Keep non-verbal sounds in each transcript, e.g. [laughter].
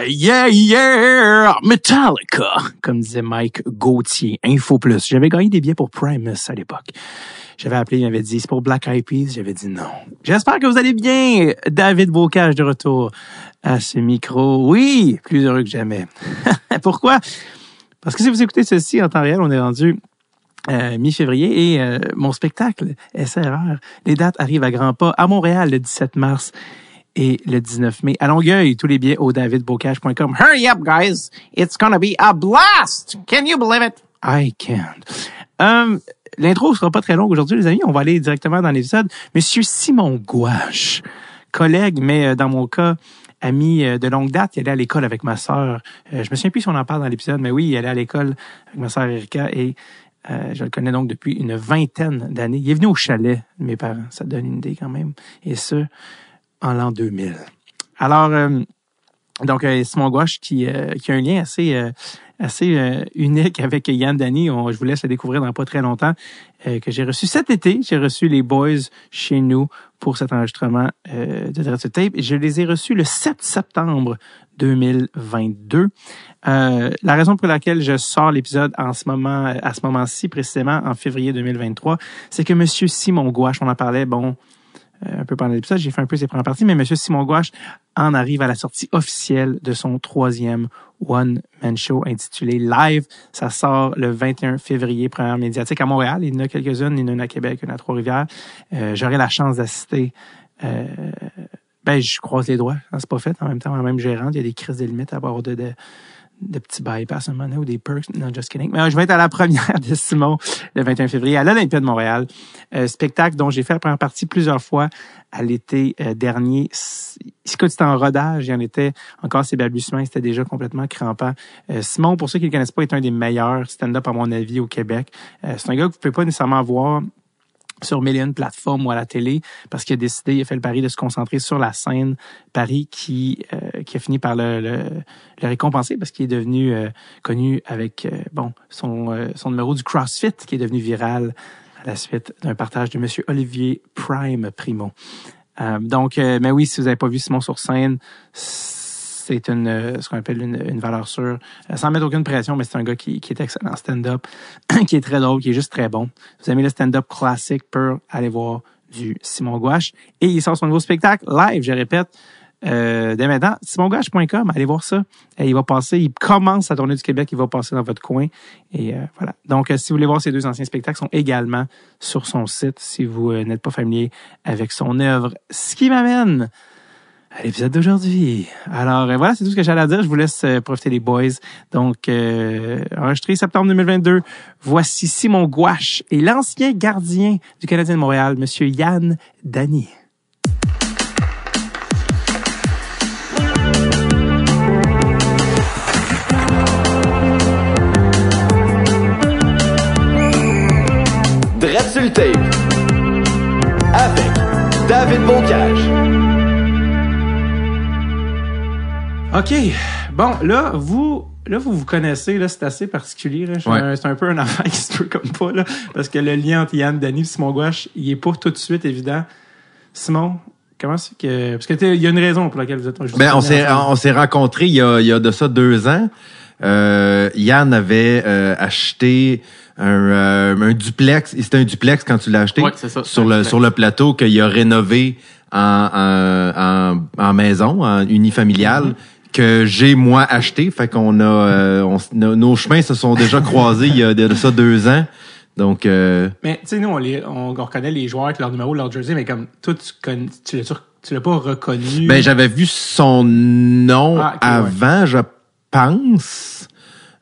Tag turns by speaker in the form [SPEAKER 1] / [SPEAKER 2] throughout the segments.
[SPEAKER 1] Yeah, yeah, Metallica, comme disait Mike Gauthier, Info Plus. J'avais gagné des billets pour Primus à l'époque. J'avais appelé, il m'avait dit, c'est pour Black Eyed Peas. J'avais dit non. J'espère que vous allez bien. David Bocage de retour à ce micro. Oui, plus heureux que jamais. [laughs] Pourquoi? Parce que si vous écoutez ceci en temps réel, on est rendu euh, mi-février et euh, mon spectacle SRR, les dates arrivent à grands pas à Montréal le 17 mars et le 19 mai. À Longueuil, tous les billets au davidbocage.com. Hurry up, guys! It's gonna be a blast! Can you believe it? I can't. Um, L'intro sera pas très longue aujourd'hui, les amis. On va aller directement dans l'épisode. Monsieur Simon Gouache, collègue, mais euh, dans mon cas, ami euh, de longue date. Il allait à l'école avec ma sœur. Euh, je me souviens plus si on en parle dans l'épisode, mais oui, il allait à l'école avec ma sœur Erika et je le connais donc depuis une vingtaine d'années. Il est venu au chalet de mes parents. Ça donne une idée quand même. Et ce, en l'an 2000. Alors, euh, donc, euh, Simon Gouache qui, euh, qui a un lien assez, euh, assez unique avec Yann Dany. je vous laisse le découvrir dans pas très longtemps. que j'ai reçu cet été. J'ai reçu les boys chez nous pour cet enregistrement de Dreadful Tape. Je les ai reçus le 7 septembre 2022. Euh, la raison pour laquelle je sors l'épisode en ce moment, à ce moment-ci précisément, en février 2023, c'est que Monsieur Simon Gouache, on en parlait, bon, euh, un peu pendant l'épisode, j'ai fait un peu ses premières parties, mais M. Simon Gouache en arrive à la sortie officielle de son troisième one-man show intitulé Live. Ça sort le 21 février, première médiatique à Montréal. Il y en a quelques-unes, il y en a à Québec, a à Trois-Rivières. Euh, J'aurai la chance d'assister. Euh, ben, je croise les doigts. C'est pas fait. En même temps, en même gérant, il y a des crises de limites à avoir de, de de petits bypass à un moment ou des perks. Non, just kidding. Mais euh, je vais être à la première de Simon le 21 février à l'Olympia de Montréal. Euh, spectacle dont j'ai fait la première partie plusieurs fois à l'été euh, dernier. C'était en rodage, il y en était encore ses balbutiements, c'était déjà complètement crampant. Euh, Simon, pour ceux qui ne le connaissent pas, est un des meilleurs stand-up à mon avis au Québec. c'est un gars que vous pouvez pas nécessairement voir sur mille et plateformes ou à la télé parce qu'il a décidé, il a fait le pari de se concentrer sur la scène, pari qui euh, qui a fini par le, le, récompenser parce qu'il est devenu euh, connu avec euh, bon son son numéro du CrossFit qui est devenu viral à la suite d'un partage de Monsieur Olivier Prime Primo. donc, mais oui, si vous n'avez pas vu Simon sur scène, c'est une euh, ce qu'on appelle une, valeur sûre. Euh, sans mettre aucune pression, mais c'est un gars qui, est excellent stand-up, [clears throat] qui est très drôle, qui est juste très bon. Vous aimez le stand-up classique pour aller voir du Simon Gouache. Et il sort son nouveau spectacle live, je répète, euh, dès maintenant, simongouache.com, allez voir ça. Il va passer, il commence à tourner du Québec, il va passer dans votre coin. Et voilà. Donc, si vous voulez voir ces deux anciens spectacles, sont également sur son site si vous n'êtes pas familier avec son œuvre. Ce qui m'amène à l'épisode d'aujourd'hui. Alors euh, voilà, c'est tout ce que j'allais dire. Je vous laisse euh, profiter les boys. Donc, euh, enregistré septembre 2022, voici Simon Gouache et l'ancien gardien du Canadien de Montréal, Monsieur Yann Dany.
[SPEAKER 2] Dread avec David Bocage.
[SPEAKER 1] OK. Bon, là, vous, là, vous vous connaissez, là, c'est assez particulier. C'est un peu un [laughs] affaire qui se peut comme pas, là, parce que le lien entre Yann, Danny et Simon Gouache, il est pas tout de suite évident. Simon, comment c'est que... Parce que il y a une raison pour laquelle vous êtes...
[SPEAKER 3] Ben, on s'est, on s'est rencontrés il y, a, il y a de ça deux ans. Euh, Yann avait euh, acheté un, euh, un duplex. C'était un duplex quand tu l'as acheté. sur le, sur le plateau qu'il a rénové en, en, en, maison, en unifamiliale. Mm-hmm que j'ai moi acheté. Fait qu'on a, euh, nos chemins se sont déjà croisés il y a de ça deux ans. Donc, euh...
[SPEAKER 1] mais tu sais, nous on, les, on, reconnaît les joueurs avec leur numéro, leur jersey, mais comme toi tu connais, tu l'as tu l'as pas reconnu.
[SPEAKER 3] Ben j'avais vu son nom ah, avant, je pense.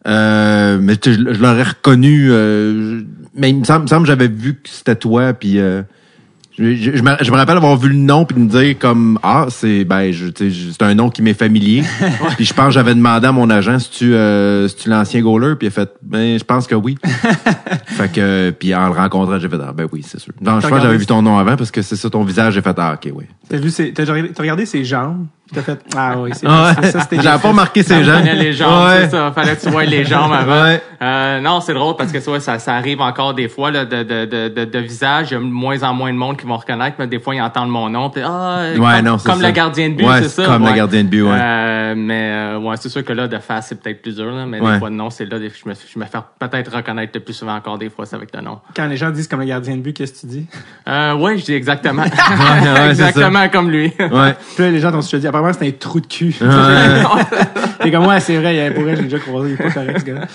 [SPEAKER 3] Euh, mais je, l'aurais reconnu. Euh, mais il me semble, que j'avais vu que c'était toi, puis. Je, je, me, je, me, rappelle avoir vu le nom puis me dire comme ah c'est ben c'est un nom qui m'est familier. [laughs] Puis je pense que j'avais demandé à mon agent si tu euh, si tu l'ancien goaler? Puis il a fait ben je pense que oui. [laughs] Fait que puis en le rencontrant j'ai fait ah ben oui c'est sûr. Non je pense que j'avais vu ton nom avant parce que c'est ça ton visage j'ai fait ah ok oui.
[SPEAKER 1] T'as vu t'as regardé ses jambes? T'as fait, ah oui, c'est
[SPEAKER 3] Ouais.
[SPEAKER 1] c'est ça, c'était
[SPEAKER 3] J'avais pas marqué ces
[SPEAKER 4] Ça
[SPEAKER 3] gens.
[SPEAKER 4] me prenait les jambes,
[SPEAKER 3] Ouais.
[SPEAKER 4] c'est ça. Fallait que tu vois les jambes avant.
[SPEAKER 3] Ouais.
[SPEAKER 4] Euh, non, c'est drôle parce que tu vois, ça, ça arrive encore des fois là, de, de, de, de, de visage. Il y a de moins en moins de monde qui vont reconnaître, mais des fois, ils entendent mon nom. Puis, ah,
[SPEAKER 3] Ouais,
[SPEAKER 4] comme,
[SPEAKER 3] non, c'est
[SPEAKER 4] comme
[SPEAKER 3] ça.
[SPEAKER 4] le gardien de but,
[SPEAKER 3] Ouais,
[SPEAKER 4] c'est ça.
[SPEAKER 3] comme le gardien de but, ouais.
[SPEAKER 4] Euh, mais euh, ouais, c'est sûr que là, de face, c'est peut-être plus dur. Là, mais
[SPEAKER 3] Ouais.
[SPEAKER 4] des fois, non, c'est là, des- je me, je me fais peut-être reconnaître le plus souvent encore des fois, c'est avec le nom.
[SPEAKER 1] Quand les gens disent comme le gardien de but, qu'est-ce que tu dis?
[SPEAKER 4] Euh, ouais, je dis exactement. [laughs] exactement comme lui.
[SPEAKER 3] Ouais.
[SPEAKER 1] Puis là, les gens t'ont dit, c'est un trou de cul.
[SPEAKER 3] Ouais. [laughs]
[SPEAKER 1] T'es comme, ouais, c'est vrai, pour vrai, j'ai déjà croisé, il est pas correct, ce gars-là.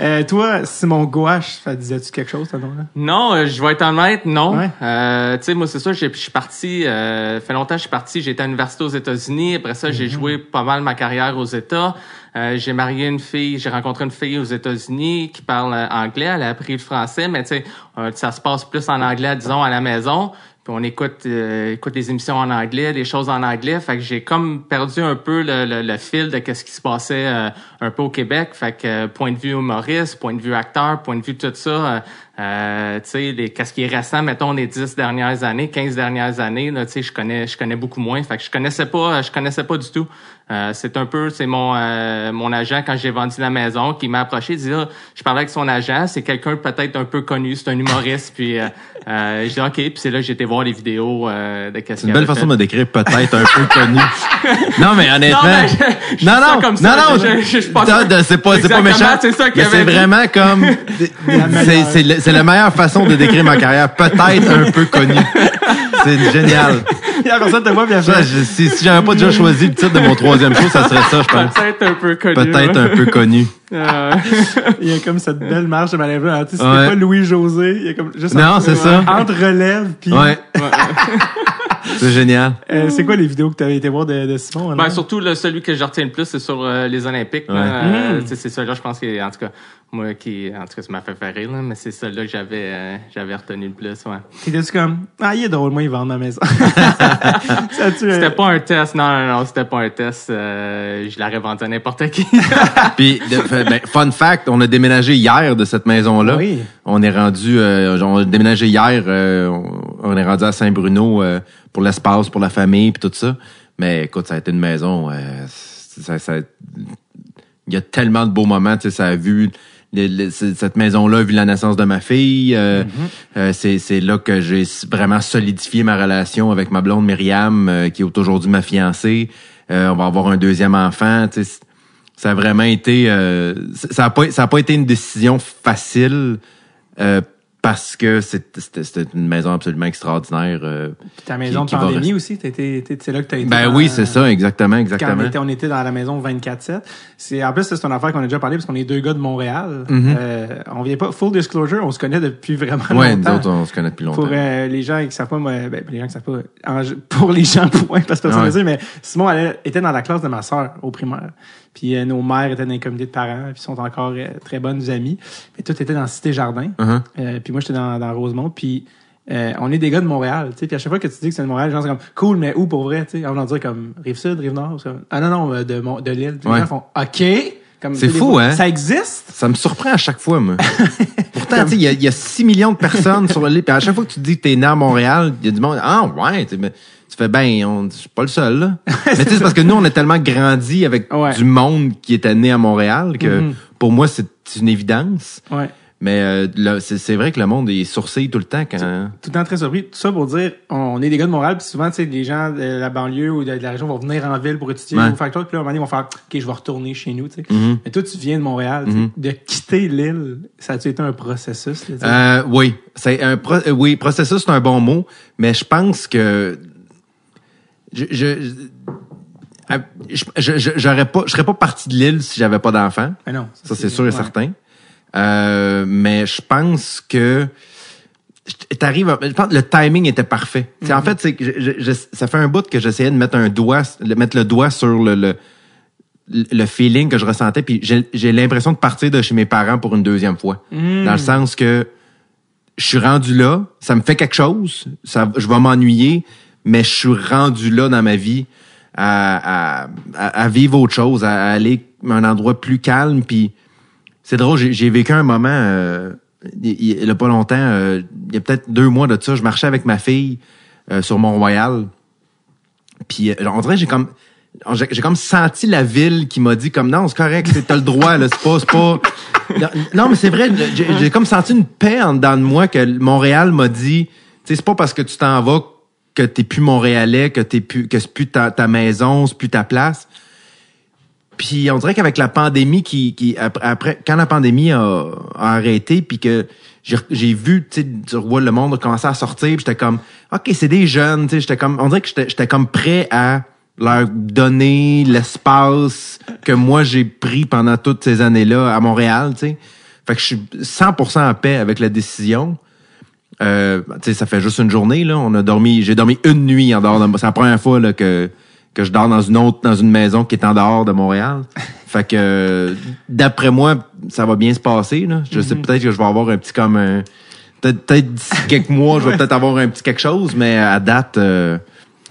[SPEAKER 1] Euh, toi, Simon Gouache, ça disait-tu quelque chose, ce nom-là?
[SPEAKER 4] Non, euh, je vais être honnête, non.
[SPEAKER 1] Ouais.
[SPEAKER 4] Euh, tu sais, moi, c'est ça, je suis parti, euh, fait longtemps que je suis parti, j'ai été à l'université aux États-Unis. Après ça,
[SPEAKER 1] Mhm.
[SPEAKER 4] j'ai joué pas mal ma carrière aux États. Euh, j'ai marié une fille, j'ai rencontré une fille aux États-Unis qui parle anglais. Elle a appris le français, mais tu sais, euh, ça se passe plus en anglais, disons, à la maison. On écoute, euh, écoute des émissions en anglais, des choses en anglais. Fait que j'ai comme perdu un peu le, le, le fil de qu'est-ce qui se passait euh, un peu au Québec. Fait que euh, point de vue humoriste, point de vue acteur, point de vue tout ça, euh, tu sais, les- qu'est-ce qui est récent, mettons les dix dernières années, 15 dernières années, là, tu sais, je connais, je connais beaucoup moins. Fait que je connaissais pas, je connaissais pas du tout. Euh, c'est un peu, c'est mon euh, mon agent quand j'ai vendu la maison qui m'a approché, dit là, je parlais avec son agent, c'est quelqu'un peut-être un peu connu, c'est un humoriste, puis euh, [laughs] euh, je dis ok, puis c'est là que j'ai été voir les vidéos euh, de qu'est-ce
[SPEAKER 3] C'est une
[SPEAKER 4] qu'il
[SPEAKER 3] belle façon de
[SPEAKER 4] fait.
[SPEAKER 3] me décrire peut-être un peu connu. [laughs] Non, mais honnêtement.
[SPEAKER 4] Non, mais je- je
[SPEAKER 3] non, non,
[SPEAKER 4] comme
[SPEAKER 3] non,
[SPEAKER 4] ça,
[SPEAKER 3] non,
[SPEAKER 4] je- je- je
[SPEAKER 3] non, de- c'est pas, c'est pas méchant.
[SPEAKER 4] c'est ça qu'il
[SPEAKER 3] c'est
[SPEAKER 4] avait dit.
[SPEAKER 3] vraiment comme, [laughs] c'est, c'est, la meilleure façon de décrire ma carrière. Peut-être un peu connu. C'est génial.
[SPEAKER 1] Il y a personne te voit, bien
[SPEAKER 3] Ça, je- si, si j'avais pas déjà choisi le titre de mon troisième show, ça serait ça, je pense.
[SPEAKER 4] Peut-être un peu connu.
[SPEAKER 3] Peut-être un peu connu. [laughs]
[SPEAKER 4] Euh,
[SPEAKER 1] Il y a comme cette belle marche de manège. Tu sais,
[SPEAKER 3] Ouais.
[SPEAKER 1] pas Louis-José. Il y a comme juste
[SPEAKER 3] Non, c'est ça.
[SPEAKER 1] Entre relève, puis
[SPEAKER 3] Ouais. C'est génial.
[SPEAKER 1] Euh, c'est quoi les vidéos que tu avais été voir de, de Simon?
[SPEAKER 4] Ben, surtout, là, celui que je retiens le plus, c'est sur euh, les Olympiques. là.
[SPEAKER 3] Ouais.
[SPEAKER 4] Euh,
[SPEAKER 1] Mm.
[SPEAKER 4] tu sais, C'est ça, là, je pense que, en tout cas, moi, qui, en tout cas, ça m'a fait faire rire, là, mais c'est celle-là que j'avais, euh, j'avais retenu le plus, ouais.
[SPEAKER 1] T'étais-tu comme, ah, il est drôle, moi, il vend ma maison. [laughs] Ça tu
[SPEAKER 4] C'était pas un test, non, non, non, c'était pas un test, euh, je l'aurais vendu à n'importe qui.
[SPEAKER 3] Puis, de- ben, fun fact, on a déménagé hier de cette maison-là.
[SPEAKER 1] Oui.
[SPEAKER 3] On est rendu, euh, on a déménagé hier, euh, on, est rendu à Saint-Bruno euh, pour l'espace, pour la famille, puis tout ça. Mais écoute, ça a été une maison. euh, ça, ça- il y a tellement de beaux moments. Tu sais, ça a vu cette maison-là a vu la naissance de ma fille. euh, euh, c'est, c'est là que j'ai vraiment solidifié ma relation avec ma blonde Myriam, euh, qui est aujourd'hui ma fiancée. Euh, on va avoir un deuxième enfant. Tu sais, c- ça a vraiment été, euh, ça a pas, ça a pas été une décision facile. Euh, parce que c'était une maison absolument extraordinaire. euh.
[SPEAKER 1] Ta maison
[SPEAKER 3] qui-
[SPEAKER 1] de
[SPEAKER 3] qui
[SPEAKER 1] pandémie aussi, c'est là que t'as été.
[SPEAKER 3] Ben
[SPEAKER 1] dans-
[SPEAKER 3] oui, c'est ça, exactement,
[SPEAKER 1] Quand
[SPEAKER 3] exactement.
[SPEAKER 1] on était, on était dans la maison 24-7. C'est, en plus, c'est une affaire qu'on a déjà parlé parce qu'on est deux gars de Montréal. Euh, on vient pas, full disclosure, on se connaît depuis vraiment
[SPEAKER 3] Mm-hmm. Ouais, nous
[SPEAKER 1] longtemps.
[SPEAKER 3] autres, on se connaît depuis longtemps.
[SPEAKER 1] Pour euh, les gens qui savent pas, moi, ben, les gens qui savent pas, en- pour les gens, [laughs] point, parce que personne
[SPEAKER 3] Ouais.
[SPEAKER 1] ne sait, mais Simon elle, était dans la classe de ma sœur au primaire. Puis euh, nos mères étaient dans les comités de parents, puis sont encore euh, très bonnes amies. Mais tout était dans Cité Jardin.
[SPEAKER 3] Uh-huh.
[SPEAKER 1] Euh, puis moi, j'étais dans, dans Rosemont. Puis euh, on est des gars de Montréal. tu sais. Puis à chaque fois que tu dis que c'est de Montréal, les gens sont comme cool, mais où pour vrai? tu sais? On va dire comme Rive-Sud, Rive-Nord. Ah non, non, euh, de, Mont- de l'île. Puis
[SPEAKER 3] Ouais.
[SPEAKER 1] Les gens font OK. Comme,
[SPEAKER 3] C'est fou, hein?
[SPEAKER 1] Ça existe?
[SPEAKER 3] Ça me surprend à chaque fois, moi. [laughs] Pourtant, tu sais, il y a- il y, a 6 millions de personnes sur l'île, puis à chaque fois que tu dis que t'es né à Montréal, il y a du monde. Ah, ouais, tu sais, mais tu fais, ben, on- je suis pas le seul, là. [laughs] mais tu sais, c'est parce que nous, on a tellement grandi avec
[SPEAKER 1] Ouais.
[SPEAKER 3] du monde qui était né à Montréal que
[SPEAKER 1] Mhm.
[SPEAKER 3] pour moi, c'est une évidence.
[SPEAKER 1] Ouais.
[SPEAKER 3] Mais euh, c'est vrai que le monde est sourcillé tout le temps quand.
[SPEAKER 1] tout le temps très surpris. Tout ça pour dire, on est des gars de Montréal, puis souvent, tu sais, les gens de la banlieue ou de, la région vont venir en ville pour étudier
[SPEAKER 3] Ouais.
[SPEAKER 1] ou faire quoi, puis là, à un moment donné, ils vont faire, OK, je vais retourner chez nous, tu sais.
[SPEAKER 3] Mhm.
[SPEAKER 1] Mais toi, tu viens de Montréal.
[SPEAKER 3] Mhm.
[SPEAKER 1] de quitter l'île, ça a-tu été un processus, là?
[SPEAKER 3] Euh, oui, c'est un pro- euh, oui processus c'est un bon mot, mais je pense que je je je- je- je- j'aurais pas je serais pas parti de l'île si j'avais pas d'enfant.
[SPEAKER 1] Non.
[SPEAKER 3] Ça c'est sûr et
[SPEAKER 1] ouais.
[SPEAKER 3] certain. Euh, mais je pense que t'arrives le timing était parfait. Sais, En fait, c'est que je- je- je- ça fait un bout que j'essayais de mettre un doigt mettre le doigt sur le, le le feeling que je ressentais puis j'ai l'impression de partir de chez mes parents pour une deuxième fois. Dans le sens que je suis rendu là, ça me fait quelque chose, ça, je vais m'ennuyer, mais je suis rendu là dans ma vie à, à, vivre autre chose, à, à aller à un endroit plus calme. Puis c'est drôle, j'ai, vécu un moment, euh, il, il- il y a pas longtemps, euh, il y a peut-être deux mois de ça, je marchais avec ma fille euh, sur Mont-Royal. Puis euh, on dirait j'ai comme j'ai comme senti la ville qui m'a dit comme non, c'est correct, t'as le droit, là, c'est pas, c'est pas. Non, mais c'est vrai, j'ai comme senti une paix en dedans de moi que Montréal m'a dit, tu sais, c'est pas parce que tu t'en vas que t'es plus Montréalais, que t'es plus, que c'est plus ta maison, c'est plus ta place. Puis on dirait qu'avec la pandémie qui, après, quand la pandémie a, arrêté, puis que j'ai vu, tu sais, le monde commencer à sortir, j'étais comme, ok, c'est des jeunes, tu sais, j'étais comme, on dirait que j'étais j'étais comme prêt à leur donner l'espace que moi j'ai pris pendant toutes ces années-là à Montréal, tu sais. Fait que je suis 100% en paix avec la décision. Euh, tu sais, ça fait juste une journée là. On a dormi, j'ai dormi une nuit en dehors de. C'est la première fois là que que je dors dans une autre, dans une maison qui est en dehors de Montréal. [laughs] fait que euh, d'après moi, ça va bien se passer là. Je sais peut-être que je vais avoir un petit comme un. Peut-être d'ici [laughs] quelques mois, je vais peut-être avoir un petit quelque chose, mais à date, euh,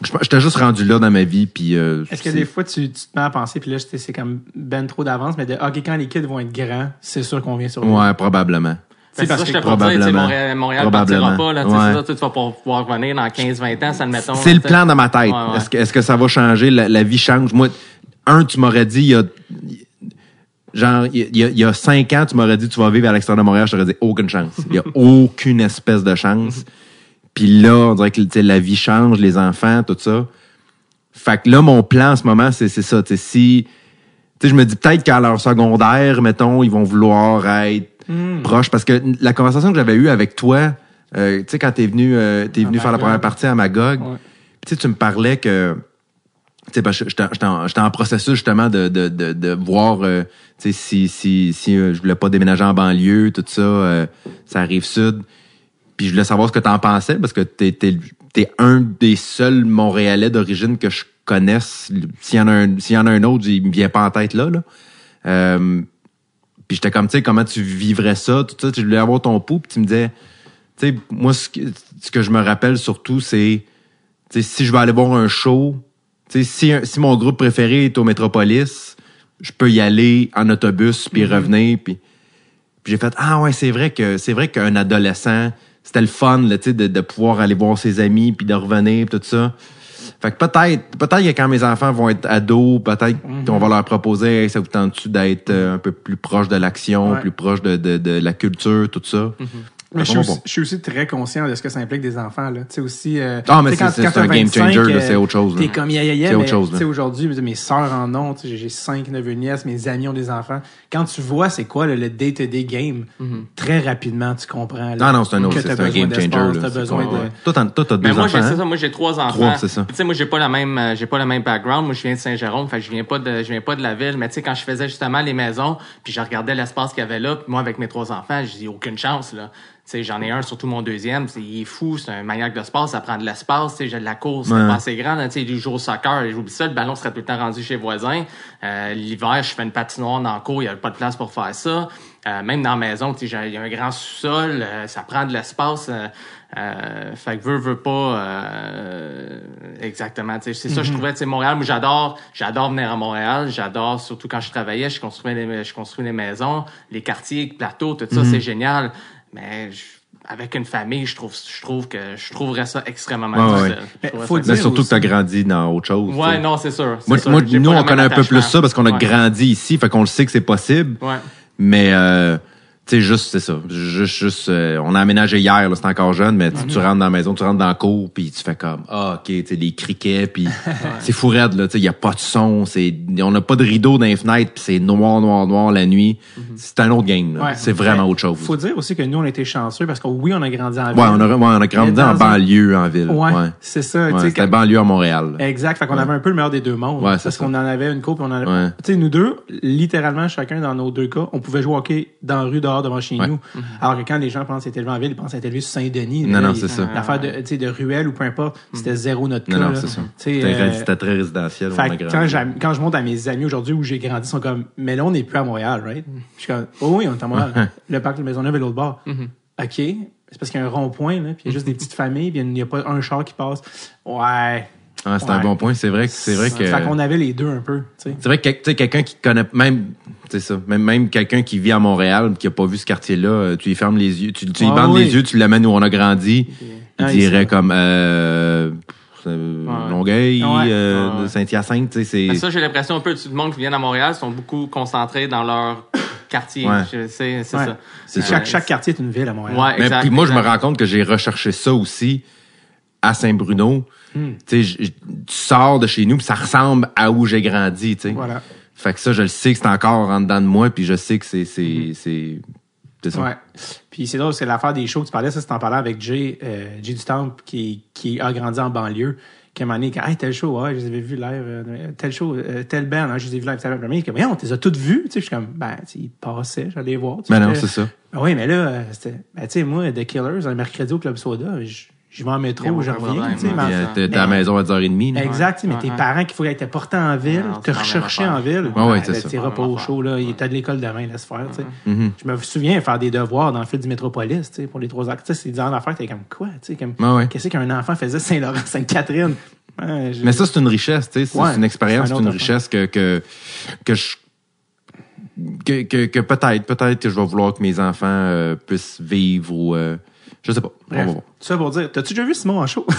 [SPEAKER 3] je- j'étais juste rendu là dans ma vie. Puis euh,
[SPEAKER 1] Est-ce que des fois, tu, tu te mets à penser, puis là, c'est c'est comme ben trop d'avance, mais de, OK, quand les kids vont être grands, c'est sûr qu'on vient sur
[SPEAKER 3] Ouais, probablement.
[SPEAKER 4] C'est
[SPEAKER 1] parce
[SPEAKER 4] parce que je te dire,
[SPEAKER 3] probablement.
[SPEAKER 4] Montréal,
[SPEAKER 3] Probablement.
[SPEAKER 4] pas, là,
[SPEAKER 3] Ouais.
[SPEAKER 4] ça, tu vas pouvoir revenir dans 15-20 ans, ça admettons.
[SPEAKER 3] C'est le plan dans ma tête.
[SPEAKER 4] Ouais, ouais.
[SPEAKER 3] Est-ce que, est-ce que ça va changer? La, la vie change. Moi, un, tu m'aurais dit, il y a, genre, il y a, il y a cinq ans, tu m'aurais dit, tu vas vivre à l'extérieur de Montréal. Je t'aurais dit, aucune chance. Il y a [laughs] aucune espèce de chance. Puis là, on dirait que la vie change, les enfants, tout ça. Fait que là, mon plan en ce moment, c'est, c'est ça. Si, tu sais, je me dis peut-être qu'à leur secondaire, mettons, ils vont vouloir être proches. Parce que la conversation que j'avais eue avec toi, euh, tu sais, quand t'es venu, euh, t'es venu faire la première partie à Magog,
[SPEAKER 1] Ouais.
[SPEAKER 3] tu sais, tu me parlais que, tu sais, parce que j'étais en, en processus justement de, de, de, de voir, euh, tu sais, si, si, si euh, je voulais pas déménager en banlieue, tout ça, euh, ça arrive sud. Puis je voulais savoir ce que t'en pensais parce que t'es, t'es, t'es un des seuls Montréalais d'origine que je connaisse. S'il y en a un, y en a un autre, il me vient pas en tête là, là. Euh, puis j'étais comme, tu sais, comment tu vivrais ça, tout ça. Je voulais avoir ton pouls, puis tu me disais, tu sais, moi, ce que, ce que je me rappelle surtout, c'est, tu sais, si je vais aller voir un show, tu sais, si, mon groupe préféré est au Métropolis, je peux y aller en autobus, puis revenir, puis, puis j'ai fait, ah ouais, c'est vrai que, c'est vrai qu'un adolescent, c'était le fun, là, tu sais, de, de pouvoir aller voir ses amis, puis de revenir, puis tout ça. Fait que peut-être, peut-être que quand mes enfants vont être ados, peut-être qu'on va leur proposer, Hey, ça vous tente-tu d'être euh, un peu plus proche de l'action,
[SPEAKER 1] Ouais.
[SPEAKER 3] plus proche de, de, de la culture, tout ça?
[SPEAKER 1] Mais je suis, aussi,
[SPEAKER 3] bon.
[SPEAKER 1] je suis aussi très conscient de ce que ça implique des enfants. Là. Tu sais, aussi, euh,
[SPEAKER 3] Ah, mais c'est- c'est- c'est un game
[SPEAKER 1] 25,
[SPEAKER 3] changer, là,
[SPEAKER 1] euh,
[SPEAKER 3] c'est autre chose, là.
[SPEAKER 1] T'es comme, yeah, yeah, yeah,
[SPEAKER 3] C'est
[SPEAKER 1] mais,
[SPEAKER 3] autre chose, là.
[SPEAKER 1] tu sais, aujourd'hui, mes sœurs en ont, tu sais, j'ai- j'ai cinq neveux nièces, mes amis ont des enfants. Quand tu vois c'est quoi le le day-to-day game, très rapidement, tu comprends. là,
[SPEAKER 3] Non, non, c'est un autre, c'est un game changer. là.
[SPEAKER 1] Besoin de...
[SPEAKER 3] ouais. Toi, t'as deux
[SPEAKER 4] Mais moi,
[SPEAKER 3] enfants,
[SPEAKER 4] j'ai
[SPEAKER 3] hein?
[SPEAKER 4] ça, moi j'ai trois enfants.
[SPEAKER 3] Trois, c'est ça.
[SPEAKER 4] Tu sais, moi j'ai pas la même euh, j'ai pas le même background. Moi je viens de Saint-Jérôme, fait que je viens pas de je viens pas de la ville, mais tu sais quand je faisais justement les maisons, puis je regardais l'espace qu'il y avait là, puis moi avec mes trois enfants, je dis aucune chance là. J'en ai un, surtout mon deuxième, c'est il est fou, c'est un maniaque de sport, ça prend de l'espace, j'ai de la course, c'est
[SPEAKER 3] Ouais.
[SPEAKER 4] pas assez grand, sais, il joue au soccer, j'oublie ça, le ballon serait tout le temps rendu chez les voisins. Euh, l'hiver, je fais une patinoire dans le cours, il y a pas de place pour faire ça. Euh, même dans la maison, tu sais, j'ai- il y a un grand sous-sol, euh, ça prend de l'espace. euh, euh, fait que veut, veut pas euh, exactement. C'est ça, je trouvais, tu Montréal, moi j'adore, j'adore venir à Montréal, j'adore, surtout quand je travaillais, je construisais des, je construis des maisons, les quartiers, plateaux, tout ça, c'est génial. Mais je- avec une famille, je trouve, je trouve que je trouverais ça extrêmement
[SPEAKER 3] Ouais,
[SPEAKER 4] difficile.
[SPEAKER 3] ouais.
[SPEAKER 1] Mais
[SPEAKER 4] trouverais
[SPEAKER 1] faut
[SPEAKER 4] ça-
[SPEAKER 1] dire
[SPEAKER 3] Mais surtout
[SPEAKER 1] aussi-
[SPEAKER 3] que t'as grandi dans autre chose. tu
[SPEAKER 4] Ouais, non, c'est sûr.
[SPEAKER 3] Moi,
[SPEAKER 4] sûr.
[SPEAKER 3] moi, nous, on connaît un peu plus ça parce qu'on a
[SPEAKER 4] Ouais.
[SPEAKER 3] grandi ici, fait qu'on le sait que c'est possible.
[SPEAKER 4] Ouais.
[SPEAKER 3] Mais euh, tu sais, juste c'est ça. Juste, juste, euh, on a aménagé hier, là, c'est encore jeune, mais tu- tu rentres dans la maison, tu rentres dans la cour, puis tu fais comme ah ok, tu sais les criquets, puis [laughs] c'est fou raide là. Tu sais, il y a pas de son, c'est, on n'a pas de rideau dans les fenêtres, puis c'est noir, noir, noir la nuit. C'est un autre game. là.
[SPEAKER 1] Ouais.
[SPEAKER 3] C'est vraiment
[SPEAKER 1] Mais
[SPEAKER 3] autre chose.
[SPEAKER 1] Faut dire aussi que nous, on a été chanceux parce que oui, on a grandi en ville.
[SPEAKER 3] Ouais, on a, ouais, on a grandi en banlieue, en ville.
[SPEAKER 1] Ouais,
[SPEAKER 3] Ouais.
[SPEAKER 1] c'est ça. tu
[SPEAKER 3] C'était
[SPEAKER 1] quand-
[SPEAKER 3] banlieue à Montréal. là.
[SPEAKER 1] Exact. Fait qu'on avait un peu le meilleur des deux mondes. Parce qu'on en avait une coupe on en avait. Tu sais, nous deux, littéralement, chacun dans nos deux cas, on pouvait jouer au hockey dans la rue dehors devant chez
[SPEAKER 3] Ouais.
[SPEAKER 1] nous. Alors que quand les gens pensent être élevé en ville, ils pensent être élevé sur Saint-Denis.
[SPEAKER 3] Non,
[SPEAKER 1] Là,
[SPEAKER 3] non, c'est ça.
[SPEAKER 1] L'affaire de, de ruelle ou peu importe, c'était zéro notre cas.
[SPEAKER 3] Non, non, c'est ça. C'était
[SPEAKER 1] euh,
[SPEAKER 3] c'était très résidentiel.
[SPEAKER 1] fait quand, quand je monte à mes amis aujourd'hui où j'ai grandi, ils sont comme, mais là, on n'est plus à Montréal, right? Je suis comme, oh oui, on est à Montréal. le parc de Maisonneuve est l'autre bord. OK. C'est parce qu'il y a un rond-point, là, puis il y a juste des petites familles, puis il n'y a pas un char qui passe. Ouais.
[SPEAKER 3] Ah, c'est un bon point. C'est vrai que c'est vrai que.
[SPEAKER 1] Fait qu'on avait les deux un peu.
[SPEAKER 3] C'est vrai que tu sais, quelqu'un qui connaît même c'est ça, même même quelqu'un qui vit à Montréal qui a pas vu ce quartier-là, euh, tu lui fermes les yeux, tu, tu lui
[SPEAKER 1] Ah
[SPEAKER 3] bandes
[SPEAKER 1] oui.
[SPEAKER 3] les yeux, tu l'amènes où on a grandi, il
[SPEAKER 1] Ah,
[SPEAKER 3] dirait comme euh, Longueuil,
[SPEAKER 1] Ouais.
[SPEAKER 3] euh,
[SPEAKER 4] Ouais.
[SPEAKER 3] Saint-Hyacinthe, tu sais, c'est...
[SPEAKER 4] Mais ça, j'ai l'impression un peu tout le monde qui vient à Montréal sont beaucoup concentrés dans leur [coughs] quartier.
[SPEAKER 3] Ouais.
[SPEAKER 4] C'est
[SPEAKER 1] Ouais.
[SPEAKER 4] ça.
[SPEAKER 3] C'est
[SPEAKER 1] chaque, chaque quartier est une ville à Montréal.
[SPEAKER 4] Ouais,
[SPEAKER 3] Mais puis moi, je me rends compte que j'ai recherché ça aussi à Saint-Bruno.
[SPEAKER 1] Hmm.
[SPEAKER 3] Tu sors de chez nous, puis ça ressemble à où j'ai grandi.
[SPEAKER 1] Voilà.
[SPEAKER 3] Fait que ça, je le sais que c'est encore en dedans de moi, puis je sais que c'est c'est c'est ça.
[SPEAKER 1] Ouais. Puis c'est drôle, c'est l'affaire des shows que tu parlais, ça, c'est en parlant avec Jay, euh, Jay du Temple, qui, qui a grandi en banlieue, qui a donné, hey, tel show, ouais, je les avais vus live, euh, tel show, euh, tel band, hein, je les ai vus live, tel est comme, on les a toutes vus, tu sais, je suis comme, ben, ils passaient, j'allais les voir.
[SPEAKER 3] Mais non,
[SPEAKER 1] j'étais-
[SPEAKER 3] c'est ça.
[SPEAKER 1] Ah oui, mais là, euh, c'était, ben, tu sais, moi, The Killers, un mercredi au Club Soda, je, je vais en métro, je reviens, tu sais,
[SPEAKER 3] Puis, euh, t'es à la
[SPEAKER 1] mais-
[SPEAKER 3] maison à 10h30. là.
[SPEAKER 1] Exact, mais tes parents qu'il faut être porté en ville, te rechercher en ville. Ben,
[SPEAKER 3] c'est ça.
[SPEAKER 1] t'iras pas
[SPEAKER 4] Ouais,
[SPEAKER 1] au show, là. T'as de l'école demain, laisse faire, tu sais.
[SPEAKER 3] Mhm.
[SPEAKER 1] Je me souviens faire des devoirs dans le fil du Métropolis, tu sais, pour les trois actes. Tu sais, c'est des affaires, t'es comme quoi, tu sais, comme,
[SPEAKER 3] Ouais, ouais.
[SPEAKER 1] qu'est-ce qu'un enfant faisait à Saint-Laurent, Sainte-Catherine?
[SPEAKER 3] Mais ça, c'est une richesse, tu sais. C'est une expérience,
[SPEAKER 1] c'est un
[SPEAKER 3] c'est une richesse que, que, que je. Que, que, que peut-être, peut-être que je vais vouloir que mes enfants euh, puissent vivre ou. Je sais pas. On va
[SPEAKER 1] Bref,
[SPEAKER 3] voir.
[SPEAKER 1] tout ça pour dire, t'as-tu déjà vu Simon en show? [laughs]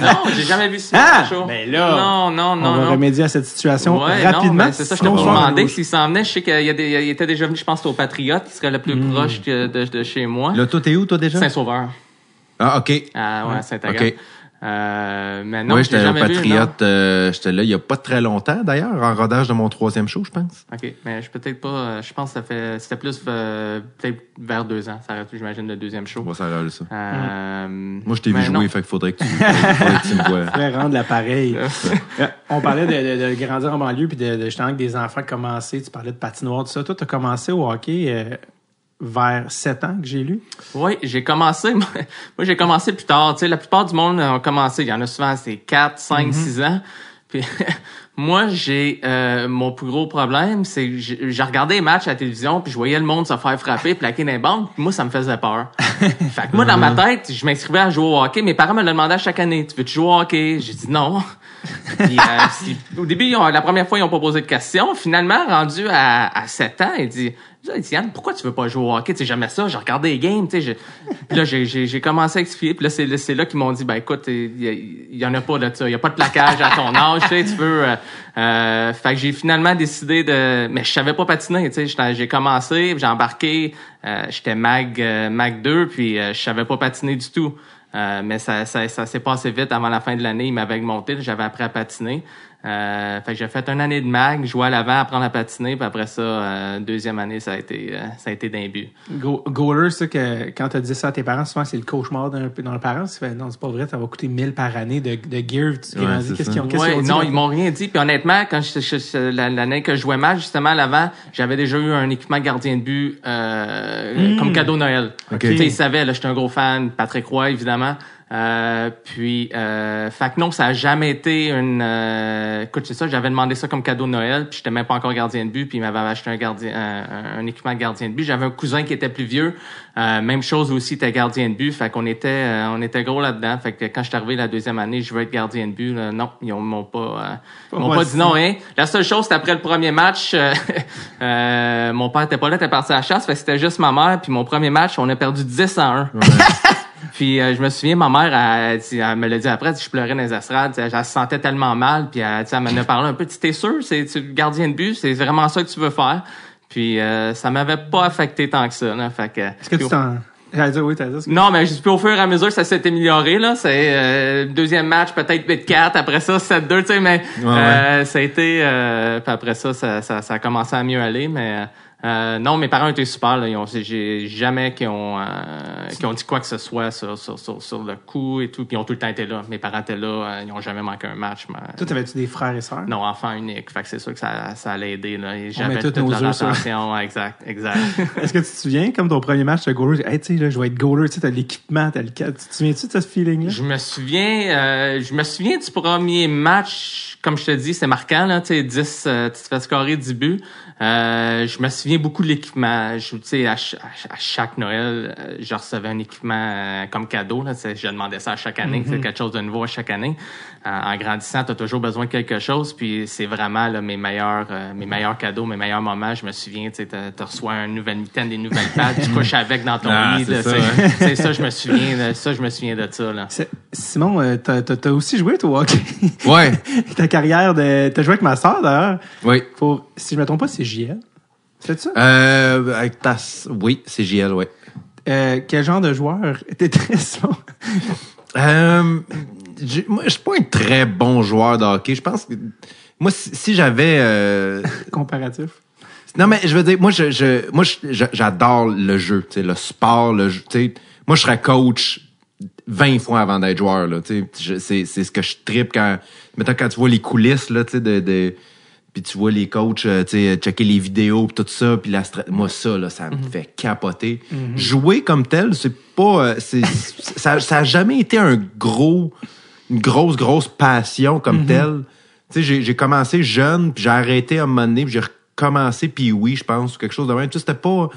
[SPEAKER 4] Non, j'ai jamais vu ça.
[SPEAKER 1] Ah!
[SPEAKER 4] show.
[SPEAKER 1] Ben là,
[SPEAKER 4] non, non,
[SPEAKER 1] On
[SPEAKER 4] non,
[SPEAKER 1] va
[SPEAKER 4] non.
[SPEAKER 1] remédier à cette situation
[SPEAKER 4] Ouais,
[SPEAKER 1] rapidement.
[SPEAKER 4] ben, c'est ça, je
[SPEAKER 1] on va-
[SPEAKER 4] demandais s'il s'en venait. Je sais qu'il y a des- il était déjà venu, je pense, au Patriote, qui serait le plus
[SPEAKER 1] Hmm.
[SPEAKER 4] proche de, de chez moi.
[SPEAKER 3] Là, toi, t'es où, toi, déjà?
[SPEAKER 4] Saint-Sauveur.
[SPEAKER 3] Ah, OK.
[SPEAKER 4] Ah, ouais, Saint-Agathe.
[SPEAKER 3] OK.
[SPEAKER 4] Euh, mais non,
[SPEAKER 3] Moi, j'étais au
[SPEAKER 4] jamais vu, non.
[SPEAKER 3] Patriote. euh, j'étais là il y a pas très longtemps, d'ailleurs, en rodage de mon troisième show, je pense.
[SPEAKER 4] OK, mais je peut-être pas. euh, Je pense que ça fait c'était plus euh, peut-être vers deux ans. Ça aurait j'imagine, le deuxième show.
[SPEAKER 3] On va s'arrêter ça.
[SPEAKER 4] Euh,
[SPEAKER 3] Moi, je t'ai vu jouer,
[SPEAKER 4] non.
[SPEAKER 3] fait qu'il faudrait que tu, [laughs] faudrait que tu me vois.
[SPEAKER 1] pourrait rendre l'appareil. On parlait de, de- de grandir en banlieue puis de, de justement que des enfants commencer. Tu parlais de patinoire, tout ça. Toi, tu as commencé au hockey euh, vers 7 ans que j'ai lu.
[SPEAKER 4] Oui, j'ai commencé. [laughs] Moi, j'ai commencé plus tard. Tu sais, la plupart du monde ont commencé. Il y en a souvent, c'est 4, 5, 6 ans. Puis [laughs] moi, j'ai euh, mon plus gros problème, c'est que j'ai regardé les matchs à la télévision, puis je voyais le monde se faire frapper, plaquer dans les bandes, puis moi, ça me faisait peur. [laughs] fait que moi, dans ma tête, je m'inscrivais à jouer au hockey. Mes parents me le demandaient chaque année. Tu veux-tu jouer au hockey? J'ai dit non. [laughs] Puis, euh, au début, ils ont- la première fois, ils ont pas posé de questions. Finalement, rendu à, à 7 ans, il dit, Yann, pourquoi tu veux pas jouer au hockey? Tu sais, jamais ça. J'ai regardé les games, tu sais. j'ai- Puis là, j'ai, commencé à expliquer. Puis là, c'est, là- qu'ils m'ont dit, ben écoute, il y, en a pas de ça. Il y a pas de plaquage à ton âge, tu sais. Tu veux... euh, euh, fait que j'ai finalement décidé de... Mais je savais pas patiner, tu sais. J'ai commencé, j'ai embarqué. euh, j'étais mag, euh, mag 2, puis je savais pas patiner du tout. Mais ça, ça, ça s'est passé vite avant la fin de l'année. Il m'avait augmenté. J'avais appris à patiner. Euh, fait que j'ai fait une année de mag, jouer à l'avant, apprendre à patiner. Puis après ça, euh, deuxième année, ça a été, euh, ça a été d'un but.
[SPEAKER 1] Go- Goaler, c'est que quand tu as dit ça à tes parents, souvent c'est le cauchemar d'un d'un le parent. Tu fais, non, c'est pas vrai, ça va coûter 1000 par année de, de gear. Tu
[SPEAKER 3] Ouais,
[SPEAKER 1] Qu'est-ce qu'ils ont, qu'est-ce
[SPEAKER 4] Ouais,
[SPEAKER 1] qu'ils ont dit?
[SPEAKER 4] non, ils m'ont rien dit. Puis honnêtement, quand l'année que je jouais mal, justement, à l'avant, j'avais déjà eu un équipement gardien de but euh, comme cadeau Noël.
[SPEAKER 3] Ok.
[SPEAKER 4] Tu sais, ils savaient, là, j'étais un gros fan, Patrick Roy, évidemment. Euh, puis, euh, fait que non, ça a jamais été une... Euh, écoute, c'est ça, j'avais demandé ça comme cadeau de Noël, puis j'étais même pas encore gardien de but, puis il m'avait acheté un gardien, un, un équipement de gardien de but. J'avais un cousin qui était plus vieux, euh, même chose aussi, était gardien de but, fait qu'on était, euh, on était gros là-dedans. Fait que quand je suis arrivé la deuxième année, je veux être gardien de but, là, non, ils ont- m'ont pas, euh, ils m'ont
[SPEAKER 1] Pas dit.
[SPEAKER 4] non, hein. La seule chose, c'était après le premier match, euh, [laughs] euh, mon père était pas là, était parti à la chasse, fait que c'était juste ma mère, puis mon premier match, on a perdu 10 à 1. [laughs] Puis euh, je me souviens, ma mère, elle, dit- elle me l'a dit après, je pleurais dans les estrades, sais, elle se sentait tellement mal, puis elle, sais, elle m'en a parlé un peu. Tu T'es sûr, c'est tu gardien de but, c'est vraiment ça que tu veux faire. Puis euh, ça m'avait pas affecté tant que ça. Là, fait que,
[SPEAKER 1] Est-ce que tu t'en. Dire, oui, t'as dit.
[SPEAKER 4] non, mais juste puis au fur et à mesure, ça s'est amélioré. Là, c'est euh, deuxième match, peut-être 8-4. Après ça, 7-2. Tu sais, mais
[SPEAKER 3] Ouais,
[SPEAKER 4] euh, ça a été. Euh, puis après ça, ça, ça, ça a commencé à mieux aller. Mais euh, non, mes parents étaient super. Là, ils ont, j'ai jamais qui ont, euh, qui ont dit quoi que ce soit sur, sur, sur, sur le coup et tout. Puis ils ont tout le temps été là. Mes parents étaient là. euh, ils ont jamais manqué un match. mais-
[SPEAKER 1] Toi, t'avais-tu des frères et sœurs?
[SPEAKER 4] non, enfant unique. Fait que c'est sûr que ça, ça allait aider. Là. J'avais toute
[SPEAKER 1] nos
[SPEAKER 4] leur attention. Exact, exact. [laughs]
[SPEAKER 1] Est-ce que tu te souviens, comme ton premier match de goaler, hey, tu sais, là, je vais être goaler, tu sais, t'as l'équipement, t'as le. Tu te souviens-tu de ce feeling-là?
[SPEAKER 4] Je me souviens, euh, je me souviens du premier match, comme je te dis, c'est marquant là, tu sais, 10, euh, tu te fais scorer 10 buts. Euh, je me souviens beaucoup de l'équipement. Je, tu sais, à, ch- à- à chaque Noël, euh, je recevais un équipement euh, comme cadeau. Là, Tu sais, je demandais ça à chaque année, c'est quelque chose de nouveau à chaque année. Euh, en grandissant, tu as toujours besoin de quelque chose. Puis c'est vraiment là, mes meilleurs euh, mes meilleurs cadeaux, mes meilleurs moments. Je me souviens, tu sais, t'as- t'as reçois un nouvel mitaine, des nouvelles [laughs] pattes, tu couches avec dans ton
[SPEAKER 3] Ah,
[SPEAKER 4] lit.
[SPEAKER 3] c'est
[SPEAKER 4] là,
[SPEAKER 3] ça,
[SPEAKER 4] je me souviens. de- Ça, je me souviens de ça. Là.
[SPEAKER 1] Simon, euh, t'as t'as- t'as aussi joué, toi, hockey.
[SPEAKER 3] Ouais, [laughs]
[SPEAKER 1] Ta carrière de. T'as joué avec ma soeur, d'ailleurs.
[SPEAKER 3] oui.
[SPEAKER 1] Pour, si je me trompe pas, c'est JL. C'est ça?
[SPEAKER 3] Euh, avec ta... Oui, c'est JL, ouais.
[SPEAKER 1] Euh, quel genre de joueur [laughs] t'étais, Simon?
[SPEAKER 3] Euh, j'ai- moi, je suis pas un très bon joueur de hockey. Je pense que moi, si, si j'avais, euh, [laughs]
[SPEAKER 1] Comparatif.
[SPEAKER 3] non mais je veux dire, moi, je, je moi, je- j'adore le jeu, le sport, le jeu. Moi, je serais coach 20 fois avant d'être joueur c'est, c'est ce que je tripe quand, mettons quand tu vois les coulisses là, tu sais, de, de puis tu vois les coachs, euh, tu sais, checker les vidéos, pis tout ça, puis la moi ça là, ça me fait capoter. Jouer comme tel, c'est pas, euh, c'est, [laughs] ça, ça a jamais été un gros, une grosse grosse passion comme telle. Tu sais, j'ai, commencé jeune, puis j'ai arrêté à un moment donné, puis j'ai recommencé, puis oui, je pense, quelque chose de même. Tu sais, c'était pas,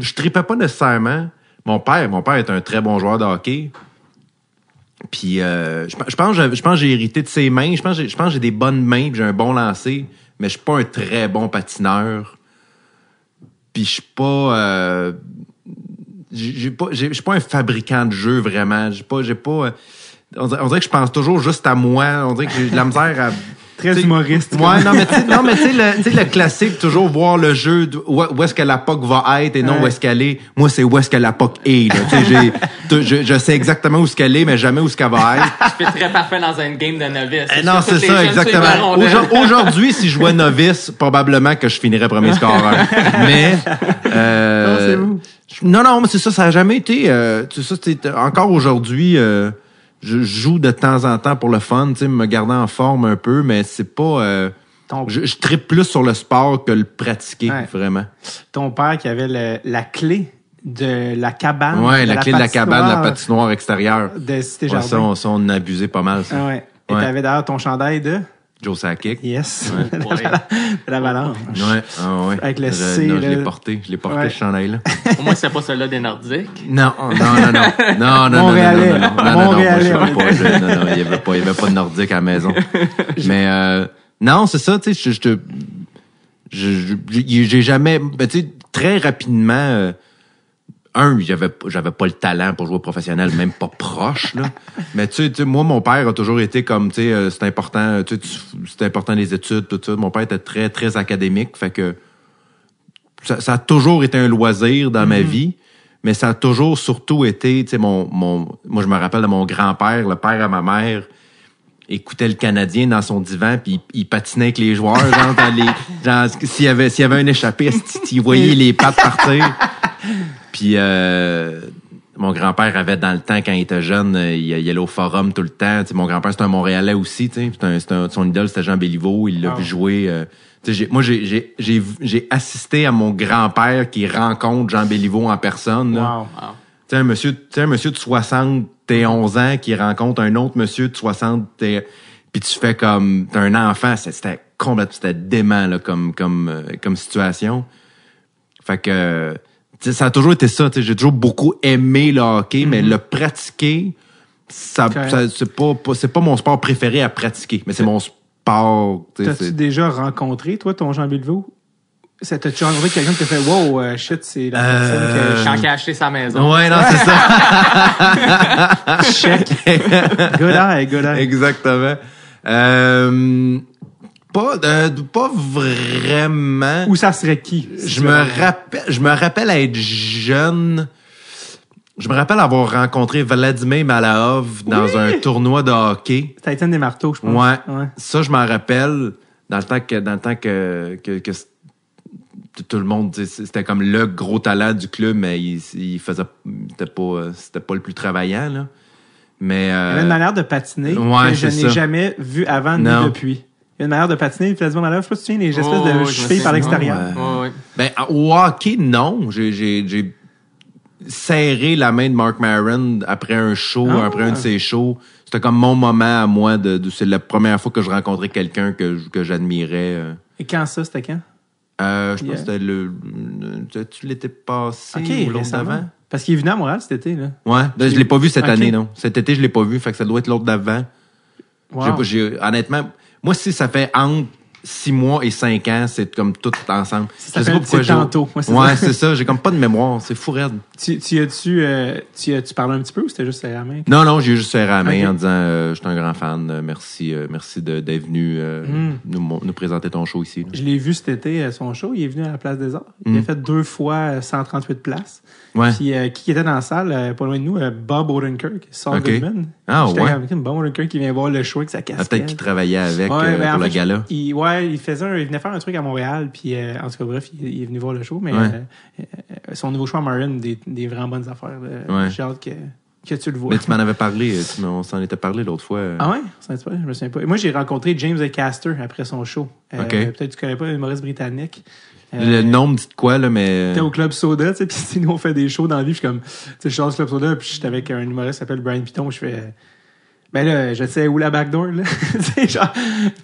[SPEAKER 3] je tripais pas nécessairement. Mon père, mon père est un très bon joueur de hockey. Puis euh, je, je pense, que j'ai- je pense j'ai hérité de ses mains. Je pense, je pense que j'ai des bonnes mains, puis j'ai un bon lancer, mais je suis pas un très bon patineur. Puis je suis pas, euh, j'ai pas, je suis pas un fabricant de jeux vraiment. J'ai pas, j'ai pas. euh, on, dirait, on dirait que je pense toujours juste à moi. On dirait que j'ai de la misère à.
[SPEAKER 1] Très
[SPEAKER 3] T'sais,
[SPEAKER 1] humoriste.
[SPEAKER 3] Ouais, non, mais tu sais, [laughs] non, mais tu sais, le, tu sais, le classique, toujours voir le jeu, de- où, où est-ce que la POC va être et non
[SPEAKER 1] Ouais.
[SPEAKER 3] où est-ce qu'elle est. Moi, c'est où est-ce que la POC est, là. Tu sais, j'ai- [laughs] tu- je, je sais exactement où est-ce qu'elle est, mais jamais où est-ce qu'elle va être. [laughs]
[SPEAKER 4] Je fais très parfait dans une game de novice.
[SPEAKER 3] Eh non, c'est ça, exactement. Aujourd- Aujourd'hui, si je jouais novice, probablement que je finirais premier scoreur. Mais, euh, non, non, mais c'est ça, ça a jamais été, euh, tu sais, ça, encore aujourd'hui, euh, je joue de temps en temps pour le fun, tu sais, me garder en forme un peu, mais c'est pas, euh,
[SPEAKER 1] Ton,
[SPEAKER 3] je, je tripe plus sur le sport que le pratiquer,
[SPEAKER 1] Ouais.
[SPEAKER 3] vraiment.
[SPEAKER 1] ton père qui avait le- la clé de la cabane.
[SPEAKER 3] Ouais,
[SPEAKER 1] de
[SPEAKER 3] la clé de la cabane, la
[SPEAKER 1] patinoire
[SPEAKER 3] extérieure.
[SPEAKER 1] De Cité
[SPEAKER 3] Ouais, ça, on, on abusait pas mal, ça.
[SPEAKER 1] Ah ouais. Et
[SPEAKER 3] Ouais.
[SPEAKER 1] t'avais d'ailleurs ton chandail de?
[SPEAKER 3] Joe Sakic.
[SPEAKER 1] Yes.
[SPEAKER 4] Ouais.
[SPEAKER 1] la balance.
[SPEAKER 3] Ouais, ah ouais.
[SPEAKER 1] Avec le
[SPEAKER 3] Je-
[SPEAKER 1] C,
[SPEAKER 3] non, je l'ai porté, je l'ai porté,
[SPEAKER 1] Ouais.
[SPEAKER 3] ce chandail-là.
[SPEAKER 4] Au moins, c'est pas celui-là des Nordiques.
[SPEAKER 3] Non, non, non, non. Non, non, non,
[SPEAKER 1] Montréalais.
[SPEAKER 3] non, non, non, non, non, non, moi,
[SPEAKER 1] Montréalais,
[SPEAKER 3] je
[SPEAKER 1] on
[SPEAKER 3] savais pas, je- non, non, il y avait pas, il y avait pas de nordique à la maison. Mais, euh, non, c'est ça, tu sais, je, je te, je, je- j'ai j'ai jamais, ben, tu sais, très rapidement, euh, un, j'avais, j'avais pas le talent pour jouer professionnel, même pas proche, là. [laughs] Mais tu sais, moi, mon père a toujours été comme, tu sais, euh, c'est important, tu sais, c'est important les études, tout ça. Mon père était très, très académique, fait que, ça, ça a toujours été un loisir dans ma vie, mais ça a toujours surtout été, tu sais, mon, mon, moi je me rappelle de mon grand-père, le père à ma mère, écoutait le Canadien dans son divan puis il, il patinait avec les joueurs, genre, dans les, [laughs] s'il y avait, s'il y avait un échappé, il voyait les pattes partir. [laughs] Puis euh, mon grand-père avait dans le temps quand il était jeune, euh, il, il allait au forum tout le temps. Tu sais, mon grand-père c'était un Montréalais aussi, tu sais. C'est un- c'est un- son idole c'était Jean Béliveau, il l'a
[SPEAKER 1] Ah.
[SPEAKER 3] vu jouer. euh, moi j'ai assisté à mon grand-père qui rencontre Jean Béliveau en personne. là.
[SPEAKER 1] Wow.
[SPEAKER 4] Wow.
[SPEAKER 3] Tu sais, un monsieur, tu sais, un monsieur de 71 ans qui rencontre un autre monsieur de 60 et- puis tu fais comme t'as un enfant, c'est- c'était complètement c'était dément là, comme comme euh, comme situation. Fait que ça a toujours été ça, tu sais, j'ai toujours beaucoup aimé le hockey, mais le pratiquer ça, c'est pas, pas- c'est pas mon sport préféré à pratiquer, mais c'est mon sport,
[SPEAKER 1] T'as-tu déjà rencontré, toi, ton Jean Bilvaux? Ça, T'as-tu rencontré quelqu'un qui t'a fait Wow, euh, shit, c'est la
[SPEAKER 3] Euh,
[SPEAKER 1] personne que
[SPEAKER 4] Quand il a acheté sa maison.
[SPEAKER 3] Ouais, non, c'est ça.
[SPEAKER 1] check. good eye, good eye.
[SPEAKER 3] Exactement. Euh, pas, euh, pas vraiment.
[SPEAKER 1] Ou ça serait qui? si
[SPEAKER 3] Je me rappelle, je me rappelle être jeune. Je me rappelle avoir rencontré Vladimir Malahov dans
[SPEAKER 1] Oui!
[SPEAKER 3] un tournoi de hockey.
[SPEAKER 1] C'était Étienne Desmarteaux, je pense.
[SPEAKER 3] Ouais.
[SPEAKER 1] ouais.
[SPEAKER 3] Ça, je m'en rappelle dans le temps que, dans le temps que, que, tout le monde, c'était comme le gros talent du club, mais il, il faisait, c'était pas, c'était pas le plus travaillant, là. Mais,
[SPEAKER 1] Il
[SPEAKER 3] euh,
[SPEAKER 1] avait une manière de patiner
[SPEAKER 3] ouais,
[SPEAKER 1] que je n'ai jamais vu avant
[SPEAKER 3] Non.
[SPEAKER 1] ni depuis. Il y a une manière de patiner, il faisait du malheur. Je sais pas si tu tiens les espèces
[SPEAKER 4] Oh,
[SPEAKER 1] de
[SPEAKER 4] je me
[SPEAKER 1] chevilles par l'extérieur.
[SPEAKER 3] Ouais.
[SPEAKER 4] Ouais, ouais.
[SPEAKER 3] Ben, au hockey, non. J'ai, j'ai, j'ai serré la main de Mark Maron après un show,
[SPEAKER 1] Ah.
[SPEAKER 3] après un de ses shows. C'était comme mon moment à moi. De, de- c'est la première fois que je rencontrais quelqu'un que, que j'admirais. euh.
[SPEAKER 1] Et quand ça, c'était quand?
[SPEAKER 3] Euh, je pense
[SPEAKER 1] Yeah.
[SPEAKER 3] que c'était le tu l'étais passé
[SPEAKER 1] OK,
[SPEAKER 3] ou l'autre d'avant?
[SPEAKER 1] Parce qu'il est venu à Montréal cet été, là.
[SPEAKER 3] Ouais, ben, je l'ai pas vu cette année, non. Cet été, je l'ai pas vu, fait que ça doit être l'autre d'avant.
[SPEAKER 1] Wow.
[SPEAKER 3] J'ai pas- j'ai- honnêtement, moi, si ça fait entre six mois et cinq ans, c'est comme tout ensemble.
[SPEAKER 1] Ça
[SPEAKER 3] Je sais pas pourquoi
[SPEAKER 1] tantôt. Ouais, c'est
[SPEAKER 3] Ouais,
[SPEAKER 1] ça.
[SPEAKER 3] c'est ça. J'ai comme pas de mémoire. C'est fou raide.
[SPEAKER 1] Tu, tu as-tu euh, tu, as-tu parlé un petit peu ou c'était juste la main?
[SPEAKER 3] Non, non, j'ai juste serré la main en disant euh, je suis un grand fan. euh, merci euh, merci d'être venu euh,
[SPEAKER 1] Mm.
[SPEAKER 3] nous, présenter ton show ici. là.
[SPEAKER 1] Je l'ai vu cet été son show. Il est venu à la Place des Arts. Il
[SPEAKER 3] Mm.
[SPEAKER 1] a fait deux fois euh, 138 places.
[SPEAKER 3] Ouais.
[SPEAKER 1] Puis euh, qui était dans la salle, pas loin de nous, Bob Odenkirk, Saul. Goodman.
[SPEAKER 3] Ah,
[SPEAKER 1] J'étais
[SPEAKER 3] ouais.
[SPEAKER 1] Bob Odenkirk qui vient voir le show avec sa
[SPEAKER 3] Ah,
[SPEAKER 1] casquette.
[SPEAKER 3] Peut-être qu'il travaillait avec
[SPEAKER 1] Ouais,
[SPEAKER 3] euh,
[SPEAKER 1] ben, en
[SPEAKER 3] pour le gala.
[SPEAKER 1] Il, ouais, il faisait un- il venait faire un truc à Montréal, puis euh, en tout cas, bref, il, il est venu voir le show, mais
[SPEAKER 3] Ouais.
[SPEAKER 1] euh, euh, son nouveau show à Marin, des, des vraiment bonnes affaires.
[SPEAKER 3] Ouais.
[SPEAKER 1] J'ai hâte que, que tu le vois.
[SPEAKER 3] Mais tu m'en avais parlé. tu on s'en était parlé l'autre fois.
[SPEAKER 1] Ah ouais? Pas, je me souviens pas. Moi, j'ai rencontré James Acaster après son show. Peut-être que tu connais pas, un humoriste britannique.
[SPEAKER 3] Le nom me dit quoi, là, mais.
[SPEAKER 1] J'étais au Club Soda, tu sais, puis [laughs] nous, on fait des shows dans la vie, je suis comme, tu sais, je sors du Club Soda, puis j'étais avec un humoriste qui s'appelle Brian Piton, je fais, ben là, je sais où la backdoor, là. [laughs] Genre,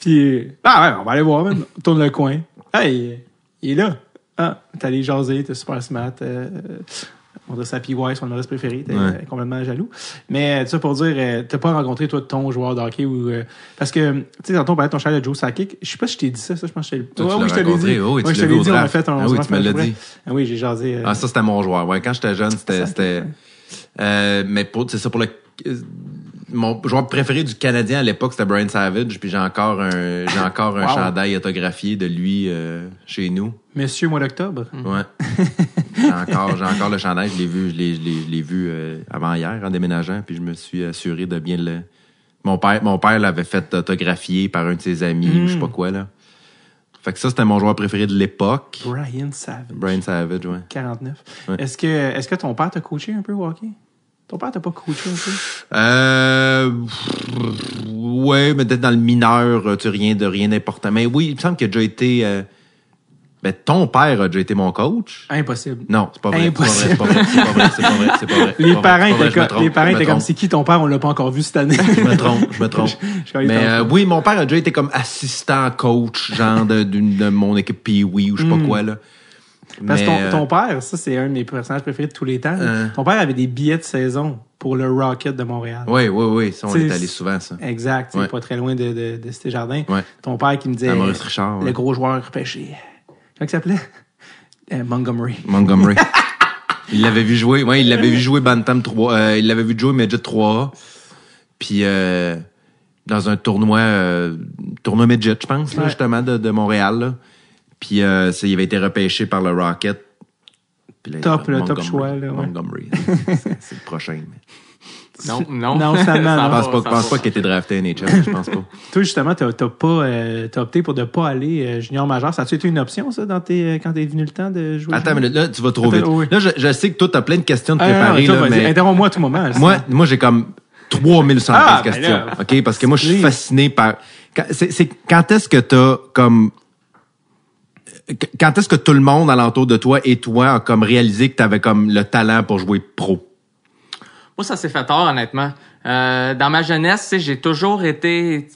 [SPEAKER 1] puis, ah ouais, on va aller voir. On tourne le coin. Ah, il, il est là. Ah, t'es allé jaser, t'es super smart. Euh, on dirait ça PY, son humoriste préféré, t'es
[SPEAKER 3] Ouais.
[SPEAKER 1] euh, complètement jaloux. Mais, euh, tu sais, pour dire, euh, t'as pas rencontré, toi, ton joueur de hockey ou, euh, parce que, tu sais, tantôt, on parlait de ton cher de Joe Sakic. Je sais pas si je t'ai dit ça, ça, je pense que je t'ai Ouais, oui, je te l'ai dit.
[SPEAKER 3] Oh, oui, tu
[SPEAKER 1] Ouais, je te l'ai dit, on a fait un,
[SPEAKER 3] Ah oui, tu me l'as dit.
[SPEAKER 1] Ah oui, j'ai jasé. euh,
[SPEAKER 3] Ah, ça, c'était mon joueur. Ouais, quand j'étais jeune, c'était.
[SPEAKER 1] Ça,
[SPEAKER 3] c'était euh, mais pour, c'est ça, pour le. Mon joueur préféré du Canadien à l'époque, c'était Brian Savage. Puis j'ai encore un, j'ai [coughs] encore un
[SPEAKER 1] Wow.
[SPEAKER 3] chandail autographié de lui euh, chez nous.
[SPEAKER 1] Monsieur mois d'octobre?
[SPEAKER 3] Ouais. j'ai encore, j'ai encore le chandail. Je l'ai vu, je l'ai, je l'ai, je l'ai vu euh, avant hier en déménageant. Puis je me suis assuré de bien le. Mon père, mon père l'avait fait autographier par un de ses amis ou je sais pas quoi là. Fait que ça, c'était mon joueur préféré de l'époque.
[SPEAKER 1] Brian Savage.
[SPEAKER 3] Brian Savage, ouais.
[SPEAKER 1] 49.
[SPEAKER 3] Ouais.
[SPEAKER 1] Est-ce que, est-ce que ton père t'a coaché un peu au hockey? Ton père t'a pas coaché un peu?
[SPEAKER 3] Euh, ouais, mais peut-être dans le mineur, euh, tu rien de rien d'important. Mais oui, il me semble qu'il a déjà été. euh, ben, ton père a déjà été mon coach.
[SPEAKER 1] Impossible.
[SPEAKER 3] Non, c'est pas vrai.
[SPEAKER 1] Impossible.
[SPEAKER 3] C'est pas vrai. C'est pas vrai. C'est pas vrai. C'est pas vrai.
[SPEAKER 1] Les parents étaient comme, les parents étaient c'est qui ton père? On l'a pas encore vu cette année.
[SPEAKER 3] Je me trompe, je me [laughs] trompe. Mais euh, oui, mon père a déjà été comme assistant coach, genre de, d'une- de mon équipe Pee-Wee ou je sais pas
[SPEAKER 1] Mm.
[SPEAKER 3] quoi, là.
[SPEAKER 1] Parce que ton,
[SPEAKER 3] euh,
[SPEAKER 1] ton père, ça, c'est un de mes personnages préférés de tous les temps.
[SPEAKER 3] Euh.
[SPEAKER 1] Ton père avait des billets de saison pour le Rocket de Montréal.
[SPEAKER 3] Oui, oui, oui. Ça, on
[SPEAKER 1] T'sais,
[SPEAKER 3] est allé souvent, ça.
[SPEAKER 1] Exact.
[SPEAKER 3] Ouais.
[SPEAKER 1] C'est pas très loin de, de, de Cité Jardin.
[SPEAKER 3] Ouais.
[SPEAKER 1] Ton père qui me disait.
[SPEAKER 3] À Maurice Richard.
[SPEAKER 1] Le
[SPEAKER 3] ouais.
[SPEAKER 1] gros joueur repêché. Comment il s'appelait? Euh, Montgomery.
[SPEAKER 3] Montgomery. [laughs] il l'avait vu jouer. Ouais, il l'avait vu jouer Bantam 3. euh, il l'avait vu jouer Midget 3A. Puis dans un tournoi tournoi Midget, je pense, là, justement, de, de Montréal. là. Puis euh, ça, il avait été repêché par le Rocket. Puis là,
[SPEAKER 1] Top, le top choix, là, ouais.
[SPEAKER 3] Montgomery. [laughs] C'est- le prochain. mais
[SPEAKER 4] Non, non.
[SPEAKER 1] Non,
[SPEAKER 4] Ça [laughs] va,
[SPEAKER 3] pense pas, pense pas qu'il ait été drafté à NHL. Je pense pas. [laughs]
[SPEAKER 1] Toi, justement, t'as t'as pas, euh, t'as opté pour de pas aller euh, junior majeur. Ça a-tu été une option, ça, dans tes, euh, quand t'es venu le temps de jouer?
[SPEAKER 3] Attends, mais là, tu vas trop
[SPEAKER 1] Attends,
[SPEAKER 3] vite.
[SPEAKER 1] oui.
[SPEAKER 3] Là, je, je sais que toi, t'as plein de questions de
[SPEAKER 1] Ah,
[SPEAKER 3] préparer. là,
[SPEAKER 1] vas-y,
[SPEAKER 3] mais...
[SPEAKER 1] Interromps-moi à tout moment.
[SPEAKER 3] Moi, moi j'ai comme 3115
[SPEAKER 1] Ah, ben
[SPEAKER 3] questions.
[SPEAKER 1] là,
[SPEAKER 3] OK? Parce que moi, je suis fasciné par. Quand, c'est, c'est- quand est-ce que t'as comme. Quand est-ce que tout le monde alentour de toi et toi a comme réalisé que t'avais comme le talent pour jouer pro?
[SPEAKER 4] Moi, ça s'est fait tard, honnêtement. Euh, dans ma jeunesse, tu sais, j'ai toujours été...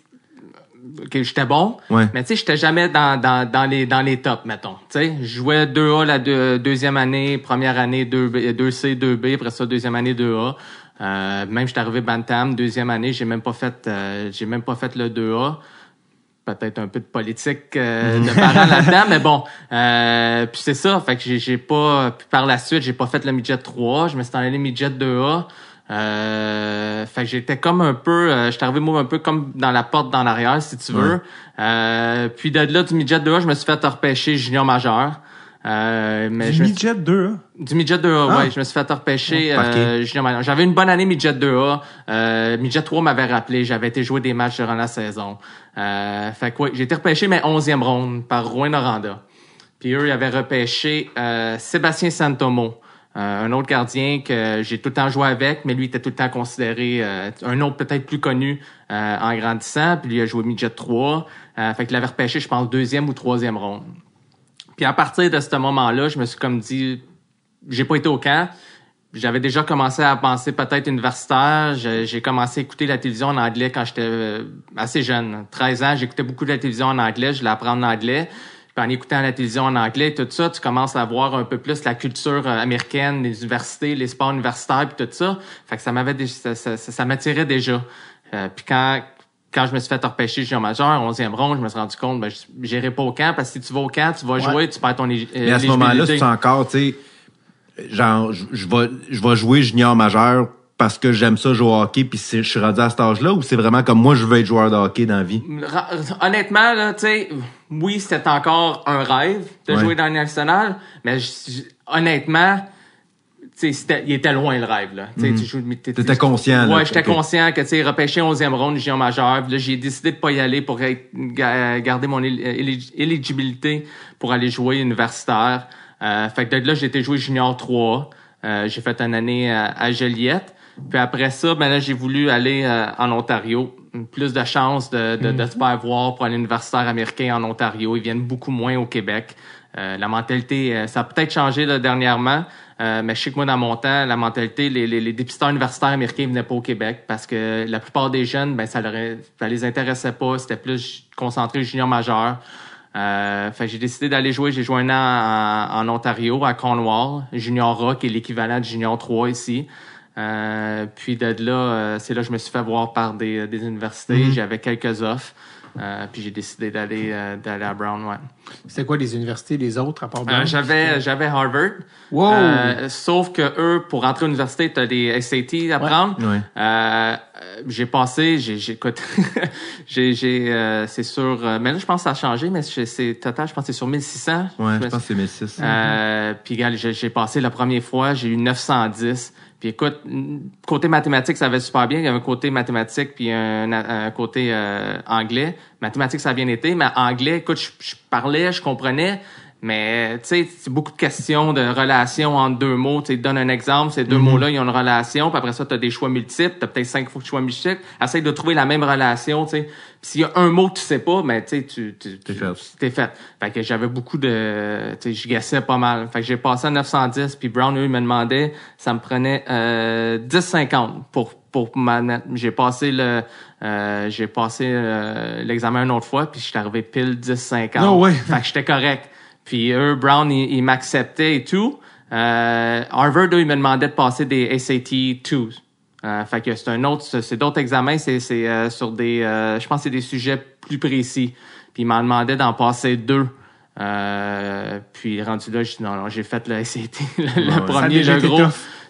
[SPEAKER 4] que j'étais bon,
[SPEAKER 3] Ouais.
[SPEAKER 4] mais tu sais, j'étais jamais dans, dans, dans, les, dans les tops, mettons. Tu sais, je jouais 2A la deux- deuxième année, première année 2B, 2C, 2B, après ça, deuxième année 2A. Euh, même j'étais arrivé Bantam, deuxième année, j'ai même pas fait euh, j'ai même pas fait le 2A. Peut-être un peu de politique euh, [laughs] de parents là-dedans, mais bon. Euh, puis c'est ça, fait que j'ai, j'ai pas. Puis par la suite, j'ai pas fait le midget 3, je me suis allé midget 2A. Euh, fait que j'étais comme un peu, euh, j'étais arrivé moi un peu comme dans la porte d'en arrière, si tu veux. Euh, puis de là du midget 2A, je me suis fait repêcher junior majeur. Euh, mais
[SPEAKER 1] Du midget 2, hein?
[SPEAKER 4] du midget 2A,
[SPEAKER 1] Ah.
[SPEAKER 4] ouais. Je me suis fait repêcher.
[SPEAKER 3] Oh, parquet.
[SPEAKER 4] euh. J'avais une bonne année midget 2A. Euh, midget 3 m'avait rappelé. J'avais été jouer des matchs durant la saison. Euh, fait que ouais, j'ai été repêché, mais 11e ronde par Rouen Noranda. Puis eux, ils avaient repêché euh, Sébastien Santomo. Euh, un autre gardien que j'ai tout le temps joué avec, mais lui était tout le temps considéré euh, un autre peut-être plus connu euh, en grandissant. Puis lui a joué midget 3. Euh, fait qu'il l'avait repêché, je pense, deuxième ou troisième ronde. Puis à partir de ce moment-là, je me suis comme dit, j'ai pas été au camp. J'avais déjà commencé à penser peut-être universitaire. J'ai commencé à écouter la télévision en anglais quand j'étais euh, assez jeune. 13 ans, j'écoutais beaucoup de la télévision en anglais. Je voulais apprendre l'anglais. Puis en écoutant la télévision en anglais, tout ça, tu commences à voir un peu plus la culture euh, américaine, les universités, les sports universitaires, puis tout ça. Fait que ça m'avait ça, ça, ça, m'attirait déjà. Euh, quand quand je me suis fait repêcher junior majeur, 11e ronde, je me suis rendu compte, ben, j'irai pas au camp parce que si tu vas au camp, tu vas jouer, tu perds ton
[SPEAKER 3] Mais à ce moment-là, c'est encore, tu sais, genre, je vais, je vais jouer junior majeur parce que j'aime ça jouer au hockey puis je suis rendu à cet âge-là ou c'est vraiment comme moi je veux être joueur de hockey dans la vie?
[SPEAKER 4] Honnêtement là, tu sais, oui, c'était encore un rêve de jouer dans le national, mais honnêtement, sais, il était loin le rêve là.
[SPEAKER 3] Mm. Tu étais conscient
[SPEAKER 4] Ouais, j'étais conscient que tu sais repêcher 11e ronde junior majeur, là j'ai décidé de pas y aller pour garder mon éligibilité pour aller jouer universitaire. Euh, fait que de là j'ai été jouer junior 3. Euh, j'ai fait une année à, à Joliette. Puis après ça, ben là, j'ai voulu aller euh, en Ontario. Plus de chances de, de, de, se faire voir pour un universitaire américain en Ontario. Ils viennent beaucoup moins au Québec. Euh, la mentalité, euh, ça a peut-être changé là, dernièrement, mais je sais que moi, dans mon temps, la mentalité, les, les, les dépisteurs universitaires américains venaient pas au Québec parce que la plupart des jeunes, ben ça, leur, ça les intéressait pas. C'était plus concentré junior majeur. Euh, j'ai décidé d'aller jouer. J'ai joué un an en, en, Ontario, à Cornwall, Junior Rock, qui est l'équivalent du Junior 3 ici. Euh, puis de là, euh, c'est là que je me suis fait voir par des, des universités. Mm-hmm. J'avais quelques offres. Euh, puis j'ai décidé d'aller euh, d'aller à Brown, ouais.
[SPEAKER 1] C'était quoi les universités, les autres à part
[SPEAKER 4] Brown? Euh, j'avais j'avais Harvard.
[SPEAKER 1] Wow.
[SPEAKER 4] sauf que eux, pour entrer à l'université, tu as des SAT à prendre.
[SPEAKER 3] Ouais.
[SPEAKER 4] j'ai passé, j'ai j'ai [laughs] j'ai j'ai c'est sûr mais là je pense que ça a changé mais c'est total, je pense que c'est sur 1600.
[SPEAKER 3] Ouais, je, pense que c'est 1600.
[SPEAKER 4] puis j'ai passé la première fois, j'ai eu 910. Écoute, côté mathématiques, ça avait super bien. Il y avait un côté mathématique puis un, côté euh, anglais. Mathématiques, ça a bien été, mais anglais, écoute, je, parlais, je comprenais, mais tu sais, c'est beaucoup de questions de relations entre deux mots. Tu donnes un exemple, ces deux mm-hmm. mots-là, ils ont une relation, puis après ça, tu as des choix multiples, tu as peut-être cinq choix multiples. Essaye de trouver la même relation, tu sais. S'il y a un mot que tu sais pas, mais tu sais, tu
[SPEAKER 3] t'es fait.
[SPEAKER 4] T'es fait. Fait que j'avais beaucoup de, tu sais, je gassais pas mal. Fait que j'ai passé à 910, puis Brown eux me demandait, ça me prenait euh, 10,50 pour pour ma j'ai passé le euh, j'ai passé euh, l'examen une autre fois puis je suis arrivé pile 10,50.
[SPEAKER 1] Non ouais.
[SPEAKER 4] Fait que j'étais correct. Puis eux, Brown, ils, m'acceptaient et tout. Euh, Harvard, eux, ils me demandaient de passer des SAT 2. Euh, fait que c'est un autre, c'est d'autres examens, c'est c'est euh, sur des, euh, je pense c'est des sujets plus précis. Puis ils m'en demandaient d'en passer deux. Euh, puis rendu là, je non, non, j'ai fait le SAT, [laughs] le, premier, le gros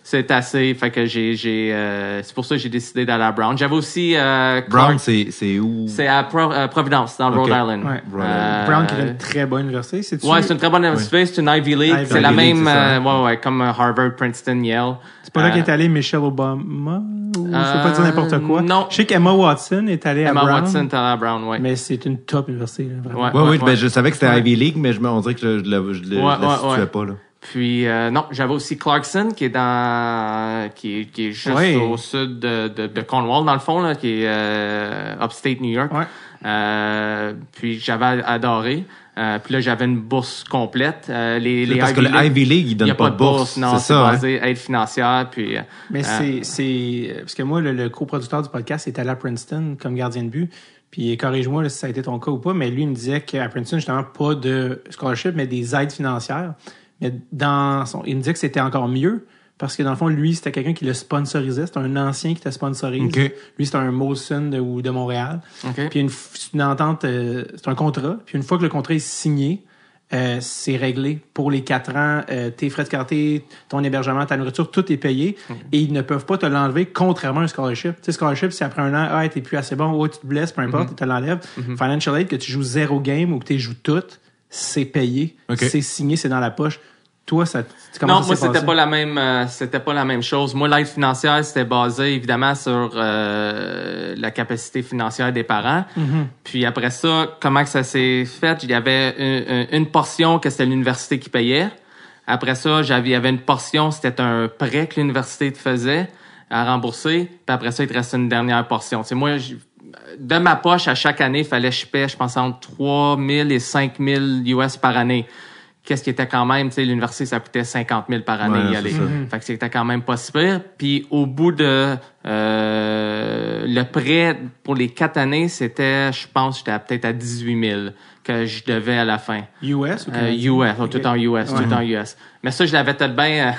[SPEAKER 4] c'est assez. Fait que j'ai, j'ai, euh, c'est pour ça que j'ai décidé d'aller à Brown. J'avais aussi euh,
[SPEAKER 3] Brown, c'est, c'est où?
[SPEAKER 4] C'est à euh, Providence, dans Rhode Island.
[SPEAKER 1] Ouais. Euh, Brown, qui est une très bonne université, c'est
[SPEAKER 4] Ouais, c'est une très bonne université. C'est une Ivy League. c'est la même, euh, ouais, ouais, comme Harvard, Princeton, Yale.
[SPEAKER 1] C'est pas là qu'est allé Michelle Obama ou je sais pas dire n'importe quoi.
[SPEAKER 4] Non.
[SPEAKER 1] Je sais qu'Emma Watson est allée à
[SPEAKER 4] Emma
[SPEAKER 1] Brown.
[SPEAKER 4] Emma Watson est allée à Brown, ouais.
[SPEAKER 1] Mais c'est une top université. Là,
[SPEAKER 3] vraiment. Ouais, ouais, ouais, Ben, je savais que c'était Ivy League, mais je me, on dirait que je, je, je, je, je la situais pas là.
[SPEAKER 4] Puis euh, non, j'avais aussi Clarkson qui est dans qui est, qui est juste au sud de, de, de, Cornwall dans le fond là, qui est euh, upstate New York. Euh, puis j'avais adoré. Euh, puis là, j'avais une bourse complète. Euh, les, les
[SPEAKER 3] parce Ivy que le Ivy League, il donne
[SPEAKER 4] pas,
[SPEAKER 3] de bourse.
[SPEAKER 4] Non, c'est
[SPEAKER 3] ça.
[SPEAKER 4] basé hein? aide financière. Puis,
[SPEAKER 1] Mais c'est, c'est parce que moi, le, le coproducteur du podcast est allé à Princeton comme gardien de but. Puis corrige-moi si ça a été ton cas ou pas, mais lui il me disait qu'à Princeton, justement, pas de scholarship, mais des aides financières. Mais dans son, il me disait que c'était encore mieux parce que dans le fond, lui, c'était quelqu'un qui le sponsorisait. C'était un ancien qui te sponsorise.
[SPEAKER 3] Okay.
[SPEAKER 1] Lui, c'était un Molson de, ou de Montréal.
[SPEAKER 4] Okay.
[SPEAKER 1] Puis une, une entente, euh, c'est un contrat. Puis une fois que le contrat est signé, euh, c'est réglé pour les quatre ans. Euh, tes frais de quartier, ton hébergement, ta nourriture, tout est payé.
[SPEAKER 4] Okay.
[SPEAKER 1] Et ils ne peuvent pas te l'enlever contrairement à un scholarship. Tu sais, scholarship, c'est après un an, ah, t'es plus assez bon, ou tu te blesses, peu importe,
[SPEAKER 4] Mm-hmm.
[SPEAKER 1] ils te l'enlèvent.
[SPEAKER 4] Mhm.
[SPEAKER 1] Financial aid, que tu joues zéro game ou que tu joues tout, c'est payé. C'est signé, c'est dans la poche. Toi, ça, comment
[SPEAKER 4] non,
[SPEAKER 1] ça
[SPEAKER 4] moi
[SPEAKER 1] s'est
[SPEAKER 4] c'était pas la même, euh, c'était pas la même chose. Moi, l'aide financière c'était basé évidemment sur euh, la capacité financière des parents.
[SPEAKER 1] Mhm.
[SPEAKER 4] Puis après ça, comment que ça s'est fait? Il y avait une, une portion que c'était l'université qui payait. Après ça, j'avais, il y avait une portion, c'était un prêt que l'université te faisait à rembourser. Puis après ça, il te restait une dernière portion. C'est moi, de ma poche à chaque année, il fallait que je paie, je pense entre 3 000 et 5 000 US par année qu'est-ce qui était quand même, tu sais, l'université, ça coûtait 50 000 par année
[SPEAKER 3] Ouais,
[SPEAKER 4] y aller. Fait que c'était quand même pas si pire. Puis au bout de euh, le prêt pour les quatre années, c'était, je pense, j'étais peut-être à 18 000 que je devais à la fin.
[SPEAKER 1] US ou
[SPEAKER 4] Euh? US, oh, tout en US, tout en US. Mais ça, je l'avais peut-être bien. euh,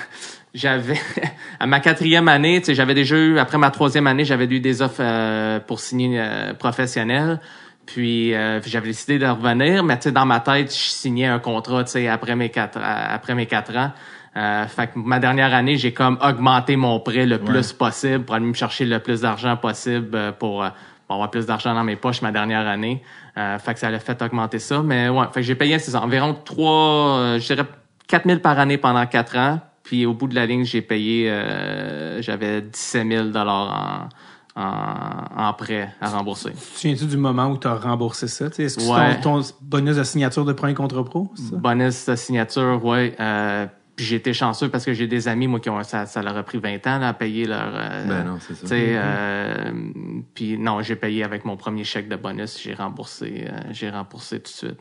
[SPEAKER 4] j'avais [laughs] à ma quatrième année, tu sais, j'avais déjà eu après ma troisième année, j'avais eu des offres euh, pour signer euh, professionnel. Puis euh, j'avais décidé de revenir, mais tu sais, dans ma tête, je signais un contrat, tu sais, après mes quatre, euh, après mes quatre ans. Euh, fait que ma dernière année, j'ai comme augmenté mon prêt le plus possible pour aller me chercher le plus d'argent possible euh, pour, pour avoir plus d'argent dans mes poches ma dernière année. Euh, fait que ça l'a fait augmenter ça. Mais ouais, fait que j'ai payé c'est environ trois, je dirais 4000 par année pendant quatre ans. Puis au bout de la ligne, j'ai payé, euh, j'avais 17 000 dollars en, en, en prêt à rembourser.
[SPEAKER 1] Tu te souviens-tu du moment où tu as remboursé ça? Est-ce que
[SPEAKER 4] Ouais.
[SPEAKER 1] c'est ton, ton bonus de signature de premier contrat pro? c'est ça?
[SPEAKER 4] Bonus de signature, ouais. Euh, puis j'ai été chanceux parce que j'ai des amis, moi, qui ont ça, ça leur a pris 20 ans là, à payer leur. euh,
[SPEAKER 3] Ben non, c'est ça.
[SPEAKER 4] euh, puis non, j'ai payé avec mon premier chèque de bonus, j'ai remboursé, euh, j'ai remboursé tout de suite.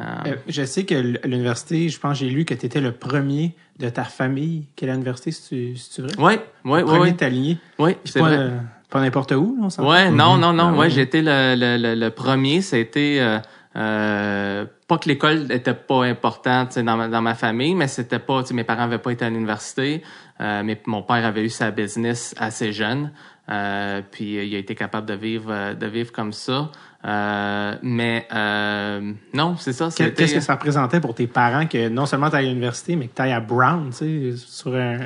[SPEAKER 4] Euh,
[SPEAKER 1] Euh, je sais que l'université, je pense que j'ai lu que tu étais le premier de ta famille qui est à l'université, si tu, si tu vrai?
[SPEAKER 4] ouais,
[SPEAKER 1] Le
[SPEAKER 4] ouais,
[SPEAKER 1] premier
[SPEAKER 4] ouais,
[SPEAKER 1] de ta lignée.
[SPEAKER 4] ouais,
[SPEAKER 1] Puis
[SPEAKER 4] c'est
[SPEAKER 1] pas,
[SPEAKER 4] vrai.
[SPEAKER 1] euh, pas n'importe où, là, on?
[SPEAKER 4] Ouais, non, non, non.
[SPEAKER 3] Ah
[SPEAKER 4] ouais,
[SPEAKER 3] ouais.
[SPEAKER 4] j'ai été le, le, le, le premier. C'était euh, euh, pas que l'école était pas importante dans ma, dans ma famille, mais c'était pas. Mes parents avaient pas été à l'université, euh, mais mon père avait eu sa business assez jeune, euh, puis il a été capable de vivre de vivre comme ça. Euh, mais euh, non, c'est ça.
[SPEAKER 1] Qu'est-ce que ça représentait pour tes parents que non seulement tu à l'université, mais que tu ailles à Brown, tu sais, sur un.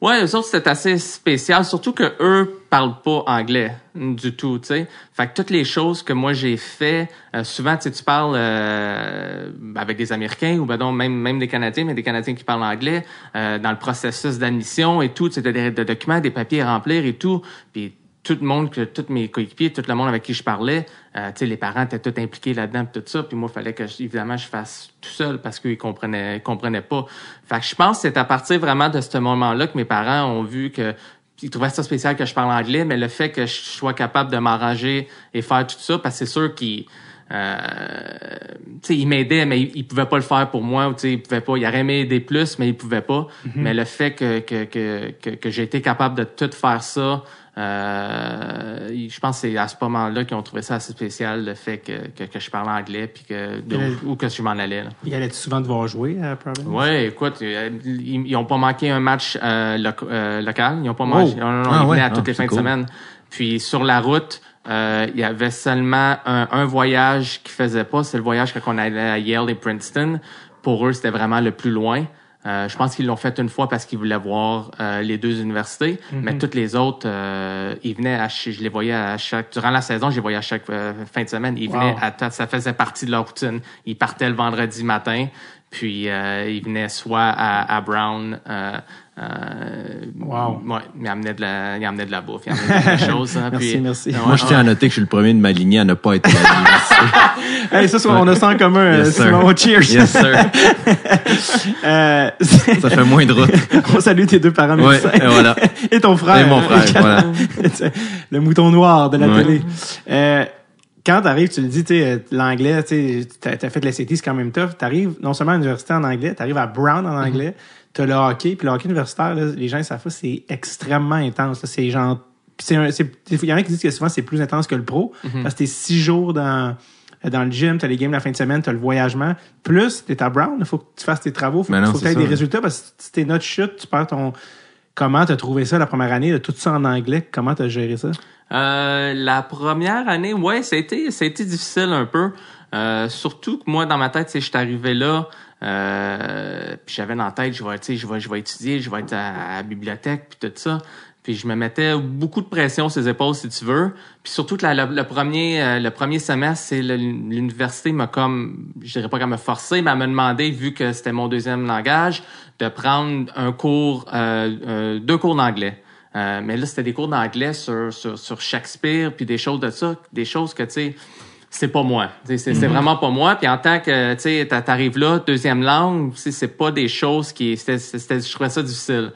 [SPEAKER 4] Ouais, eux autres, c'était assez spécial, surtout que eux parlent pas anglais du tout, tu sais. Fait que toutes les choses que moi j'ai fait, euh, souvent, tu tu parles euh, avec des Américains ou ben donc même même des Canadiens, mais des Canadiens qui parlent anglais euh, dans le processus d'admission et tout, tu sais, des, des documents, des papiers à remplir et tout, puis tout le monde, que tous mes coéquipiers, tout le monde avec qui je parlais, euh, tu sais, les parents étaient tous impliqués là-dedans, tout ça. Puis moi, il fallait que, je- évidemment, je fasse tout seul parce qu'ils comprenaient, ils comprenaient pas. Fait que je pense que c'est à partir vraiment de ce moment-là que mes parents ont vu que ils trouvaient ça spécial que je parle anglais, mais le fait que je sois capable de m'arranger et faire tout ça, parce que c'est sûr qu'ils euh, tu sais, il m'aidait, mais il, il pouvait pas le faire pour moi. ou Tu sais, il pouvait pas. Il aurait aimé aider plus, mais il pouvait pas. Mais le fait que que que que, que j'ai été capable de tout faire ça, euh, je pense que c'est à ce moment-là qu'ils ont trouvé ça assez spécial, le fait que que, que je parle anglais puis que de-
[SPEAKER 1] Euh,
[SPEAKER 4] ou que je m'en allais. Là.
[SPEAKER 1] Y allais-tu souvent devoir jouer à Providence?
[SPEAKER 4] Ouais, écoute, euh, ils, ils ont pas manqué un match euh, euh, local. Ils ont pas
[SPEAKER 1] Oh.
[SPEAKER 4] manqué. Non,
[SPEAKER 3] Ah
[SPEAKER 4] ils
[SPEAKER 3] ouais,
[SPEAKER 4] venaient à
[SPEAKER 3] ah,
[SPEAKER 4] toutes les
[SPEAKER 3] c'est
[SPEAKER 4] fins de semaine. Puis sur la route, euh, il y avait seulement un, un voyage qu'ils faisaient pas. C'est le voyage quand on allait à Yale et Princeton. Pour eux, c'était vraiment le plus loin. Euh, je pense qu'ils l'ont fait une fois parce qu'ils voulaient voir euh, les deux universités, mais toutes les autres, euh, ils venaient à, je les voyais à chaque durant la saison, je les voyais à chaque euh, fin de semaine. Ils
[SPEAKER 1] Wow.
[SPEAKER 4] venaient à, ça faisait partie de leur routine. Ils partaient le vendredi matin, puis euh, ils venaient soit à, à Brown, euh, euh,
[SPEAKER 1] Wow.
[SPEAKER 4] ouais, ils amenaient de la, ils amenaient de la bouffe, ils amenaient des [laughs] choses. hein,
[SPEAKER 1] Merci,
[SPEAKER 4] puis-
[SPEAKER 1] merci.
[SPEAKER 4] Ouais,
[SPEAKER 3] Moi, je tiens à noter que je suis le premier de ma lignée à ne pas être. [laughs]
[SPEAKER 1] Hey, ça, c'est- on a ça en commun, euh,
[SPEAKER 3] Yes, sir.
[SPEAKER 1] Simon. Cheers.
[SPEAKER 3] Yes, sir. [laughs]
[SPEAKER 1] Euh,
[SPEAKER 3] Ça fait moins de route.
[SPEAKER 1] on salue tes deux parents
[SPEAKER 3] Ouais,
[SPEAKER 1] médecins.
[SPEAKER 3] et voilà.
[SPEAKER 1] Et ton frère.
[SPEAKER 3] Et mon frère, voilà.
[SPEAKER 1] le mouton noir de la
[SPEAKER 3] Ouais.
[SPEAKER 1] télé. Euh, quand t'arrives, tu le dis, tu sais, euh, l'anglais, tu t'as fait de la CT, c'est quand même tough. T'arrives non seulement à l'université en anglais, t'arrives à Brown en anglais, t'as le hockey, puis le hockey universitaire, là, les gens ils savent pas, c'est extrêmement intense. C'est genre, il y en a qui disent que souvent c'est plus intense que le pro, parce que t'es six jours dans dans le gym, t'as les games la fin de semaine, t'as le voyagement, plus t'es à Brown, il faut que tu fasses tes travaux, faut,
[SPEAKER 3] non,
[SPEAKER 1] faut que
[SPEAKER 3] c'est
[SPEAKER 1] t'aies des résultats, parce que si tes notes chutent, tu perds ton... Comment t'as trouvé ça la première année, de tout ça en anglais? Comment t'as géré ça?
[SPEAKER 4] Euh, la première année, ouais, ça a été, ça a été difficile un peu. Euh, surtout que moi, dans ma tête, je suis arrivé là, euh, puis j'avais dans la tête, je vais, je vais, je vais étudier, je vais être à, à la bibliothèque, puis tout ça. Puis je me mettais beaucoup de pression sur les épaules, si tu veux. Puis surtout le, premier, euh, le premier semestre, c'est l'université m'a comme, je dirais pas qu'elle m'a forcé, mais elle m'a demandé, vu que c'était mon deuxième langage, de prendre un cours, euh, euh, deux cours d'anglais. Euh, mais là, c'était des cours d'anglais sur, sur, sur Shakespeare, puis des choses de ça, des choses que, tu sais, c'est pas moi. C'est c'est vraiment pas moi. Puis en tant que, tu sais, t'a- t'arrives là, deuxième langue, c'est pas des choses qui... c'était- c'était- Je trouvais ça difficile.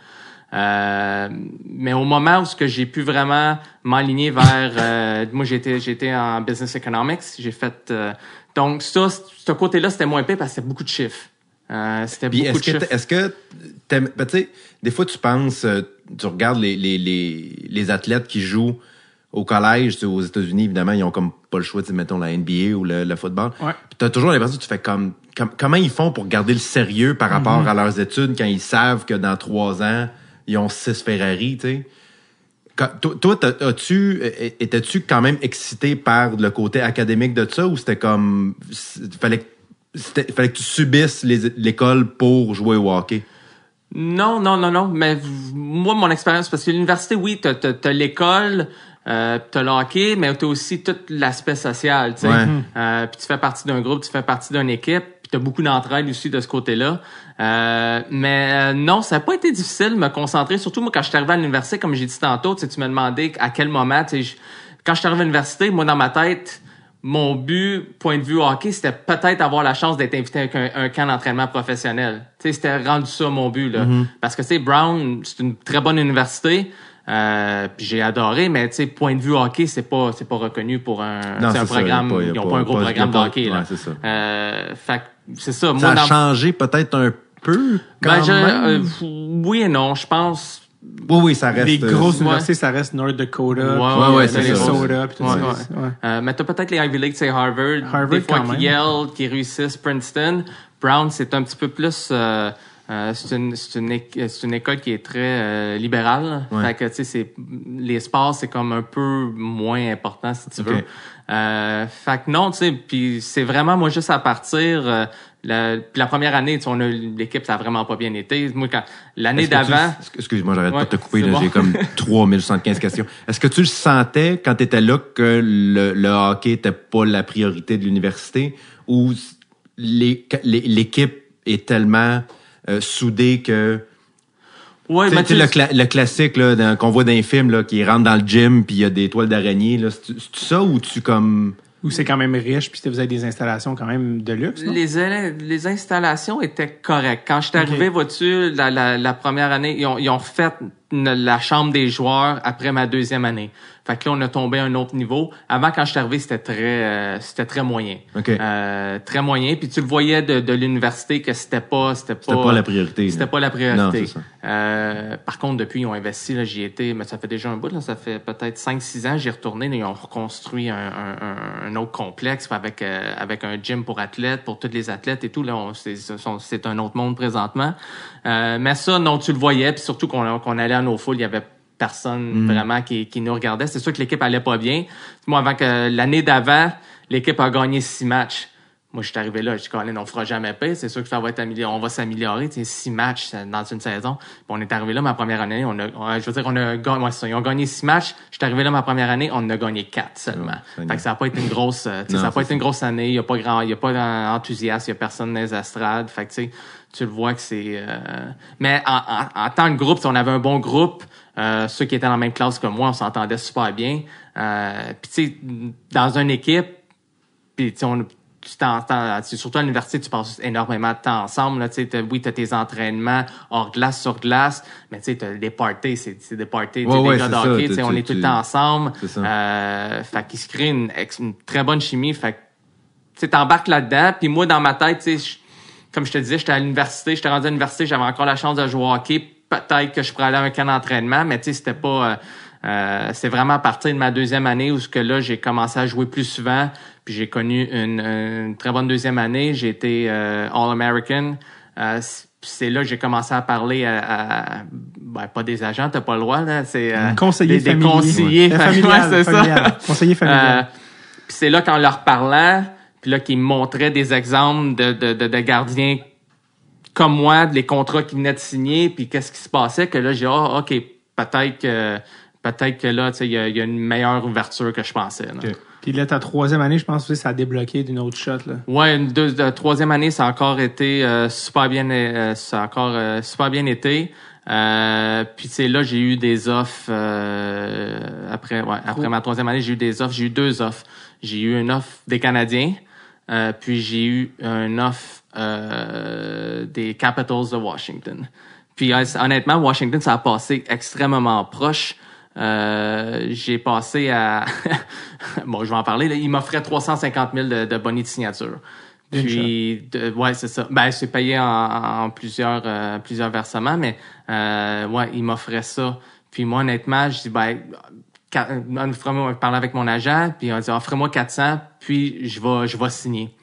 [SPEAKER 4] Euh, mais au moment où ce que j'ai pu vraiment m'aligner vers... euh, [laughs] moi, j'étais j'étais en business economics. J'ai fait... euh, donc ça, ce côté-là, c'était moins pire parce que c'était beaucoup de chiffres. Euh, c'était beaucoup de chiffres.
[SPEAKER 3] est-ce que, ben, tu sais, des fois tu penses, euh, tu regardes les, les, les, les athlètes qui jouent au collège, aux États-Unis, évidemment, ils ont comme pas le choix, mettons la NBA ou le, le football.
[SPEAKER 1] Ouais.
[SPEAKER 3] Puis t'as toujours l'impression que tu fais comme, comme- comment ils font pour garder le sérieux par rapport à leurs études quand ils savent que dans trois ans, ils ont six Ferrari, tu sais? Quand- Toi, as-tu, étais-tu quand même excité par le côté académique de ça ou c'était comme, fallait, fallait que tu subisses l'école pour jouer au hockey?
[SPEAKER 4] Non, non, non, non. Mais moi, mon expérience, parce que l'université, oui, t'as, t'as l'école, euh, t'as le hockey, mais t'as aussi tout l'aspect social, tu sais.
[SPEAKER 3] Ouais.
[SPEAKER 4] Euh, puis tu fais partie d'un groupe, tu fais partie d'une équipe, puis t'as beaucoup d'entraide aussi de ce côté-là. Euh, mais euh, non, ça n'a pas été difficile de me concentrer, surtout moi quand je suis arrivé à l'université, comme j'ai dit tantôt, tu me demandais à quel moment, tu sais, je- quand je suis arrivé à l'université, moi dans ma tête, mon but, point de vue hockey, c'était peut-être avoir la chance d'être invité avec un, un camp d'entraînement professionnel. Tu sais, c'était rendu ça mon but là, parce que tu sais, Brown, c'est une très bonne université. Euh, puis j'ai adoré, mais tu sais, point de vue hockey, c'est pas c'est pas reconnu pour un,
[SPEAKER 3] Non,
[SPEAKER 4] c'est un
[SPEAKER 3] ça,
[SPEAKER 4] programme.
[SPEAKER 3] y a pas- y a
[SPEAKER 4] ils ont
[SPEAKER 3] pas-
[SPEAKER 4] pas un gros
[SPEAKER 3] pas-
[SPEAKER 4] programme de hockey là.
[SPEAKER 3] ouais, c'est ça.
[SPEAKER 4] Euh, fait que c'est ça.
[SPEAKER 3] Ça
[SPEAKER 4] Moi,
[SPEAKER 3] a
[SPEAKER 4] dans,
[SPEAKER 3] changé peut-être un peu quand
[SPEAKER 4] ben, je-
[SPEAKER 3] même?
[SPEAKER 4] euh, oui et non, je pense.
[SPEAKER 3] oui, oui, ça reste...
[SPEAKER 1] Les
[SPEAKER 3] euh,
[SPEAKER 1] grosses
[SPEAKER 4] ouais.
[SPEAKER 1] universités, ça reste North Dakota,
[SPEAKER 4] Ouais,
[SPEAKER 3] ouais, ouais, c'est ça.
[SPEAKER 1] Minnesota, puis tout
[SPEAKER 4] Ouais,
[SPEAKER 1] ça.
[SPEAKER 4] ouais.
[SPEAKER 1] Ouais.
[SPEAKER 4] Euh, mais t'as peut-être les Ivy League, c'est Harvard,
[SPEAKER 1] Harvard,
[SPEAKER 4] des fois
[SPEAKER 1] quand même.
[SPEAKER 4] qui Yale, qui réussissent Princeton. Brown, c'est un petit peu plus. euh, euh, c'est une, c'est une, c'est une école qui est très euh, libérale.
[SPEAKER 3] Ouais.
[SPEAKER 4] Fait que, tu sais, c'est, les sports, c'est comme un peu moins important, si tu veux. Euh, fait que non, tu sais, puis c'est vraiment, moi, juste à partir... euh, la, puis la première année, tu sais, on a l'équipe, ça a vraiment pas bien été. Moi, quand l'année d'avant,
[SPEAKER 3] Excuse-moi, j'arrête pas de te couper.
[SPEAKER 4] bon.
[SPEAKER 3] J'ai comme [laughs] 3075 questions. Est-ce que tu le sentais quand tu étais là que le, le hockey était pas la priorité de l'université ou l'équipe est tellement euh, soudée que...
[SPEAKER 4] ouais,
[SPEAKER 3] Tu sais,
[SPEAKER 4] mais
[SPEAKER 3] tu sais,
[SPEAKER 4] tu-
[SPEAKER 3] le, cla- le classique là, dans- qu'on voit dans les films, là, qui rentre dans le gym puis il y a des toiles d'araignée. là, C'est c'est ça ou tu comme...
[SPEAKER 1] Ou c'est quand même riche, puis vous avez des installations quand même de luxe, non?
[SPEAKER 4] Les, les installations étaient correctes. Quand je suis arrivé, vois-tu, la, la, la première année, ils ont, ils ont refait une- la chambre des joueurs après ma deuxième année. Fait que là, on a tombé à un autre niveau. Avant, quand je suis arrivé, c'était très, euh, c'était très moyen.
[SPEAKER 3] OK.
[SPEAKER 4] Euh, très moyen. Puis tu le voyais de, de l'université que c'était pas, c'était pas,
[SPEAKER 3] C'était pas la priorité.
[SPEAKER 4] C'était pas la priorité.
[SPEAKER 3] Non, c'est ça.
[SPEAKER 4] Euh, par contre, depuis, ils ont investi. Là, j'y étais, mais ça fait déjà un bout. Là, ça fait peut-être 5-6 ans. J'y retourné. Là, ils ont reconstruit un, un, un- autre complexe avec euh, avec un gym pour athlètes, pour tous les athlètes et tout. Là, on- c'est c'est- c'est un autre monde présentement. Euh, mais ça, non, tu le voyais. Puis surtout qu'on qu'on allait à nos foules, il y avait personne vraiment qui, qui nous regardait. C'est sûr que l'équipe allait pas bien. Moi, avant que l'année d'avant, l'équipe a gagné six matchs. Moi, je suis arrivé là, je dis, Colin, on fera jamais paix. C'est sûr que ça va être amélioré. On va s'améliorer. Tu sais, six matchs euh, dans une saison. Puis on est arrivé là, ma première année, on a, on- je veux dire, on a gagné, ça, ils ont gagné six matchs. Je suis arrivé là, ma première année, on en a gagné quatre seulement.
[SPEAKER 3] Oh,
[SPEAKER 4] fait que ça n'a pas été une grosse, euh, tu sais,
[SPEAKER 3] Non,
[SPEAKER 4] ça n'a pas été une grosse année. Il y a pas grand, il y a pas d'enthousiasme, il y a personne dans les estrades. Fait que, tu sais, tu le vois que c'est, euh, mais en, en, en tant que groupe, on avait un bon groupe. Euh, ceux qui étaient dans la même classe que moi, on s'entendait super bien. Euh, Puis tu sais, dans une équipe, puis on tu t'entends, surtout à l'université, tu passes énormément de temps ensemble. Là, tu sais, t'as- oui, tu as tes entraînements hors glace, sur glace, mais tu sais, t'as des parties, c'est c'est des parties,
[SPEAKER 3] Ouais,
[SPEAKER 4] des gars de
[SPEAKER 3] ça,
[SPEAKER 4] hockey,
[SPEAKER 3] tu-
[SPEAKER 4] tu sais, on est tout le temps ensemble.
[SPEAKER 3] Ça.
[SPEAKER 4] Euh, fait qu'il se crée une, une très bonne chimie. Fait que, tu sais, t'embarques là-dedans. Puis moi, dans ma tête, tu sais, je- comme je te disais, j'étais à l'université, j'étais rendu à l'université, j'avais encore la chance de jouer au hockey. Peut-être que je pourrais aller à un camp d'entraînement, mais tu sais, c'était pas... euh, euh, c'est vraiment à partir de ma deuxième année où ce que là, j'ai commencé à jouer plus souvent. Puis j'ai connu une, une très bonne deuxième année. J'ai été euh, All-American. Euh, c- c'est là que j'ai commencé à parler à, à- ben, pas des agents, t'as pas le droit là, c'est euh,
[SPEAKER 1] Conseiller
[SPEAKER 4] des, des conseillers,
[SPEAKER 1] Euh,
[SPEAKER 4] Fait-
[SPEAKER 1] familial,
[SPEAKER 4] ouais, c'est ça.
[SPEAKER 1] Conseiller familial. [laughs]
[SPEAKER 4] Euh, puis c'est là qu'en leur parlant, puis là qu'ils me montraient des exemples de, de, de, de gardiens comme moi, les contrats qu'ils venaient de signer, puis qu'est-ce qui se passait, que là j'ai ah ok peut-être que peut-être que là tu sais il y, y a une meilleure ouverture que je pensais. là.
[SPEAKER 1] Puis là, ta troisième année, je pense que ça a débloqué d'une autre shot. Là.
[SPEAKER 4] Ouais, une deux, de- troisième année, ça a encore été euh, super bien, euh, ça a encore euh, super bien été. Euh, puis c'est là j'ai eu des offres euh, après, ouais, après ma troisième année, j'ai eu des offres, j'ai eu deux offres. J'ai eu une offre des Canadiens, euh, puis j'ai eu une offre euh, des Capitals de Washington. Puis euh, honnêtement, Washington, ça a passé extrêmement proche. Euh, j'ai passé à... [laughs] bon, je vais en parler. Là. Il m'offrait 350 000 de, de bonnets de signature. Puis, de- ouais, c'est ça. Ben, c'est payé en, en plusieurs, euh, plusieurs versements, mais euh, ouais, il m'offrait ça. Puis moi, honnêtement, je dis, ben, on offre-moi- parler avec mon agent, puis on dit, offrez-moi 400, puis je vais, je vais signer.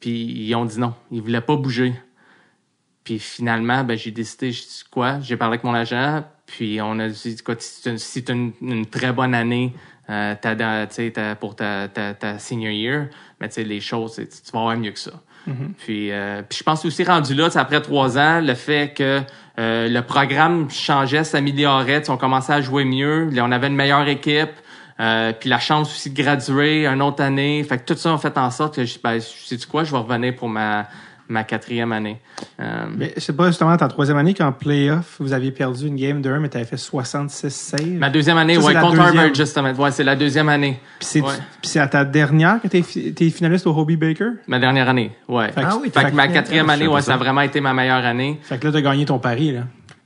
[SPEAKER 4] Puis ils ont dit non, ils voulaient pas bouger. Puis finalement, ben, j'ai décidé, je dis quoi, j'ai parlé avec mon agent, puis on a dit, quoi, si tu une, très bonne année euh, t'as tu pour ta, ta, senior year, mais tu sais, les choses, tu vas avoir mieux que ça. Puis, euh, je pense aussi rendu là, après trois ans, le fait que euh, le programme changeait, s'améliorait, on commençait à jouer mieux, on avait une meilleure équipe, euh, puis la chance aussi de graduer une autre année. Fait que tout ça a fait en sorte que je ben, sais-tu quoi, je vais revenir pour ma, ma quatrième année. Euh,
[SPEAKER 1] Mais c'est pas justement ta troisième année qu'en playoff, vous aviez perdu une game de 1, mais tu avais fait 66 saves.
[SPEAKER 4] ma deuxième année, ouais,
[SPEAKER 1] la
[SPEAKER 4] contre
[SPEAKER 1] deuxième.
[SPEAKER 4] Harvard, justement. Ouais, c'est la deuxième année.
[SPEAKER 1] Puis c'est,
[SPEAKER 4] Ouais.
[SPEAKER 1] à ta dernière que t'es, fi- t'es finaliste au Hobie Baker?
[SPEAKER 4] Ma dernière année, ouais.
[SPEAKER 1] Fait que-
[SPEAKER 3] Ah oui,
[SPEAKER 4] Fait
[SPEAKER 1] fait
[SPEAKER 4] que ma quatrième année, ouais, ça a vraiment été ma meilleure année.
[SPEAKER 1] Fait que là, t'as gagné ton pari, là.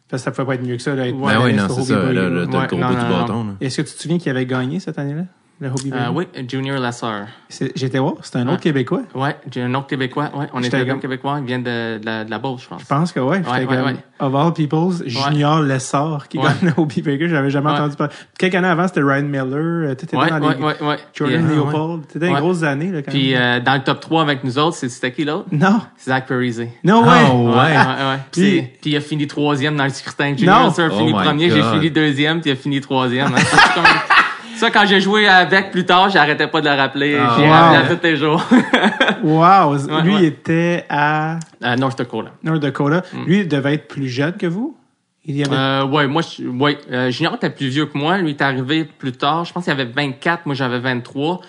[SPEAKER 1] Parce que ça pouvait pas être mieux que ça, d'être
[SPEAKER 4] Ouais,
[SPEAKER 3] Ben oui,
[SPEAKER 1] finaliste
[SPEAKER 3] non,
[SPEAKER 1] au
[SPEAKER 3] c'est
[SPEAKER 1] Hobie
[SPEAKER 3] ça. Là, là,
[SPEAKER 4] Ouais,
[SPEAKER 3] le
[SPEAKER 4] non,
[SPEAKER 3] du
[SPEAKER 4] non,
[SPEAKER 3] bâton. là.
[SPEAKER 1] Est-ce que tu te souviens qui avait gagné cette année-là? Le Hobie Baker?
[SPEAKER 4] Euh, oui, Junior Lasseur.
[SPEAKER 1] C'est- J'étais voir, c'était un autre
[SPEAKER 4] Ouais.
[SPEAKER 1] Québécois.
[SPEAKER 4] Ouais, j'ai un autre Québécois. Ouais, on était deux
[SPEAKER 1] comme-
[SPEAKER 4] Québécois. Il vient de, de la, de la Beauce, je pense.
[SPEAKER 1] Je pense que ouais. J'étais
[SPEAKER 4] Ouais, ouais.
[SPEAKER 1] Of all peoples, Junior Lessard qui
[SPEAKER 4] Ouais.
[SPEAKER 1] gagne le Hobie Baker. J'avais jamais
[SPEAKER 4] Ouais.
[SPEAKER 1] entendu parler. Quelques années avant, c'était Ryan Miller. euh, T'étais
[SPEAKER 4] Ouais,
[SPEAKER 1] dans les
[SPEAKER 4] ouais, ouais.
[SPEAKER 1] Jordan
[SPEAKER 4] euh,
[SPEAKER 1] Leopold. T'étais dans les grosses années, là, quand
[SPEAKER 4] Puis
[SPEAKER 1] même.
[SPEAKER 4] euh, dans le top 3 avec nous autres, c'est- c'était qui l'autre?
[SPEAKER 1] Non.
[SPEAKER 4] C'est Zach Parise.
[SPEAKER 1] No way.
[SPEAKER 3] Ah, ouais.
[SPEAKER 4] Ouais, ouais, ouais. Puis,
[SPEAKER 1] Puis-
[SPEAKER 4] c'est- puis il a fini troisième dans le scrutin. Junior
[SPEAKER 1] Non.
[SPEAKER 4] Lasseur a
[SPEAKER 3] Oh
[SPEAKER 4] fini premier, j'ai fini deuxième, puis il a fini troisième. [laughs] Ça, quand j'ai joué avec plus tard, j'arrêtais pas de le rappeler.
[SPEAKER 3] Ah,
[SPEAKER 4] j'ai
[SPEAKER 1] wow.
[SPEAKER 4] rappelé à tous les jours. [laughs]
[SPEAKER 1] Wow. Lui,
[SPEAKER 4] ouais.
[SPEAKER 1] il était à
[SPEAKER 4] North Dakota.
[SPEAKER 1] North Dakota. Lui, il devait être plus jeune que vous? Il y avait...
[SPEAKER 4] Euh, ouais, moi, je- ouais, euh, Junior était plus vieux que moi. Lui, il est arrivé plus tard. Je pense qu'il avait 24. Moi, j'avais 23.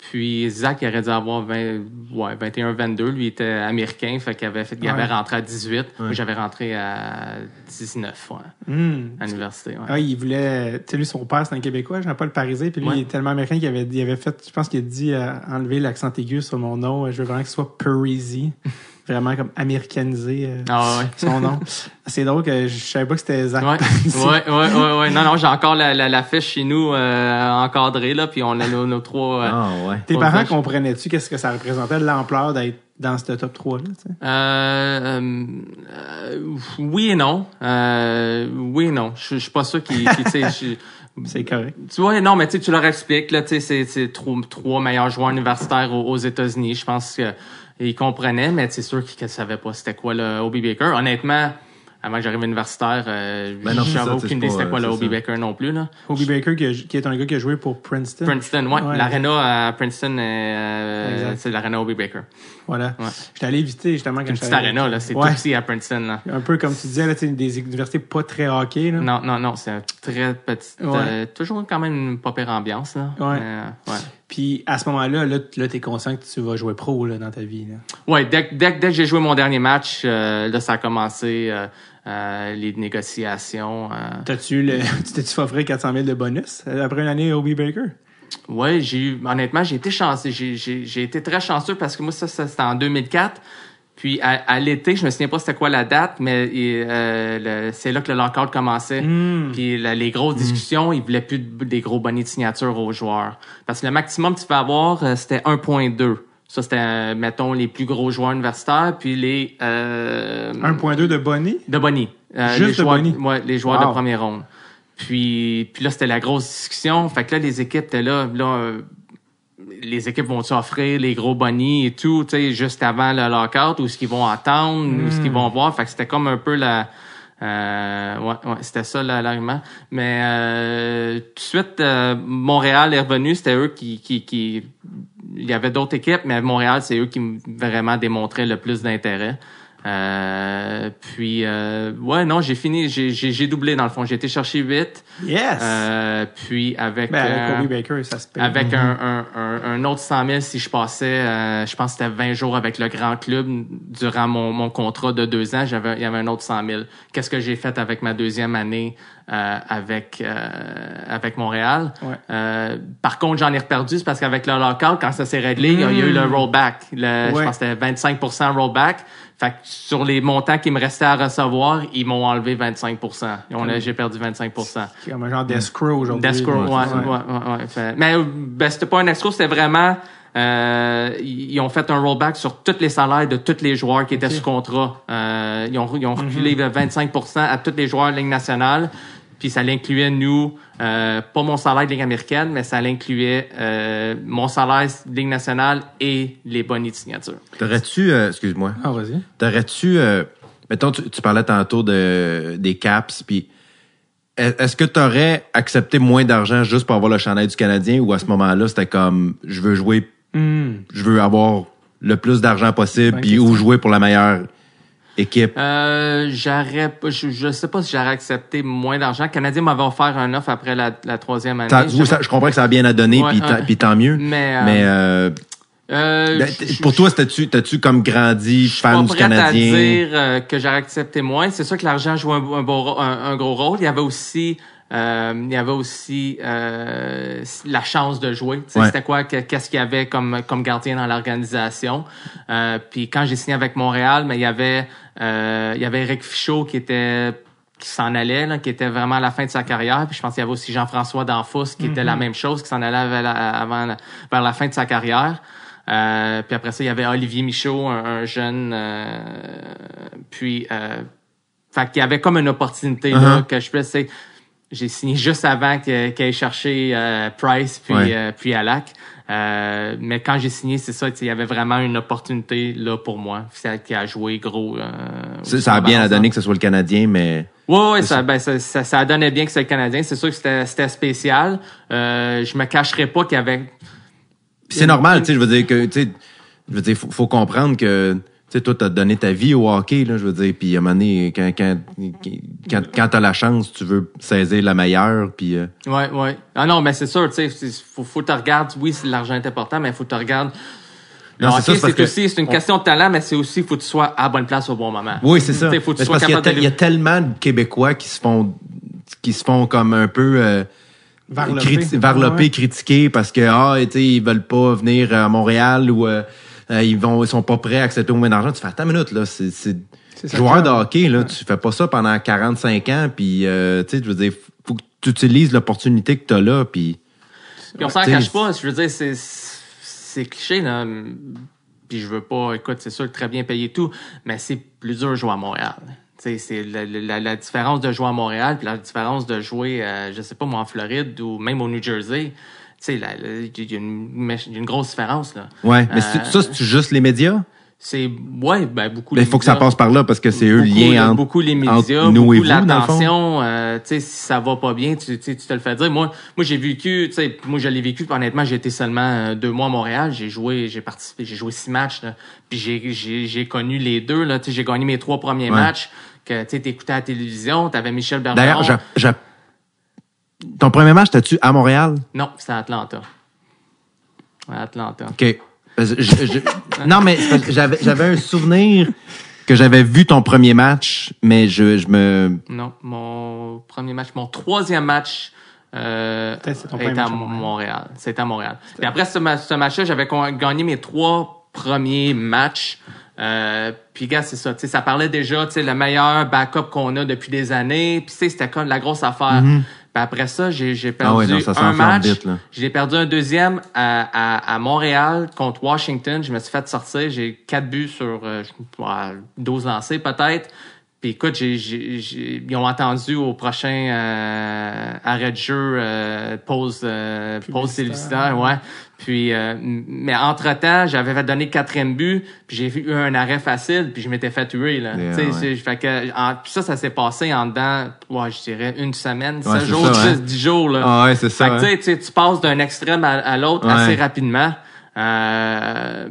[SPEAKER 4] Puis Zach, il aurait dû avoir 20, ouais, 21, 22. Lui, il était américain. Fait qu'il avait, fait, il avait
[SPEAKER 1] Ouais.
[SPEAKER 4] rentré à 18. Moi, j'avais rentré à 19, ouais,
[SPEAKER 1] Hmm.
[SPEAKER 4] à l'université. Ouais.
[SPEAKER 1] Ah, il voulait. Tu sais, lui, son père, c'est un Québécois, Jean-Paul Parisé. Puis lui,
[SPEAKER 4] Ouais.
[SPEAKER 1] il est tellement américain qu'il avait, il avait fait. Je pense qu'il a dit euh, enlever l'accent aigu sur mon nom. Je veux vraiment que ce soit Parisi. [laughs] vraiment comme américanisé euh,
[SPEAKER 4] Ah ouais.
[SPEAKER 1] son nom. [laughs] C'est drôle que je savais pas que c'était Zach
[SPEAKER 4] Ouais, [laughs] ouais, ouais, ouais, ouais. Non, non, j'ai encore la, la, la fiche chez nous euh, encadrée, là, puis on a nos, nos trois... euh,
[SPEAKER 3] Ah, ouais.
[SPEAKER 1] Tes parents comprenaient-tu qu'est-ce que ça représentait, l'ampleur d'être dans ce top 3-là? tu sais?
[SPEAKER 4] Euh, euh, oui et non. Euh, oui et non. Je suis pas sûr qu'ils... qu'ils, tu sais, je- [laughs]
[SPEAKER 1] C'est correct.
[SPEAKER 4] Tu vois, non, mais tu sais, tu leur expliques, là, tu sais, c'est, c'est trois, trois meilleurs joueurs universitaires aux, aux États-Unis. Je pense que ils comprenaient, mais c'est sûr qu'ils ne savaient pas c'était quoi le Obi Baker. Honnêtement, avant que j'arrive universitaire, euh,
[SPEAKER 3] Ben ça, tu sais,
[SPEAKER 4] aucune idée c'était quoi le
[SPEAKER 3] euh,
[SPEAKER 4] Obi
[SPEAKER 3] c'est ça.
[SPEAKER 4] Baker non plus, là.
[SPEAKER 1] Hobie Baker, qui, a- qui est un gars qui a joué pour Princeton.
[SPEAKER 4] Princeton, ouais.
[SPEAKER 1] Ouais.
[SPEAKER 4] L'arena à Princeton, euh, c'est l'arena Obi Baker.
[SPEAKER 1] Voilà.
[SPEAKER 4] Ouais.
[SPEAKER 1] J'étais allé visiter justement quand
[SPEAKER 4] Une petite arena, là. C'est
[SPEAKER 1] Ouais.
[SPEAKER 4] tout petit à Princeton, là.
[SPEAKER 1] Un peu comme tu disais, là, des universités pas très hockey. Là.
[SPEAKER 4] Non, non, non, c'est un très petit,
[SPEAKER 1] Ouais.
[SPEAKER 4] euh, toujours quand même une pas pire ambiance, là.
[SPEAKER 1] Ouais. Puis à ce moment-là, là, là tu es conscient que tu vas jouer pro là, dans ta vie. Là.
[SPEAKER 4] Ouais, dès, que- dès, dès que j'ai joué mon dernier match, euh, là, ça a commencé euh, euh, les négociations. euh.
[SPEAKER 1] T'as-tu le, tu t'es-tu fait offrir 400 000 de bonus euh, après une année au Baker?
[SPEAKER 4] Ouais, j'ai eu, honnêtement, j'ai été chanceux. J'ai, j'ai, j'ai été très chanceux parce que moi, ça, ça c'était en 2004. Puis à, à l'été, je me souviens pas c'était quoi la date, mais euh, c'est là que le lockout commençait.
[SPEAKER 1] Hmm.
[SPEAKER 4] Puis la- les grosses discussions, ils voulaient plus de- des gros bonnets de signature aux joueurs. Parce que le maximum que tu peux avoir, euh, c'était 1.2. Ça, c'était, euh, mettons, les plus gros joueurs universitaires, puis les... Euh,
[SPEAKER 1] 1.2 de Bonnie?
[SPEAKER 4] De Bonnie. Euh,
[SPEAKER 1] Juste
[SPEAKER 4] les
[SPEAKER 1] de Bonnie?
[SPEAKER 4] Ouais, les joueurs
[SPEAKER 1] Wow.
[SPEAKER 4] de première ronde. Puis, puis là, c'était la grosse discussion. Fait que là, les équipes étaient là. là les équipes vont s'offrir les gros bonnies et tout, tu sais, juste avant le lockout, ou ce qu'ils vont attendre, ou ce qu'ils vont voir. Fait que c'était comme un peu la... Euh, ouais, ouais, c'était ça l'argument. Mais euh, tout de suite, euh, Montréal est revenu. C'était eux qui, qui, qui... Il y avait d'autres équipes, mais Montréal, c'est eux qui vraiment démontraient le plus d'intérêt. Euh, puis, euh, ouais, non, j'ai fini, j'ai, doublé dans le fond. J'ai été chercher 8.
[SPEAKER 1] Yes!
[SPEAKER 4] Euh, puis avec...
[SPEAKER 1] ben,
[SPEAKER 4] euh,
[SPEAKER 1] avec Hobie Baker, ça se paye.
[SPEAKER 4] avec un, un, un, un autre 100 000 si je passais, euh, je pense que c'était 20 jours avec le grand club durant mon, mon contrat de deux ans, j'avais, il y avait un autre 100 000. Qu'est-ce que j'ai fait avec ma deuxième année? Euh, avec euh, avec Montréal?
[SPEAKER 1] Ouais.
[SPEAKER 4] Euh, par contre, j'en ai reperdu, c'est parce qu'avec le lockout, quand ça s'est réglé, il y a- il y a eu le rollback. Le, Je pense que c'était 25% rollback. Fait que sur les montants qui me restaient à recevoir, ils m'ont enlevé 25 On a- J'ai perdu 25%
[SPEAKER 1] C'est comme un genre d'escrow aujourd'hui.
[SPEAKER 4] D'escrow, ouais,
[SPEAKER 1] Ouais.
[SPEAKER 4] Fait- mais ben, c'était pas un escrow, c'était vraiment... euh, ils ont fait un rollback sur tous les salaires de tous les joueurs qui étaient sous contrat. Euh, ils ont, ils ont reculé de 25% à tous les joueurs de Ligue nationale. Puis ça l'incluait, nous, euh, pas mon salaire de Ligue américaine, mais ça l'incluait euh, mon salaire de Ligue nationale et les bonnets de signature.
[SPEAKER 3] T'aurais-tu, euh, excuse-moi,
[SPEAKER 1] Ah, vas-y.
[SPEAKER 3] t'aurais-tu, euh, mettons, tu, tu parlais tantôt de, des caps, puis est- est-ce que t'aurais accepté moins d'argent juste pour avoir le chandail du Canadien ou à ce moment-là, c'était comme, je veux jouer,
[SPEAKER 1] Hmm.
[SPEAKER 3] je veux avoir le plus d'argent possible,
[SPEAKER 1] Bonne
[SPEAKER 3] puis ou jouer pour la meilleure équipe?
[SPEAKER 4] Euh, j'aurais je, je sais pas si j'aurais accepté moins d'argent. Le Canadien m'avait offert un offre après la, la troisième année. Je
[SPEAKER 3] ça- je comprends que ça a bien à donner,
[SPEAKER 4] Ouais,
[SPEAKER 3] puis tant- mieux.
[SPEAKER 4] Mais, euh,
[SPEAKER 3] Mais euh,
[SPEAKER 4] Euh,
[SPEAKER 3] ben,
[SPEAKER 4] je- je-
[SPEAKER 3] pour toi, c'était-tu, t'as-tu comme grandi
[SPEAKER 4] je
[SPEAKER 3] fan du Canadien?
[SPEAKER 4] dire euh, que j'aurais accepté moins. C'est sûr que l'argent joue un, un, beau un gros rôle. Il y avait aussi, euh, il y avait aussi euh, la chance de jouer. Tu sais,
[SPEAKER 3] Ouais.
[SPEAKER 4] C'était quoi, que- qu'est-ce qu'il y avait comme comme gardien dans l'organisation? Euh, puis quand j'ai signé avec Montréal, mais il y avait, euh, il y avait Eric Fichaud qui était qui s'en allait, là, qui était vraiment à la fin de sa carrière. Puis je pense qu'il y avait aussi Jean-François Danfous qui était la même chose, qui s'en allait vers la, avant vers la fin de sa carrière. Euh, puis après ça, il y avait Olivier Michaud, un, un jeune. euh, puis, euh, fait qu'il y avait comme une opportunité là,
[SPEAKER 3] Uh-huh.
[SPEAKER 4] que je sais. J'ai signé juste avant que- qu'il ait cherché euh, Price puis
[SPEAKER 3] Ouais.
[SPEAKER 4] euh, puis Alak. Euh, mais quand j'ai signé, c'est ça, il y avait vraiment une opportunité là pour moi, celle qui a joué gros. Euh,
[SPEAKER 3] Ça, a bien à donner que ce soit le Canadien, mais
[SPEAKER 4] Ouais, ouais, ça, ben, ça, ça, ça donnait bien que c'est le Canadien. C'est sûr que c'était spécial. Euh, je me cacherais pas qu'il y avait.
[SPEAKER 3] C'est normal, tu sais, je veux dire que, tu sais, je veux dire, faut, faut comprendre que, tu sais, toi, t'as donné ta vie au hockey, là, je veux dire, puis à un moment donné, quand, quand, quand, quand t'as la chance, tu veux saisir la meilleure, puis euh,
[SPEAKER 4] Ouais, ouais. Ah non, mais c'est sûr, tu sais, faut, faut te regarder. Oui, l'argent est important, mais faut te regarder. Le
[SPEAKER 3] Non, c'est
[SPEAKER 4] hockey,
[SPEAKER 3] c'est
[SPEAKER 4] aussi, c'est une question de talent, mais c'est aussi, faut que tu sois à la bonne place au bon moment.
[SPEAKER 3] oui, c'est ça.
[SPEAKER 4] Tu sais, faut que tu sois
[SPEAKER 3] parce qu'il y a,
[SPEAKER 4] capable
[SPEAKER 3] il y a
[SPEAKER 4] de.
[SPEAKER 3] tellement de Québécois qui se font, qui se font comme un peu, euh,
[SPEAKER 1] Varlopé.
[SPEAKER 3] criti- varlopés,
[SPEAKER 1] Ouais.
[SPEAKER 3] critiqués parce que, ah, tu sais, ils veulent pas venir à Montréal ou, euh, euh, ils vont, ils sont pas prêts à accepter moins d'argent. Tu fais, attends une minute, là, c'est, c'est,
[SPEAKER 1] C'est ça
[SPEAKER 3] joueur
[SPEAKER 1] le
[SPEAKER 3] de hockey, là, tu fais pas ça pendant 45 ans, puis, euh, tu sais, je veux dire, faut que tu utilises l'opportunité que t'as là, puis...
[SPEAKER 4] Puis on s'en
[SPEAKER 3] T'sais,
[SPEAKER 4] cache pas. Je veux dire, c'est, c'est cliché, là. Puis je veux pas, écoute, c'est sûr, très bien payé tout, mais c'est plus dur de jouer à Montréal. Tu sais, c'est la, la, la différence de jouer à Montréal puis la différence de jouer, euh, je sais pas, moi, en Floride ou même au New Jersey. Tu sais, il y, a une il y a une grosse différence, là.
[SPEAKER 3] Ouais, mais c'est-
[SPEAKER 4] Euh,
[SPEAKER 3] ça, c'est juste les médias?
[SPEAKER 4] C'est, ouais, ben, beaucoup
[SPEAKER 3] Mais il faut que ça passe par là parce que c'est eux le lien entre,
[SPEAKER 4] beaucoup les médias,
[SPEAKER 3] nous
[SPEAKER 4] beaucoup l'attention. euh, tu sais, si ça va pas bien, tu, tu, tu te le fais dire. Moi, moi j'ai vécu, tu sais, moi je l'ai vécu. Honnêtement, j'ai été seulement euh, deux mois à Montréal. J'ai joué, j'ai participé, j'ai joué six matchs. Là, puis j'ai, j'ai, j'ai connu les deux. Là, tu sais, j'ai gagné mes trois premiers
[SPEAKER 3] Ouais.
[SPEAKER 4] matchs. Que tu sais, t'écoutais à la télévision, t'avais Michel Bergeron.
[SPEAKER 3] D'ailleurs, ton premier match, t'as-tu à Montréal?
[SPEAKER 4] Non, c'était à Atlanta. À Atlanta.
[SPEAKER 3] OK. Je- je- non, mais j'avais, j'avais un souvenir que j'avais vu ton premier match, mais je, je me...
[SPEAKER 4] Non, mon premier match, mon troisième match euh, est à
[SPEAKER 1] Montréal.
[SPEAKER 4] C'était à Montréal. Et après ce, ma- ce match-là, j'avais gagné mes trois premiers matchs. Euh, puis gars, c'est ça. Tu sais, ça parlait déjà, tu sais, le meilleur backup qu'on a depuis des années. Puis tu sais, c'était comme la grosse affaire. Puis après ça, j'ai j'ai perdu
[SPEAKER 3] Ah ouais, non, ça
[SPEAKER 4] un match. J'ai perdu un deuxième à, à, à Montréal contre Washington. Je me suis fait sortir. J'ai quatre buts sur euh, je- ouais, 12 lancés peut-être. Puis écoute, j'ai, j'ai, j'ai- ils ont entendu au prochain euh, arrêt de jeu, euh, pause, euh, pause ouais. Puis, euh, mais entre-temps, j'avais le quatrième but, puis j'ai eu un arrêt facile, puis je m'étais fait tuer, là.
[SPEAKER 3] Yeah, ouais.
[SPEAKER 4] fait que, en- ça, ça s'est passé en dedans, ouais, je dirais une semaine,
[SPEAKER 3] Ouais,
[SPEAKER 4] jours,
[SPEAKER 3] ça, hein.
[SPEAKER 4] dix, dix jours, là.
[SPEAKER 3] Ah ouais, c'est ça.
[SPEAKER 4] Fait que,
[SPEAKER 3] hein.
[SPEAKER 4] tu passes d'un extrême à, à l'autre assez rapidement. Euh,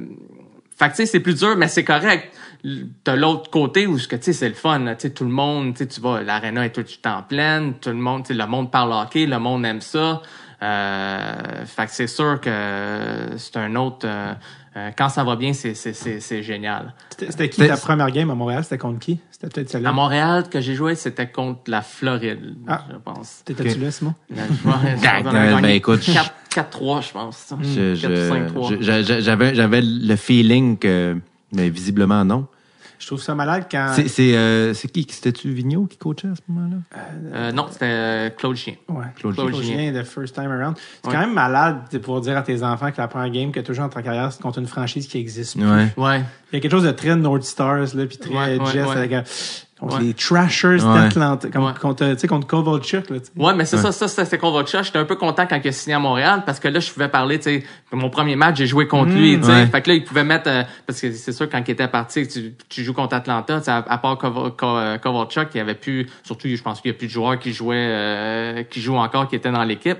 [SPEAKER 4] fait que, tu sais, c'est plus dur, mais c'est correct. De l'autre côté, où ce que, tu sais, c'est le fun, tu sais, tout le monde, tu sais, tu vas, l'aréna est tout le temps pleine, tout le monde, tu sais, le monde parle hockey, le monde aime ça. Euh, fait que c'est sûr que c'est un autre, euh, euh, quand ça va bien, c'est, c'est, c'est, c'est génial.
[SPEAKER 1] C'était qui
[SPEAKER 3] C'est-
[SPEAKER 1] ta première game à Montréal? C'était contre qui? C'était peut-être celle-là.
[SPEAKER 4] À Montréal, que j'ai joué, c'était contre la Floride,
[SPEAKER 1] Ah.
[SPEAKER 4] je pense.
[SPEAKER 1] T'étais-tu
[SPEAKER 3] Ok.
[SPEAKER 1] là, Simon? [laughs]
[SPEAKER 3] Ben, écoute, je-
[SPEAKER 4] 4 4-3, je pense.
[SPEAKER 3] Je- je-
[SPEAKER 4] 4-5-3.
[SPEAKER 3] je- je- j'avais, j'avais le feeling que, mais visiblement non,
[SPEAKER 1] Je trouve ça malade quand.
[SPEAKER 3] C'est c'est euh, c'est qui? C'était-tu Vigneault qui coachait à ce moment-là?
[SPEAKER 4] Euh, non, c'était euh, Claude Chien.
[SPEAKER 1] Ouais.
[SPEAKER 3] Claude
[SPEAKER 1] Claude.
[SPEAKER 4] Gien,
[SPEAKER 1] the first time around. C'est
[SPEAKER 4] Ouais.
[SPEAKER 1] quand même malade de pouvoir dire à tes enfants que la première game que tu joues en ta carrière, c'est contre une franchise qui existe. plus.
[SPEAKER 3] Ouais.
[SPEAKER 4] Ouais.
[SPEAKER 1] Il y a quelque chose de très North Stars, là, puis très
[SPEAKER 4] Ouais,
[SPEAKER 1] euh, contre
[SPEAKER 4] Ouais.
[SPEAKER 1] les Trashers
[SPEAKER 3] Ouais.
[SPEAKER 1] d'Atlanta, comme-
[SPEAKER 4] Ouais.
[SPEAKER 1] contre, tu sais, contre Kovalchuk, là, tu sais.
[SPEAKER 4] Ouais, mais c'est
[SPEAKER 3] Ouais.
[SPEAKER 4] ça, ça, ça, c'était Kovalchuk. J'étais un peu content quand il a signé à Montréal parce que là, je pouvais parler, tu sais, mon premier match, j'ai joué contre lui, tu sais.
[SPEAKER 3] Ouais.
[SPEAKER 4] Fait que là, il pouvait mettre, euh, parce que c'est sûr, quand il était parti, tu, tu joues contre Atlanta, tu sais, à, à part Kova- Ko- euh, Kovalchuk, il y avait plus, surtout, je pense qu'il y a plus de joueurs qui jouaient, euh, qui jouent encore, qui étaient dans l'équipe.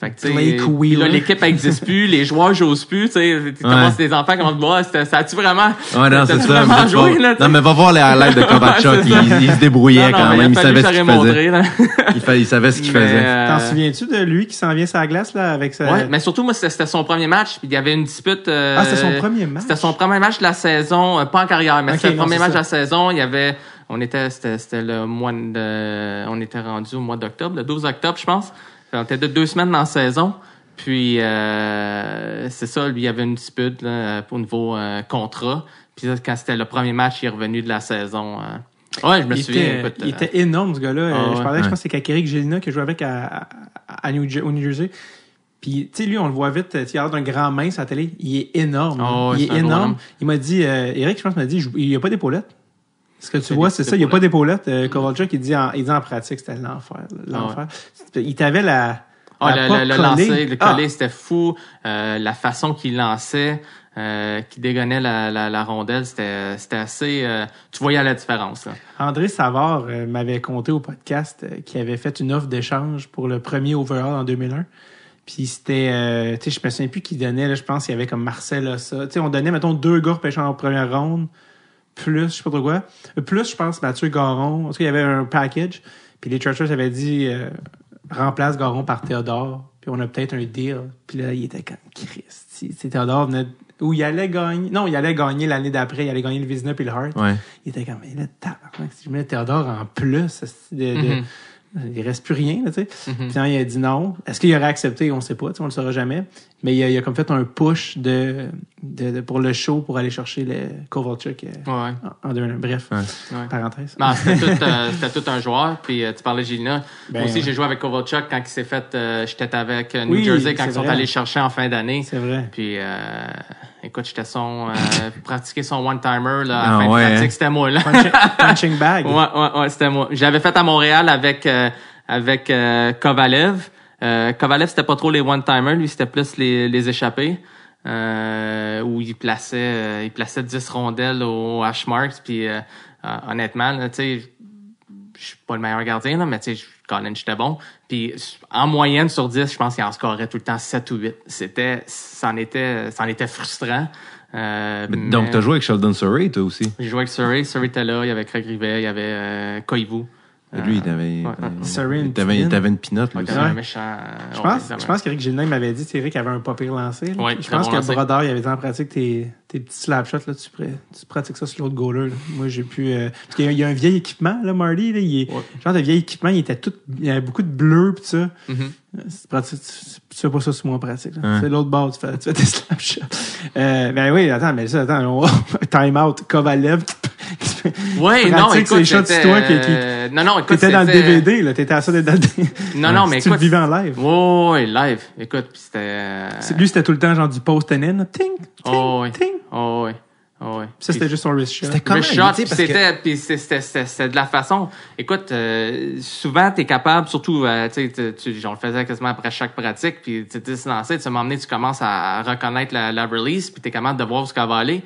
[SPEAKER 4] Fait que, tu sais,
[SPEAKER 1] Blake Wheeler.
[SPEAKER 4] là, l'équipe n'existe plus, les joueurs jouent plus, tu sais. Tu commences les enfants comme, bah, c'était- ça a-tu vraiment,
[SPEAKER 3] Ouais, non, c'est ça.
[SPEAKER 4] vraiment
[SPEAKER 3] mais
[SPEAKER 4] joué,
[SPEAKER 3] va-
[SPEAKER 4] là,
[SPEAKER 3] non, mais va voir les [laughs] highlights de Kovacic.
[SPEAKER 4] Ouais,
[SPEAKER 3] il, il se débrouillait
[SPEAKER 4] Non,
[SPEAKER 3] quand même. [laughs] Il savait ce qu'il faisait. Il, savait ce qu'il faisait.
[SPEAKER 4] euh,
[SPEAKER 1] T'en souviens-tu de lui qui s'en vient sur la glace, là, avec sa...
[SPEAKER 4] Ouais, mais surtout, moi, c'était c'était son premier match. Puis il y avait une dispute. euh,
[SPEAKER 1] Ah, c'était son premier match?
[SPEAKER 4] C'était son premier match de la saison, euh, pas en carrière, mais c'était le premier match de la saison. Il y avait, on était, c'était c'était le mois de, on était rendu au mois d'octobre, le 12 octobre, je pense. On était de deux semaines dans la saison. Puis euh, c'est ça, lui, il y avait une dispute là, pour niveau euh, contrat. Puis là, quand c'était le premier match, il est revenu de la saison. euh. Ouais, je me
[SPEAKER 1] il,
[SPEAKER 4] souviens.
[SPEAKER 1] était,
[SPEAKER 4] écoute,
[SPEAKER 1] il
[SPEAKER 4] euh,
[SPEAKER 1] était énorme, ce gars-là. Euh,
[SPEAKER 4] Ah,
[SPEAKER 1] je
[SPEAKER 4] ouais.
[SPEAKER 1] parlais, je pense que c'est qu'Akeric Gélina que je jouais avec à, New, au New Jersey. Puis, tu sais, lui, on le voit vite, il a l'air d'un grand mince à la télé. Il est énorme.
[SPEAKER 4] Ah
[SPEAKER 1] il est énorme. Il m'a dit, euh, Eric, je pense, m'a dit, il n'y a pas d'épaulette. Ce que tu vois, c'est ça, il n'y a pas d'épaulette. Euh, Kovalchuk, il dit en, il dit en pratique, c'était l'enfer. là, L'enfer. Il t'avait la.
[SPEAKER 4] Ah,
[SPEAKER 1] la
[SPEAKER 4] le, le, lancer, le
[SPEAKER 1] Ah!
[SPEAKER 4] collé, c'était fou. Euh, la façon qu'il lançait, euh, qu'il dégonnait la, la, la rondelle, c'était c'était assez... euh, tu voyais la différence. Là.
[SPEAKER 1] André Savard euh, m'avait conté au podcast euh, qu'il avait fait une offre d'échange pour le premier overall en 2001. Puis c'était, euh, tu sais, je me souviens plus qui donnait, là, je pense qu'il y avait comme Marcel ça. Tu sais, on donnait, mettons, deux gars repêchés en première ronde, plus, je sais pas trop quoi. Plus, je pense, Mathieu Garon. Parce qu'il y avait un package. Puis les Chargers avaient dit, euh, remplace Garon par Théodore. Puis on a peut-être un deal. Puis là, il était comme, Christ. C'est Théodore venait, où il allait gagner. Non, il allait gagner l'année d'après. Il allait gagner le Vizina puis le Hart.
[SPEAKER 3] Ouais.
[SPEAKER 1] Il était comme, mais là, si je mets Théodore en plus, de,
[SPEAKER 4] Mhm.
[SPEAKER 1] Il reste plus rien, tu sais. Puis là, il a dit non. Est-ce qu'il aurait accepté? On sait pas, tu sais, on le saura jamais. Mais il a, il a comme fait un push de, de, de- pour le show pour aller chercher le Kovalchuk euh,
[SPEAKER 4] Ouais.
[SPEAKER 1] en, en 2001. Bref,
[SPEAKER 3] Ouais.
[SPEAKER 1] Parenthèse.
[SPEAKER 4] C'était tout, euh, [laughs] tout un joueur. Puis euh, tu parlais de Gilina.
[SPEAKER 1] Ben,
[SPEAKER 4] Moi aussi,
[SPEAKER 1] ouais.
[SPEAKER 4] j'ai joué avec Kovalchuk quand il s'est fait... euh, J'étais avec euh, New
[SPEAKER 1] Oui,
[SPEAKER 4] Jersey quand ils sont allés chercher en fin d'année.
[SPEAKER 1] C'est vrai.
[SPEAKER 4] Puis, euh, écoute, j'étais son... Euh, [laughs] pratiquer son one-timer là, à
[SPEAKER 3] Ah
[SPEAKER 4] la fin
[SPEAKER 3] ouais,
[SPEAKER 4] de
[SPEAKER 3] hein?
[SPEAKER 4] pratique. C'était moi, là.
[SPEAKER 1] Punching, [laughs] punching bag.
[SPEAKER 4] Ouais, ouais, ouais, c'était moi. J'avais fait à Montréal avec euh, avec euh, Kovalev. Euh, Kovalev, c'était pas trop les one-timers, lui, c'était plus les, les échappés. Euh, où il plaçait euh, il plaçait 10 rondelles au hash marks puis euh, euh, honnêtement là, tu sais je pas le meilleur gardien là mais tu sais Colin j'étais bon. Puis en moyenne sur 10 je pense qu'il en scorait tout le temps 7 ou 8 c'était ça en était était frustrant. Euh,
[SPEAKER 3] Mais Donc, t'as joué avec Sheldon Surrey, toi aussi?
[SPEAKER 4] j'ai joué avec Surrey Surrey était là. Il y avait Craig Rivet. Il y avait euh, Koivu
[SPEAKER 3] lui, il
[SPEAKER 4] ouais, ouais.
[SPEAKER 1] Surrey, une
[SPEAKER 3] t'avais,
[SPEAKER 1] petite
[SPEAKER 3] t'avais une lui
[SPEAKER 4] Ouais. un méchant.
[SPEAKER 1] Je pense, je pense qu'Éric Gilnin m'avait dit, Eric avait un pas pire lancé.
[SPEAKER 4] Ouais,
[SPEAKER 1] je pense
[SPEAKER 4] bon
[SPEAKER 1] que
[SPEAKER 4] lancé.
[SPEAKER 1] Brodeur, il avait dit en pratique tes, tes petits slap shots, là, tu, pratiques ça sur l'autre goaler. là. Moi, j'ai pu. euh, parce qu'il y a, il y a un vieil équipement, là, Marty. Là, il est,
[SPEAKER 4] Ouais.
[SPEAKER 1] Genre de vieil équipement, il était tout. Il y avait beaucoup de bleu pis ça. C'est pratique, tu, fais pas ça sur moi en pratique. C'est l'autre bord, tu fais, tu fais tes slap shots. Euh, ben oui, attends, mais ça, attends, on- [laughs] time out, Kovalev. [laughs]
[SPEAKER 4] Oui, non, écoute,
[SPEAKER 1] ces shots
[SPEAKER 4] j'étais,
[SPEAKER 1] toi qui- qui-
[SPEAKER 4] euh, non, non, écoute,
[SPEAKER 1] T'étais dans le DVD, là. T'étais à ça d'être dans le DVD.
[SPEAKER 4] Non, non, mais [laughs]
[SPEAKER 1] Tu
[SPEAKER 4] écoute.
[SPEAKER 1] vivais en live.
[SPEAKER 4] Ouais, ouais, live. Écoute, puis c'était. euh,
[SPEAKER 1] Lui, c'était tout le temps genre du post-in, là. ting, ting,
[SPEAKER 4] Oh, ouais.
[SPEAKER 1] ting.
[SPEAKER 4] Oh, ouais. Oh,
[SPEAKER 1] ça, c'était juste son wrist shot.
[SPEAKER 3] C'était tu
[SPEAKER 4] shot, puis
[SPEAKER 3] que-
[SPEAKER 4] c'était, c'était, c'était, c'était de la façon. Écoute, euh, souvent t'es capable, surtout, euh, tu sais, tu, tu- on le faisait quasiment après chaque pratique, puis tu t'es lancé, tu m'as emmené, tu commences à, reconnaître la, la release, puis t'es capable de voir où ce qu'elle va aller.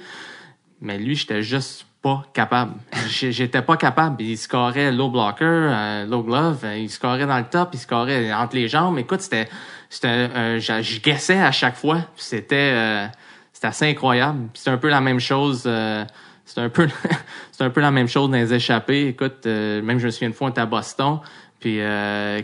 [SPEAKER 4] Mais lui, j'étais juste pas capable. J'étais pas capable. Il scorait low blocker, euh, low glove, euh, il scorait dans le top, il scorait entre les jambes. Écoute, c'était, c'était, euh, je guessais à chaque fois. C'était, euh, c'était assez incroyable. C'était un peu la même chose. euh, c'est un peu, [laughs] c'est un peu la même chose dans les échappées. Écoute, même je me souviens une fois, on était à Boston. Puis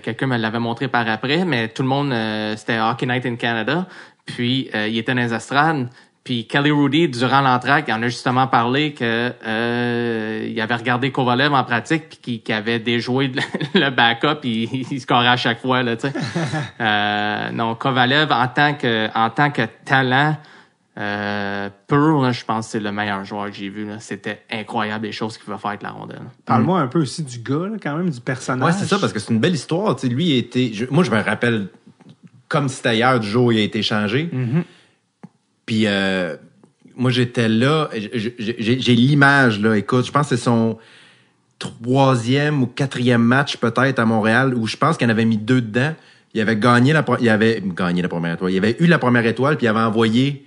[SPEAKER 4] quelqu'un me l'avait montré par après, mais tout le monde, c'était Hockey Night in Canada. Puis il était dans les estrades. Puis Kelly Rudy, durant l'entraque, il en a justement parlé que euh, il avait regardé Kovalev en pratique puis qu'il avait déjoué [laughs] le backup puis il, il scorait à chaque fois là, [laughs] euh, non, Kovalev en tant que en tant que talent, Euh, Pearl, là, je pense que c'est le meilleur joueur que j'ai vu. C'était incroyable les choses qu'il pouvait faire avec la rondelle.
[SPEAKER 1] Parle-moi un peu aussi du gars, là, quand même, du personnage.
[SPEAKER 3] Ouais, c'est ça, parce que c'est une belle histoire. Lui, il était. je- moi, je me rappelle comme si c'était hier du jour où il a été changé. Puis, euh, moi, j'étais là. J'ai l'image, là. Écoute, je pense que c'est son troisième ou quatrième match, peut-être, à Montréal, où je pense qu'il en avait mis deux dedans. Il avait gagné la, il avait gagné la première étoile. Il avait eu la première étoile, puis il avait envoyé.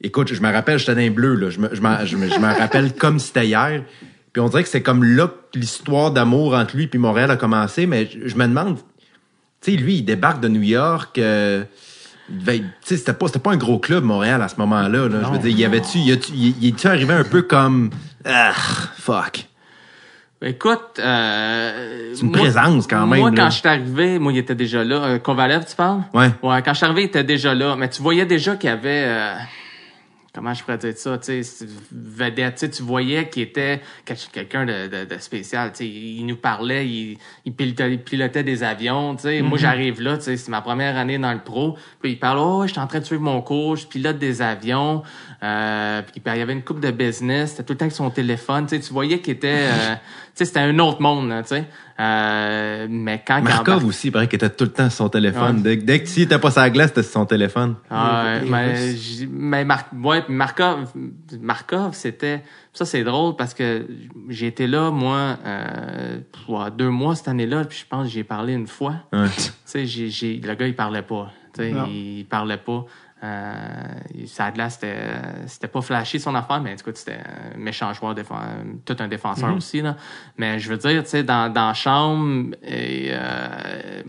[SPEAKER 3] Écoute, je me rappelle, j'étais dans les bleus, là. Je me, je rappelle [laughs] comme c'était hier. Puis on dirait que c'est comme là que l'histoire d'amour entre lui et Montréal a commencé, mais je, je me demande, tu sais, lui, il débarque de New York. euh, tu sais, c'était pas, c'était pas un gros club, Montréal, à ce moment-là. Là. Je veux dire, y avait-tu, y est-tu arrivé un peu comme, ah, fuck.
[SPEAKER 4] Écoute, euh,
[SPEAKER 3] C'est une présence, quand même,
[SPEAKER 4] Moi,
[SPEAKER 3] là.
[SPEAKER 4] quand je suis arrivé, moi, il était déjà là. Euh, Kovalev, tu parles?
[SPEAKER 3] Ouais.
[SPEAKER 4] Ouais, quand je suis arrivé, il était déjà là. Mais tu voyais déjà qu'il y avait... euh, comment je pourrais dire ça? Tu sais, vedette. Tu voyais qu'il était quel- quelqu'un de, de, de spécial. Tu sais, il nous parlait, il, il, pilotait, il pilotait des avions. Tu sais, Moi, j'arrive là, tu sais, c'est ma première année dans le pro. Puis il parle, oh, je suis en train de suivre mon cours, je pilote des avions. Euh, puis il y avait une coupe de business. C'était tout le temps avec son téléphone. Tu sais, tu voyais qu'il était... euh, [laughs] tu sais, c'était un autre monde, là, tu sais. Euh, mais quand il
[SPEAKER 3] Markov aussi, il paraît qu'il était tout le temps sur son téléphone.
[SPEAKER 4] Ouais.
[SPEAKER 3] Dès, dès que s'il était pas sur la glace, c'était sur son téléphone.
[SPEAKER 4] Ah, ouais, mais, mais Mar- ouais, puis Markov, Markov, c'était, ça c'est drôle parce que j'ai été là moi euh, pour deux mois cette année-là, puis je pense que j'ai parlé une fois.
[SPEAKER 3] Ouais. [laughs]
[SPEAKER 4] Tu sais, j'ai, j'ai, le gars il parlait pas, tu sais,
[SPEAKER 1] Non.
[SPEAKER 4] il parlait pas. Euh, de là, c'était, c'était pas flashy son affaire, mais écoute, c'était un méchant joueur, tout un défenseur
[SPEAKER 1] Mm-hmm.
[SPEAKER 4] aussi là. Mais je veux dire, tu sais, dans, dans la chambre, et, euh,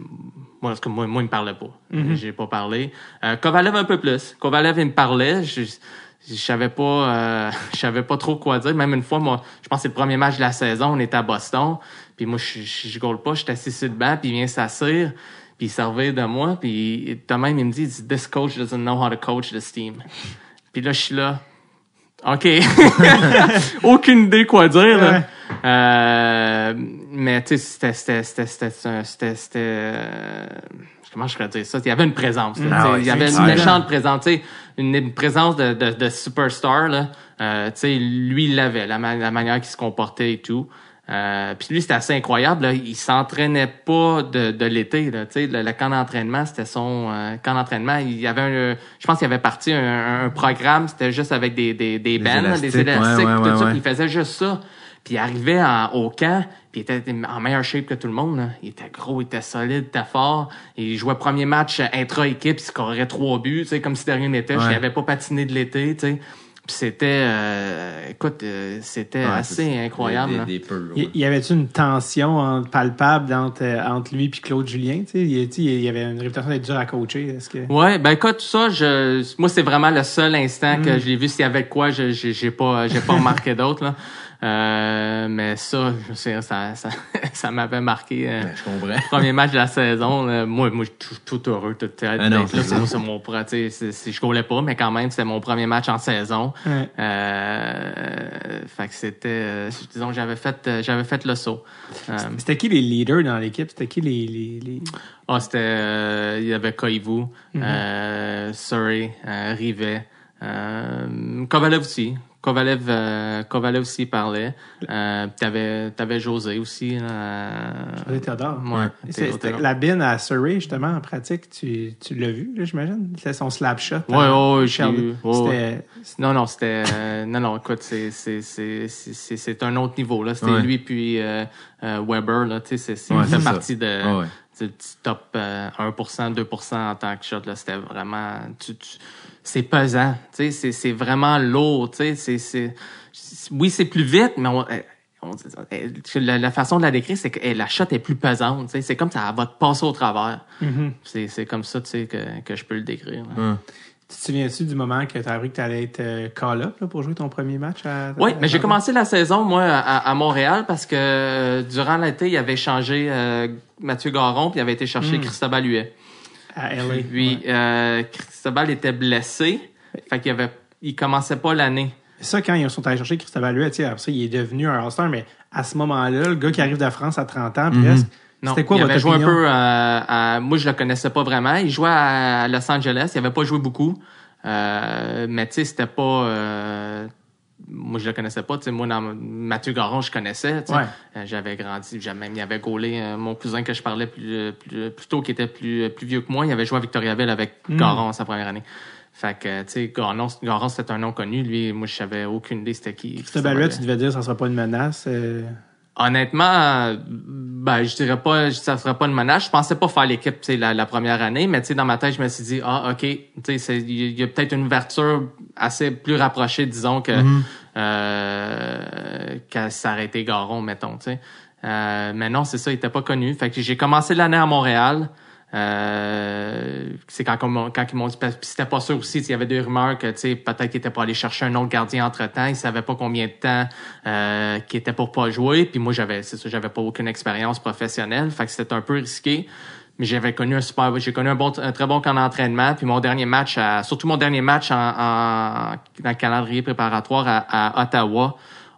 [SPEAKER 4] moi, parce que moi, moi, il me parlait pas. J'ai pas parlé. Euh, Kovalev un peu plus. Kovalev, il me parlait. Je, je savais pas, euh, [laughs] je savais pas trop quoi dire. Même une fois, moi, je pense que c'est le premier match de la saison. On était à Boston. Puis moi, je, je, je goal pas. J'étais assis sur le banc. Puis il vient s'asseoir. Puis il servait de moi. Puis de même, il me dit, this coach doesn't know how to coach this team. puis là, je suis là. OK. [laughs] Aucune idée quoi dire, là.
[SPEAKER 1] Ouais.
[SPEAKER 4] Euh, mais tu sais, c'était, c'était, c'était, c'était, c'était, c'était, euh, comment je pourrais dire ça? Il y avait une présence, là,
[SPEAKER 3] Ah
[SPEAKER 4] il y avait une méchante présence, une, une présence de, de, de superstar, là. Euh, tu sais, lui, il l'avait, la, ma- la manière qu'il se comportait et tout. Euh, puis lui, c'était assez incroyable. Là. Il s'entraînait pas de, de l'été. Là. Tu sais, Le, le camp d'entraînement, c'était son euh, camp d'entraînement. Il y avait un, je pense qu'il avait parti un, un programme, c'était juste avec des, des, des bands, là, des
[SPEAKER 3] élastiques,
[SPEAKER 4] élastiques,
[SPEAKER 3] ouais, ouais,
[SPEAKER 4] tout ça.
[SPEAKER 3] ouais.
[SPEAKER 4] Il faisait juste ça. Puis il arrivait en- au camp, puis il était en meilleure shape que tout le monde. là. Il était gros, il était solide, il était fort. Il jouait premier match intra-équipe, il scorerait trois buts, tu sais, comme si de rien n'était. Il avait pas patiné de l'été, tu sais. C'était, euh, écoute, euh, c'était
[SPEAKER 3] Ouais,
[SPEAKER 4] assez incroyable.
[SPEAKER 3] Des,
[SPEAKER 4] là.
[SPEAKER 3] des, des purs,
[SPEAKER 1] Y, avait-tu une tension entre- palpable entre, euh, entre lui et Claude Julien? Tu sais, y, tu sais, y avait une réputation d'être dur à coacher. Est-ce que...
[SPEAKER 4] Ouais, ben écoute, ça, je, moi c'est vraiment le seul instant
[SPEAKER 3] Mm.
[SPEAKER 4] que je l'ai vu. S'il y avait quoi, je, j'ai, j'ai pas, j'ai pas remarqué d'autres là. Euh, mais ça, je sais, ça, ça, [laughs] ça m'avait marqué. euh,
[SPEAKER 3] Je comprends.
[SPEAKER 4] Premier match de la saison, là, moi, moi, tout, tout heureux, tout.
[SPEAKER 3] Ah
[SPEAKER 4] là,
[SPEAKER 3] c'est
[SPEAKER 4] mon, c'est- c'est- je goulais pas, mais quand même, c'était mon premier match en saison.
[SPEAKER 1] Ouais.
[SPEAKER 4] Euh, fait que c'était, euh, disons, que j'avais fait, euh, j'avais fait le saut. Euh,
[SPEAKER 1] C'était qui les leaders dans l'équipe? C'était qui les... les, les...
[SPEAKER 4] Ah, c'était. euh, il y avait Koivu,
[SPEAKER 1] Mhm.
[SPEAKER 4] euh, Surrey, euh, Rivet, euh, Kovalev aussi. Kovalev, euh, Kovalev aussi parlait. Euh, t'avais, t'avais José aussi. Euh,
[SPEAKER 1] José Théodore.
[SPEAKER 4] Ouais.
[SPEAKER 1] C'est-
[SPEAKER 4] Théodore.
[SPEAKER 1] c'était la bine à Surrey, justement, en pratique, tu, tu l'as vu, là, j'imagine? C'était son slap shot.
[SPEAKER 4] Ouais, ouais, ouais. Ouais. Non, non, c'était. euh, non, non, écoute, c'est, c'est, c'est, c'est, c'est- c'est un autre niveau. Là. C'était
[SPEAKER 3] Ouais.
[SPEAKER 4] lui puis euh, euh, Weber. Là, tu sais, c'est,
[SPEAKER 3] Ouais,
[SPEAKER 4] partie de,
[SPEAKER 3] Ouais, ouais.
[SPEAKER 4] du top euh, 1%, 2% en tant que shot. Là. C'était vraiment. Tu, tu- c'est pesant. Tu sais, c'est, c'est vraiment lourd. Tu sais, c'est, c'est, oui, c'est plus vite, mais on, euh, on- euh, la, la façon de la décrire, c'est que eh, la shot est plus pesante. Tu sais, c'est comme ça va te passer au travers.
[SPEAKER 1] Mhm.
[SPEAKER 4] C'est, c'est comme ça tu sais, que, que je peux le décrire.
[SPEAKER 3] Hum.
[SPEAKER 1] Tu te souviens-tu du moment que tu as appris que tu allais être euh, call-up là, pour jouer ton premier match? À,
[SPEAKER 4] Oui,
[SPEAKER 1] à-
[SPEAKER 4] mais j'ai commencé la saison, moi, à, à Montréal parce que euh, durant l'été, il avait changé euh, Mathieu Garon puis il avait été chercher
[SPEAKER 1] Mm.
[SPEAKER 4] Cristobal Huet.
[SPEAKER 1] À LA.
[SPEAKER 4] Puis
[SPEAKER 1] Ouais.
[SPEAKER 4] euh, Cristobal était blessé, fait qu'il avait, il commençait pas l'année.
[SPEAKER 1] Ça, quand ils sont allés chercher tu sais, après ça, il est devenu un All-Star, mais à ce moment-là, le gars qui arrive de France à 30 ans, presque,
[SPEAKER 4] Non,
[SPEAKER 1] c'était quoi
[SPEAKER 4] il
[SPEAKER 1] votre
[SPEAKER 4] avait joué
[SPEAKER 1] opinion?
[SPEAKER 4] un peu à, à- moi je le connaissais pas vraiment. Il jouait à Los Angeles, il avait pas joué beaucoup. Euh, mais tu sais, c'était pas. euh, moi, je le connaissais pas. Tu sais, moi, dans Mathieu Garon, je connaissais. tu sais.
[SPEAKER 1] Ouais.
[SPEAKER 4] Euh, J'avais grandi, j'avais même, il avait gaulé euh, mon cousin que je parlais plus, plus, plus tôt, qui était plus, plus vieux que moi. Il avait joué à Victoriaville avec
[SPEAKER 1] Mm.
[SPEAKER 4] Garon sa première année. Fait que, tu sais, Garon, Garon, c'était un nom connu. Lui, moi, je savais aucune idée c'était qui.
[SPEAKER 1] C'était belle tu devais dire ça sera pas une menace. euh,
[SPEAKER 4] Honnêtement, euh, ben, je dirais pas, ça serait pas une menace. Je pensais pas faire l'équipe, la, la première année, mais tu sais, dans ma tête, je me suis dit, ah, ok, tu sais, c'est- il y a peut-être une ouverture assez plus rapprochée, disons, que, euh, que ça aurait été Garon, mettons, tu sais. Euh, mais non, c'est ça, il était pas connu. Fait que j'ai commencé l'année à Montréal. Euh, c'est quand, quand ils m'ont dit, c'était pas sûr aussi, il y avait des rumeurs que, peut-être qu'ils étaient pour aller chercher un autre gardien entre-temps. Ils savaient pas combien de temps euh, qu'il était pour pas jouer. Puis moi, j'avais, c'est ça, j'avais pas aucune expérience professionnelle. Fait que c'était un peu risqué. Mais j'avais connu un super, j'ai connu un bon, un très bon camp d'entraînement. Puis mon dernier match, à- surtout mon dernier match en, en- dans le calendrier préparatoire à, à Ottawa,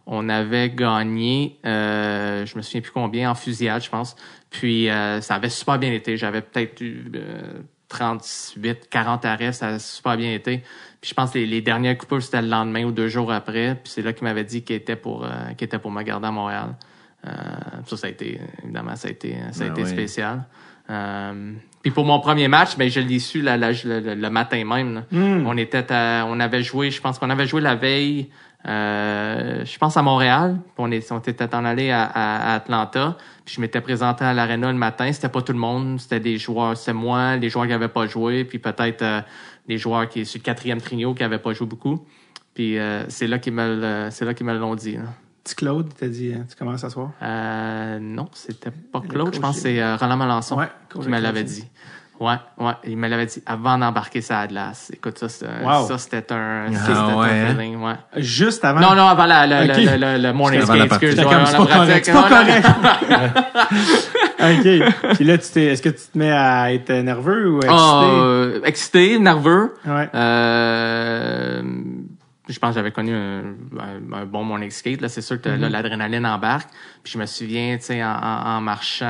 [SPEAKER 4] on avait gagné, euh, je me souviens plus combien, en fusillade, je pense. Puis euh, ça avait super bien été. J'avais peut-être eu euh, 38, 40 arrêts, ça a super bien été. Puis je pense que les, les dernières coupures, c'était le lendemain ou deux jours après. Puis c'est là qu'il m'avait dit qu'il était pour euh, qu'il était pour me garder à Montréal. Euh, ça, ça a été, évidemment, ça a été, ça a
[SPEAKER 3] Ben
[SPEAKER 4] été
[SPEAKER 3] oui.
[SPEAKER 4] spécial. Euh, puis pour mon premier match, ben je l'ai su la- la- le, matin même. là. On était, à- on avait joué, je pense qu'on avait joué la veille, euh, je pense à Montréal. On, est, on était en allé à, à- à Atlanta. Puis je m'étais présenté à l'aréna le matin. C'était pas tout le monde, c'était des joueurs, c'était moi, les joueurs qui avaient pas joué, puis peut-être euh, des joueurs qui sur le quatrième trio qui avaient pas joué beaucoup. Puis euh, c'est là qu'ils me, c'est là qu'ils me l'ont dit. là.
[SPEAKER 1] Petit Claude, t'as dit, tu commences à soir?
[SPEAKER 4] Euh, non, c'était pas Claude. Je pense que
[SPEAKER 1] est-
[SPEAKER 4] c'est euh, Roland Melançon
[SPEAKER 1] Ouais,
[SPEAKER 4] qui me l'avait dit. Ouais, ouais. Il me l'avait dit avant d'embarquer sa glace. Écoute, ça, c'était
[SPEAKER 1] Wow.
[SPEAKER 4] ça, c'était un,
[SPEAKER 3] Ah,
[SPEAKER 4] ça, c'était
[SPEAKER 3] ouais,
[SPEAKER 4] un
[SPEAKER 3] hein?
[SPEAKER 4] feeling, ouais.
[SPEAKER 1] Juste avant?
[SPEAKER 4] Non, non, avant la, la- la- la- le morning skate, excuse,
[SPEAKER 1] c'est pas correct, c'est pas correct. [laughs] OK. Puis là, tu t'es, est-ce que tu te mets à être nerveux ou excité?
[SPEAKER 4] Ah, euh, excité, nerveux.
[SPEAKER 1] Ouais.
[SPEAKER 4] Euh, je pense que j'avais connu un, un- un bon morning skate. Là, c'est sûr que là, l'adrénaline embarque. Puis je me souviens, tu sais, en, marchant,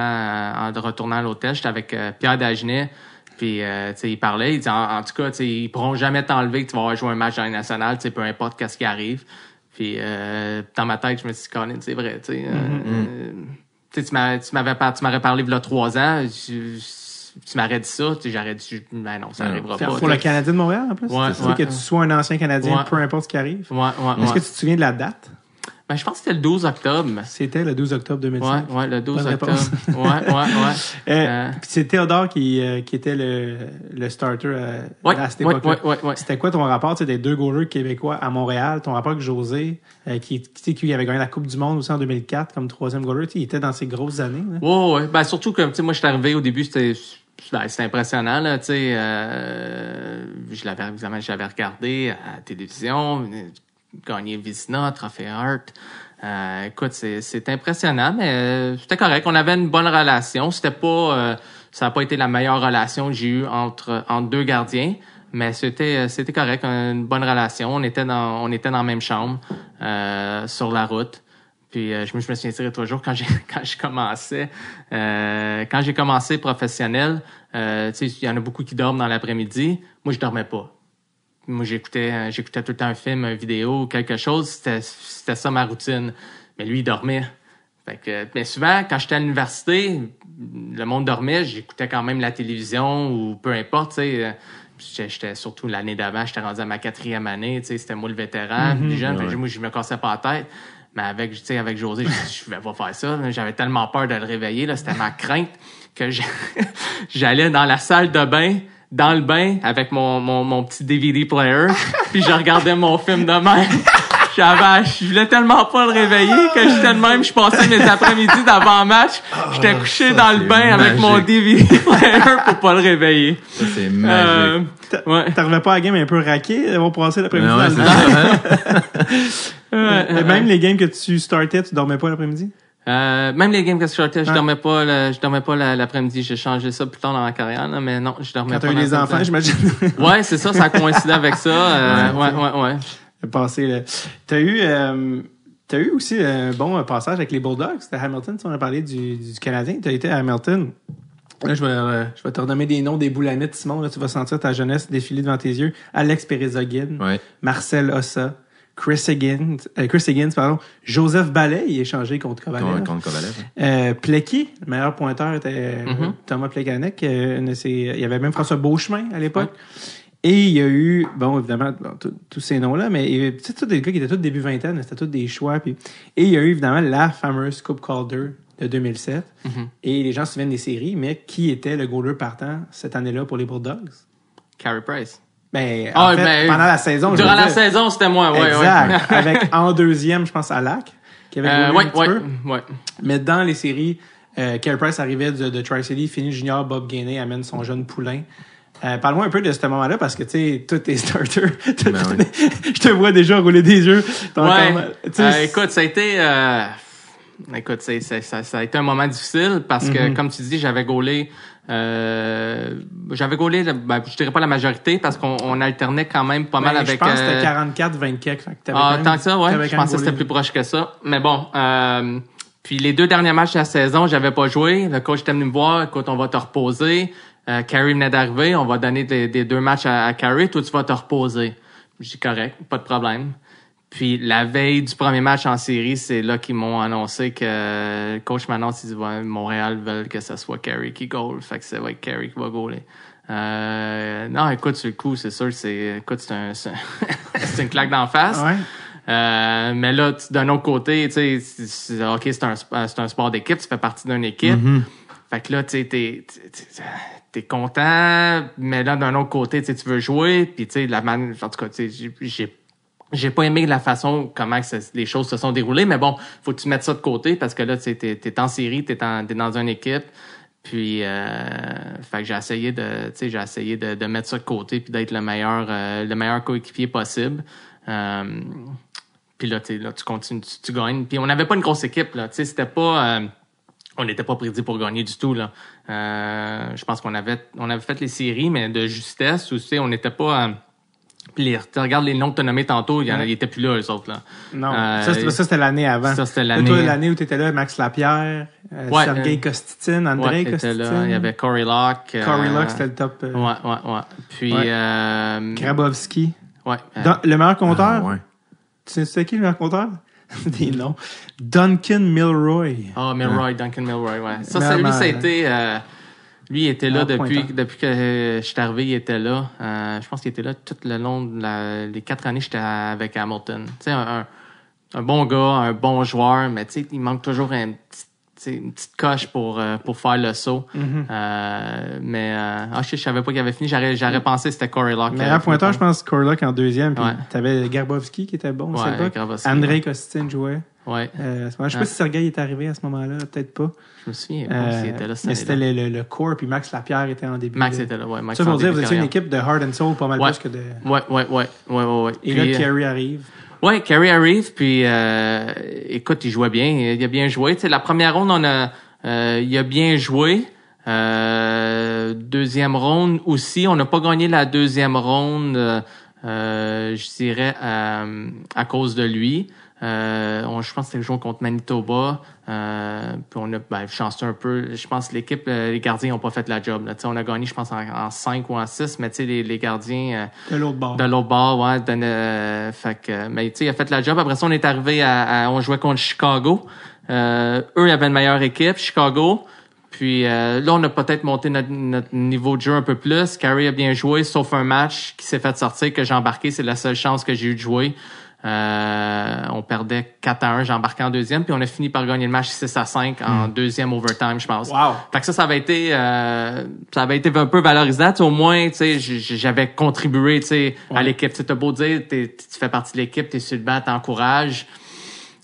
[SPEAKER 4] en retournant à l'hôtel, j'étais avec euh, Pierre Dagenet. Puis, euh, tu sais, il parlait, il dit, en, en tout cas, tu sais, ils pourront jamais t'enlever que tu vas joué un match dans les nationales, tu sais, peu importe qu'est-ce qui arrive. Puis, euh, dans ma tête, je me suis dit, c'est vrai, tu sais. euh,
[SPEAKER 1] Mm-hmm.
[SPEAKER 4] euh, tu m'avais tu m'aurais parlé il y a trois ans, je- tu m'aurais dit ça, tu sais, j'aurais dit, ben non, ça
[SPEAKER 3] Non.
[SPEAKER 4] n'arrivera
[SPEAKER 1] C'est
[SPEAKER 4] pas.
[SPEAKER 1] pour le. Canadien de Montréal, en plus.
[SPEAKER 4] Ouais,
[SPEAKER 1] c'est
[SPEAKER 4] ouais.
[SPEAKER 1] que tu sois un ancien Canadien,
[SPEAKER 4] Ouais.
[SPEAKER 1] peu importe ce qui arrive.
[SPEAKER 4] Ouais, ouais,
[SPEAKER 1] Est-ce
[SPEAKER 4] ouais.
[SPEAKER 1] que tu te souviens de la date?
[SPEAKER 4] Ben, je pense que c'était le 12 octobre.
[SPEAKER 1] C'était le 12 octobre 2005.
[SPEAKER 4] Ouais, ouais, le 12
[SPEAKER 1] Bonne
[SPEAKER 4] octobre. ouais, ouais, ouais. [laughs]
[SPEAKER 1] Euh,
[SPEAKER 4] Euh,
[SPEAKER 1] puis c'est Théodore qui, euh, qui était le, le starter euh,
[SPEAKER 4] Ouais,
[SPEAKER 1] à cette époque-là.
[SPEAKER 4] ouais, ouais, ouais.
[SPEAKER 1] C'était quoi ton rapport tu sais, des deux goalers québécois à Montréal? Ton rapport avec José, euh, qui, tu sais, qui avait gagné la Coupe du Monde aussi en 2004 comme troisième goaler. Tu sais, il était dans ses grosses années. là.
[SPEAKER 4] Ouais, ouais. Ben, surtout que, tu sais, moi, je suis arrivé au début, c'était, ben, c'était impressionnant, là, tu sais, euh, je l'avais, évidemment, je l'avais regardé à la télévision, gagné Vizina, Trophée Hart. Euh, écoute, c'est, c'est impressionnant, mais euh, c'était correct. On avait une bonne relation. C'était pas, euh, ça n'a pas été la meilleure relation que j'ai eue entre, entre deux gardiens. Mais c'était euh, c'était correct, une bonne relation. On était dans on était dans la même chambre euh, sur la route. Puis euh, je me je me souviens toujours quand j'ai [laughs] quand je commençais euh, quand j'ai commencé professionnel, euh, il y en a beaucoup qui dorment dans l'après-midi. Moi, je dormais pas. Moi, j'écoutais j'écoutais tout le temps un film, une vidéo, ou quelque chose. C'était c'était ça ma routine. Mais lui, il dormait. Fait que, mais souvent, quand j'étais à l'université, le monde dormait, j'écoutais quand même la télévision ou peu importe, J'étais surtout l'année d'avant, j'étais rendu à ma quatrième année, c'était moi le vétéran, plus jeune, fait moi, je me cassais pas la tête. Mais avec, tu sais, avec José, je dis, je vais pas faire ça. J'avais tellement peur de le réveiller, là, c'était ma crainte que [laughs] j'allais dans la salle de bain, dans le bain, avec mon, mon, mon petit DVD player, [laughs] puis je regardais mon film de même. J'avais, je voulais tellement pas le réveiller que j'étais de même, je passais mes après-midi d'avant-match, j'étais couché
[SPEAKER 3] ça,
[SPEAKER 4] dans le bain avec mon. DVD player pour pas le réveiller.
[SPEAKER 3] Ça, c'est
[SPEAKER 4] Euh,
[SPEAKER 3] magique.
[SPEAKER 4] ouais.
[SPEAKER 1] T'arrivais pas à la game un peu raqué, d'avoir passé l'après-midi
[SPEAKER 3] Ouais,
[SPEAKER 1] dans le [laughs] Et Même les games que tu startais, tu dormais pas l'après-midi?
[SPEAKER 4] Euh, même les games que je sortais, je
[SPEAKER 1] Ouais.
[SPEAKER 4] dormais pas, le- je dormais pas la- l'après-midi. J'ai changé ça plus tard dans ma carrière, là, mais non, je dormais
[SPEAKER 1] Quand
[SPEAKER 4] pas.
[SPEAKER 1] t'as eu des enfants, j'imagine. [laughs]
[SPEAKER 4] Ouais, c'est ça, ça coïncidait avec ça. Euh, ouais, ouais, ouais.
[SPEAKER 1] passé, là. T'as eu, euh, t'as eu aussi un bon passage avec les Bulldogs. C'était Hamilton, tu on a parlé du, du Canadien. T'as été à Hamilton. Là, je vais, euh, je vais te redonner des noms des boulamites, Simon. Là, tu vas sentir ta jeunesse défiler devant tes yeux. Alex Perezoguin,
[SPEAKER 3] Ouais.
[SPEAKER 1] Marcel Ossa, Chris Higgins, euh, Chris Higgins, pardon, Joseph Ballet, il est échangé contre Kovalev.
[SPEAKER 3] Contre, contre Kovalev.
[SPEAKER 1] Euh, Plecky, le meilleur pointeur était euh,
[SPEAKER 4] Mhm.
[SPEAKER 1] Thomas Plekanec. euh, il y avait même François Beauchemin à l'époque. Et il y a eu, bon, évidemment, bon, tous ces noms-là, mais sais, tous des gars qui étaient tous début vingtaine, c'était tous des choix. Puis, et il y a eu évidemment la fameuse Coupe Calder de 2007.
[SPEAKER 4] Mhm.
[SPEAKER 1] Et les gens se souviennent des séries, mais qui était le goaler partant cette année-là pour les Bulldogs?
[SPEAKER 4] Carey Price.
[SPEAKER 1] Ben,
[SPEAKER 4] Ah,
[SPEAKER 1] en fait,
[SPEAKER 4] ben,
[SPEAKER 1] pendant la saison.
[SPEAKER 4] Durant la
[SPEAKER 1] dire.
[SPEAKER 4] saison, c'était moi, ouais,
[SPEAKER 1] exact.
[SPEAKER 4] ouais. [laughs]
[SPEAKER 1] Avec en deuxième, je pense, à Lac, qui avait
[SPEAKER 4] Euh,
[SPEAKER 1] goalé
[SPEAKER 4] ouais,
[SPEAKER 1] un petit
[SPEAKER 4] ouais,
[SPEAKER 1] peu.
[SPEAKER 4] ouais.
[SPEAKER 1] Mais dans les séries, euh, Carey Price arrivait de, de Tri-City, fini junior, Bob Gainey amène son jeune poulain. Euh, Parle-moi un peu de ce moment-là parce que tu sais, tous tes [laughs] starters, tout-
[SPEAKER 3] Ben
[SPEAKER 1] je te vois déjà rouler des yeux.
[SPEAKER 4] Euh, écoute, ça a été. euh, écoute, ça, ça a été un moment difficile parce que,
[SPEAKER 1] Mhm.
[SPEAKER 4] comme tu dis, j'avais gaulé. Euh, j'avais gaulé, ben, je dirais pas la majorité parce qu'on on alternait quand même pas
[SPEAKER 1] ben,
[SPEAKER 4] mal avec.
[SPEAKER 1] je pense que c'était
[SPEAKER 4] euh,
[SPEAKER 1] 44, 24. Fait que t'avais quand
[SPEAKER 4] Ah,
[SPEAKER 1] même-
[SPEAKER 4] tant que ça, ouais. Je pensais que c'était plus proche que ça. Mais bon, euh, puis les deux derniers matchs de la saison, j'avais pas joué. Le coach était venu me voir. Écoute, on va te reposer. Euh, Carrie venait d'arriver. On va donner des, des deux matchs à, à Carrie. Toi, tu vas te reposer. Je dis correct, pas de problème. Puis la veille du premier match en série, c'est là qu'ils m'ont annoncé que le coach m'annonce, il dit ouais, Montréal veulent que ce soit Carey qui goal. Fait que c'est ouais, Carey qui va goaler. Euh, non, écoute, sur le coup, c'est sûr, c'est écoute, c'est un, c'est [laughs] c'est une claque d'en face.
[SPEAKER 1] Ouais.
[SPEAKER 4] Euh, mais là, d'un autre côté, tu sais, ok, c'est un, un sport d'équipe, tu fais partie d'une équipe. Fait que là, tu sais, t'es, t'es- content, mais là, d'un autre côté, tu veux jouer, puis tu sais, la man, en tout cas, tu sais, j'ai- j'ai, pas aimé la façon comment les choses se sont déroulées, mais bon, faut que tu mettes ça de côté parce que là, tu t'es en série, t'es, en, t'es dans une équipe. Puis, euh, fait que j'ai essayé de, tu j'ai essayé de, mettre ça de côté puis d'être le meilleur, euh, le meilleur coéquipier possible. Euh, puis là, tu là, tu continues, tu, tu gagnes. Puis on n'avait pas une grosse équipe, là. Tu sais, c'était pas... euh, on n'était pas prédit pour gagner du tout, là. Euh, je pense qu'on avait, on avait fait les séries, mais de justesse. Ou, tu on n'était pas... puis regardes les noms que tu as nommés tantôt, il y en a- ils étaient plus là, eux autres, là.
[SPEAKER 1] Non,
[SPEAKER 4] Euh,
[SPEAKER 1] ça, c'était, l'année avant.
[SPEAKER 4] ça, c'était l'année-
[SPEAKER 1] Toi, l'année où tu étais là, Max Lapierre, euh,
[SPEAKER 4] Ouais,
[SPEAKER 1] Sergei
[SPEAKER 4] euh,
[SPEAKER 1] Kostitine, Andrei
[SPEAKER 4] Ouais, il était
[SPEAKER 1] Kostitine.
[SPEAKER 4] là. Il y avait Corey Locke.
[SPEAKER 1] Corey
[SPEAKER 4] euh,
[SPEAKER 1] Locke, c'était le top. euh,
[SPEAKER 4] Ouais, ouais, ouais. Puis...
[SPEAKER 1] Ouais.
[SPEAKER 4] Euh,
[SPEAKER 1] Grabowski.
[SPEAKER 4] ouais. euh,
[SPEAKER 1] Don- le meilleur compteur,
[SPEAKER 3] Ah, ouais.
[SPEAKER 1] tu sais c'est qui le meilleur compteur? [laughs] Des noms. Duncan Milroy.
[SPEAKER 4] Ah, Milroy, Duncan Milroy, ouais. Ça,
[SPEAKER 1] Mais
[SPEAKER 4] ça, lui,
[SPEAKER 1] mal,
[SPEAKER 4] ça a été... lui, il était là
[SPEAKER 1] Ah,
[SPEAKER 4] depuis,
[SPEAKER 1] pointant.
[SPEAKER 4] depuis que euh, je suis arrivé, il était là. Euh, je pense qu'il était là tout le long de la- les quatre années que j'étais avec Hamilton. Tu sais, un, un, un bon gars, un bon joueur, mais tu sais, il manque toujours un petit- une petite coche pour, euh, pour faire le saut.
[SPEAKER 1] Mm-hmm.
[SPEAKER 4] Euh, mais euh, ah, je, je savais pas qu'il avait fini. J'aurais, j'aurais pensé que c'était Corey Locke. avait fini
[SPEAKER 1] pointeur, je pense, Corey Locke en deuxième. Puis
[SPEAKER 4] Ouais.
[SPEAKER 1] t'avais Garbowski qui était bon à
[SPEAKER 4] Ouais,
[SPEAKER 1] Andrei. Kostitine jouait.
[SPEAKER 4] Ouais,
[SPEAKER 1] Euh, je sais
[SPEAKER 4] Ouais.
[SPEAKER 1] pas si Sergei est arrivé à ce moment-là, peut-être pas.
[SPEAKER 4] je me souviens. pas
[SPEAKER 1] Euh,
[SPEAKER 4] s'il était là cette
[SPEAKER 1] mais c'était le, le, le core, puis Max Lapierre était en début.
[SPEAKER 4] Max
[SPEAKER 1] de-
[SPEAKER 4] était là, ouais. Max
[SPEAKER 1] Ça pour dire, vous étiez une équipe de heart and soul pas mal
[SPEAKER 4] Ouais.
[SPEAKER 1] plus que de.
[SPEAKER 4] Ouais, ouais, ouais, ouais, ouais, ouais.
[SPEAKER 1] Et
[SPEAKER 4] Puis,
[SPEAKER 1] là,
[SPEAKER 4] euh,
[SPEAKER 1] Kerry arrive.
[SPEAKER 4] Ouais, Kerry arrive, puis euh, écoute, il jouait bien, il a bien joué. Tu sais, la première ronde, on a, il a bien joué. Deuxième ronde aussi, on n'a pas gagné la deuxième ronde, je dirais à cause de lui. Euh, on, je pense que c'était le jour contre Manitoba. Euh, puis on a ben, chanceux un peu. Je pense que l'équipe, euh, les gardiens n'ont pas fait la job. Là. On a gagné, je pense, en, en 5 ou en 6, mais tu sais, les, les gardiens. euh,
[SPEAKER 1] De l'autre bord.
[SPEAKER 4] de l'autre bord, ouais. de- fait que, mais tu sais, il a fait la job. Après ça, on est arrivé à, à- on jouait contre Chicago. Euh, eux, ils avaient une meilleure équipe, Chicago. Puis euh, là, on a peut-être monté notre, notre niveau de jeu un peu plus. Carey a bien joué, sauf un match qui s'est fait sortir que j'ai embarqué. C'est la seule chance que j'ai eu de jouer. Euh, on perdait 4 à 1, j'ai embarqué en deuxième, puis on a fini par gagner le match 6 à 5 en deuxième overtime, je pense.
[SPEAKER 1] Wow.
[SPEAKER 4] Fait que ça, ça avait été, euh, ça avait été un peu valorisant. Tu au moins, tu j'avais contribué, tu sais, à
[SPEAKER 1] Ouais.
[SPEAKER 4] l'équipe. Tu beau dire, tu fais partie de l'équipe, t'es sur le banc, t'encourages.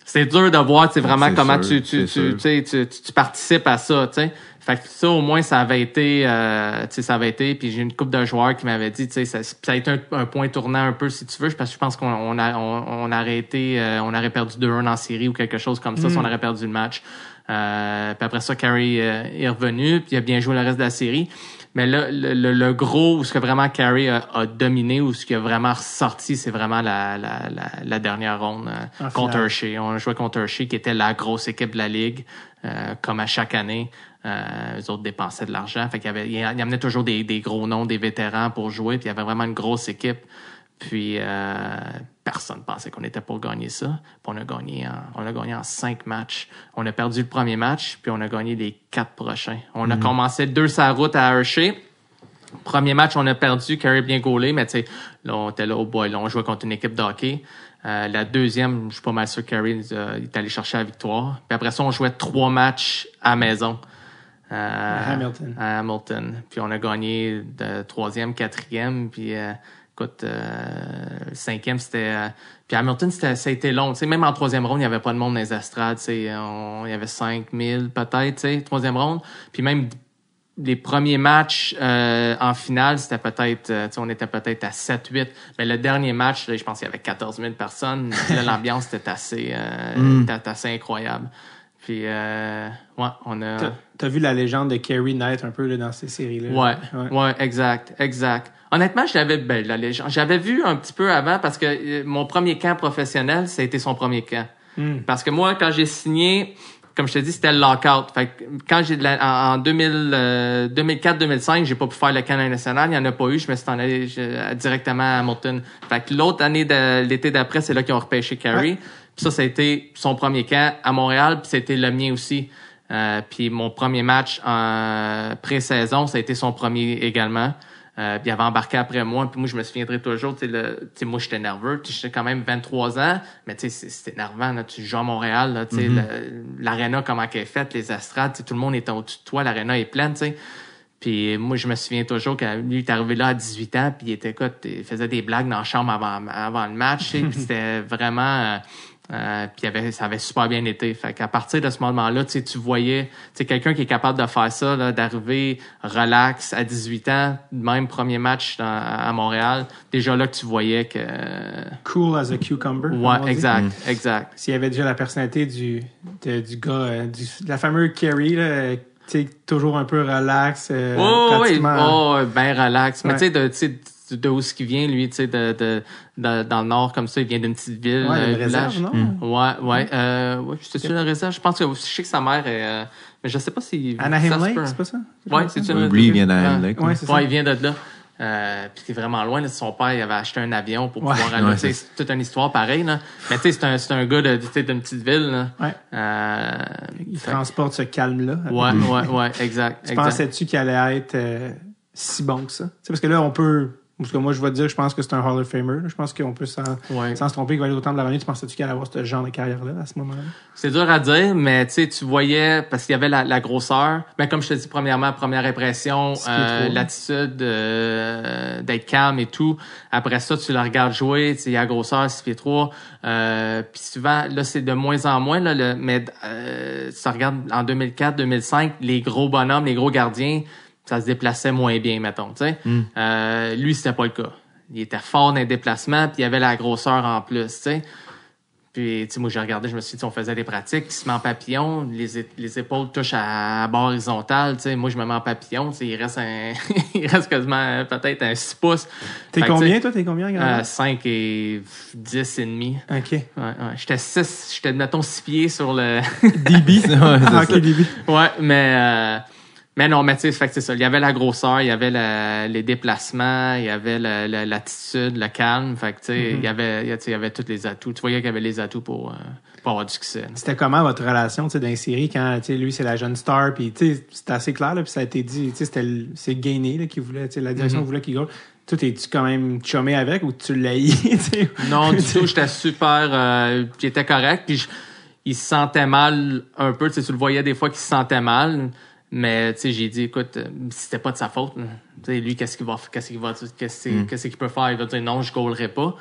[SPEAKER 4] C'est dur de voir, tu sais, vraiment comment
[SPEAKER 3] sûr,
[SPEAKER 4] tu, tu, tu, tu, tu, tu- tu participes à ça, tu sais. Fait que ça, au moins, ça avait été, euh, tu sais, ça avait été. Puis j'ai une couple de joueurs qui m'avaient dit, tu sais, ça, ça a été un, un point tournant un peu, si tu veux, parce que je pense qu'on on a, on, on aurait été, euh, on aurait perdu 2-1 en série ou quelque chose comme ça, si on aurait perdu le match. Euh, puis après ça, Carey euh, est revenu, puis il a bien joué le reste de la série. Mais là, le, le, le gros, où ce que vraiment Carey a, a, dominé, ou ce qui a vraiment ressorti, c'est vraiment la, la, la, la, dernière ronde euh, contre Hershey. On a joué contre Hershey, qui était la grosse équipe de la Ligue, euh, comme à chaque année. Euh, eux autres dépensaient de l'argent. Fait qu'il y avait, il amenait toujours des, des gros noms, des vétérans pour jouer, puis il y avait vraiment une grosse équipe. Puis euh, personne pensait qu'on était pour gagner ça. Puis on a gagné en, on a gagné en cinq matchs. On a perdu le premier match, puis on a gagné les quatre prochains. On a commencé deux sa route à Hershey. Premier match, on a perdu, Carey bien gaulé, mais tu sais, là, on était là, oh boy, là, on jouait contre une équipe de hockey. Euh, la deuxième, je suis pas mal sûr que Carey euh, est allé chercher la victoire. Puis après ça, on jouait trois matchs à maison.
[SPEAKER 1] Euh, à Hamilton.
[SPEAKER 4] À Hamilton. Puis on a gagné de troisième, quatrième, puis euh, écoute, euh, cinquième, c'était... Euh, puis Hamilton, c'était, ça a été long. même en troisième ronde, il n'y avait pas de monde dans les estrades. On, il y avait 5000 peut-être, troisième ronde. Puis même les premiers matchs euh, en finale, c'était peut-être, euh, on était peut-être à 7-8. Mais le dernier match, là, je pense qu'il y avait 14 000 personnes. L'ambiance était assez, euh, [laughs]
[SPEAKER 3] Mm.
[SPEAKER 4] était assez incroyable. Puis, ouais, on a...
[SPEAKER 1] T'as- vu la légende de Carrie Knight un peu là, dans ces séries-là?
[SPEAKER 4] Ouais, ouais, exact, exact. Honnêtement, je l'avais, ben, la j'avais vu un petit peu avant parce que euh, mon premier camp professionnel, ça a été son premier camp.
[SPEAKER 1] Hmm.
[SPEAKER 4] Parce que moi, quand j'ai signé, comme je te dis, c'était le lockout. Fait que quand j'ai en, en 2000, euh, 2004-2005, j'ai pas pu faire le camp national. Il y en a pas eu. Je me suis en allé je- directement à Hamilton. Fait que l'autre année de l'été d'après, c'est là qu'ils ont repêché Carey. Puis ça, ça a été son premier camp à Montréal. Puis c'était le mien aussi. Euh, puis mon premier match en pré-saison, ça a été son premier également. Euh, puis il avait embarqué après moi. Puis moi, je me souviendrai toujours, tu sais, moi, j'étais nerveux. J'étais quand même 23 ans, mais tu sais, c'est- c'était énervant. Là. Tu joues à Montréal, là, tu sais, le- l'aréna, comment qu'elle est faite, les sais, tout le monde est au-dessus de toi, l'aréna est pleine, tu sais. Puis moi, je me souviens toujours que lui, il est arrivé là à 18 ans, puis il était écoute, il faisait des blagues dans la chambre avant, avant le match, [laughs] puis c'était vraiment... euh, euh, puis avait, ça avait super bien été. Fait qu'à partir de ce moment-là, tu voyais, quelqu'un qui est capable de faire ça, d'arriver relax à 18 ans, même premier match dans- à Montréal, déjà là que tu voyais que,
[SPEAKER 1] Cool as a cucumber.
[SPEAKER 4] ouais, exact, exact.
[SPEAKER 1] S'il y avait déjà la personnalité du, de- du gars, euh, du, de la fameuse Carrie, là, euh, tu sais, toujours un peu relax. euh,
[SPEAKER 4] Oh, oui, oh, ben relax. Mais
[SPEAKER 1] Ouais.
[SPEAKER 4] tu sais, de, tu sais, de où ce qu'il vient, lui, tu sais, de, de, de- dans le nord comme ça, il vient d'une petite ville,
[SPEAKER 1] Ouais, une
[SPEAKER 4] village.
[SPEAKER 1] réserve, non?
[SPEAKER 4] Ouais, ouais. Euh, ouais, la réserve. Je pense que je sais que sa mère est, euh, mais je sais pas si.
[SPEAKER 1] Anaheim Lake, c'est pas ça?
[SPEAKER 4] Ouais, c'est sûr.
[SPEAKER 3] Oui, Bree vient d'Anaheim
[SPEAKER 4] Ouais.
[SPEAKER 3] Lake,
[SPEAKER 1] ça.
[SPEAKER 4] Ouais, il vient de là. Euh, puis c'est vraiment loin. Là. Son père, il avait acheté un avion pour
[SPEAKER 1] Ouais.
[SPEAKER 4] pouvoir aller.
[SPEAKER 3] Ouais,
[SPEAKER 4] Tu sais,
[SPEAKER 3] c'est-
[SPEAKER 4] toute une histoire pareille. Là. Mais tu sais, c'est un, c'est un gars de, tu sais, d'une petite ville. Là.
[SPEAKER 1] Ouais.
[SPEAKER 4] Euh,
[SPEAKER 1] Il
[SPEAKER 4] fait-
[SPEAKER 1] transporte ce calme-là.
[SPEAKER 4] ouais, ouais, ouais, exact.
[SPEAKER 1] Tu
[SPEAKER 4] exact.
[SPEAKER 1] pensais-tu qu'il allait être euh, si bon que ça? Tu sais, parce que là, on peut. Parce que moi, je vais te dire, je pense que c'est un Hall of Famer. Je pense qu'on peut sans,
[SPEAKER 4] Ouais.
[SPEAKER 1] sans se tromper qu'il va aller autant de l'avenir. Tu pensais-tu qu'il allait avoir ce genre de carrière-là à ce moment-là?
[SPEAKER 4] C'est dur à dire, mais tu sais, tu voyais, parce qu'il y avait la, la grosseur. Mais comme je te dis, premièrement, première impression, euh,
[SPEAKER 1] trois.
[SPEAKER 4] l'attitude euh, d'être calme et tout. Après ça, tu le regardes jouer, tu sais, il y a la grosseur, 6 pieds 3. Euh, puis souvent, là, c'est de moins en moins, là, le, mais euh, tu regardes en 2004, 2005, les gros bonhommes, les gros gardiens, ça se déplaçait moins bien, mettons, sais. Euh, lui, c'était pas le cas. Il était fort dans les déplacements, puis il avait la grosseur en plus, tu sais. Puis, tu sais, moi, j'ai regardé, je me suis dit, on faisait des pratiques, il se met en papillon, les, les épaules touchent à, à barre horizontale, tu sais. Moi, je me mets en papillon, tu sais, il reste un, [laughs] il reste quasiment peut-être un 6 pouces.
[SPEAKER 1] T'es combien, toi? T'es combien,
[SPEAKER 4] euh, 5 et 10 et demi.
[SPEAKER 1] OK.
[SPEAKER 4] Ouais, ouais. J'étais 6, j'étais, mettons, 6 pieds sur le...
[SPEAKER 1] DB. [laughs] [laughs]
[SPEAKER 3] Ouais, c'est
[SPEAKER 1] Ah. OK, DB.
[SPEAKER 4] Ouais, mais euh, mais non, mais tu sais, c'est ça. Il y avait la grosseur, il y avait la- les déplacements, il y avait la- la- l'attitude, le calme. Fait que tu sais, il y avait, il y a- tu sais, il y avait tous les atouts. Tu voyais qu'il y avait les atouts pour, euh, pour avoir du succès.
[SPEAKER 1] C'était comment votre relation tu sais, séries quand tu sais, lui c'est la jeune star puis tu sais, c'était assez clair là, puis ça a été dit tu sais, c'est Gainé là, qui voulait tu sais, la direction
[SPEAKER 4] Mhm.
[SPEAKER 1] voulait qu'il gagne. Toi es-tu quand même chumé avec ou tu l'as [laughs] tu sais?
[SPEAKER 4] Non, du tout, j'étais super, euh, était correct. Puis je- il se sentait mal un peu. Tu sais, tu le voyais des fois qu'il se sentait mal. Mais tu sais, j'ai dit, écoute, euh, c'était pas de sa faute. là. Tu sais, lui, qu'est-ce qu'il va, qu'est-ce qu'il va, qu'est-ce qu'est-ce qu'il peut faire? Il va dire non, je gaulerai pas.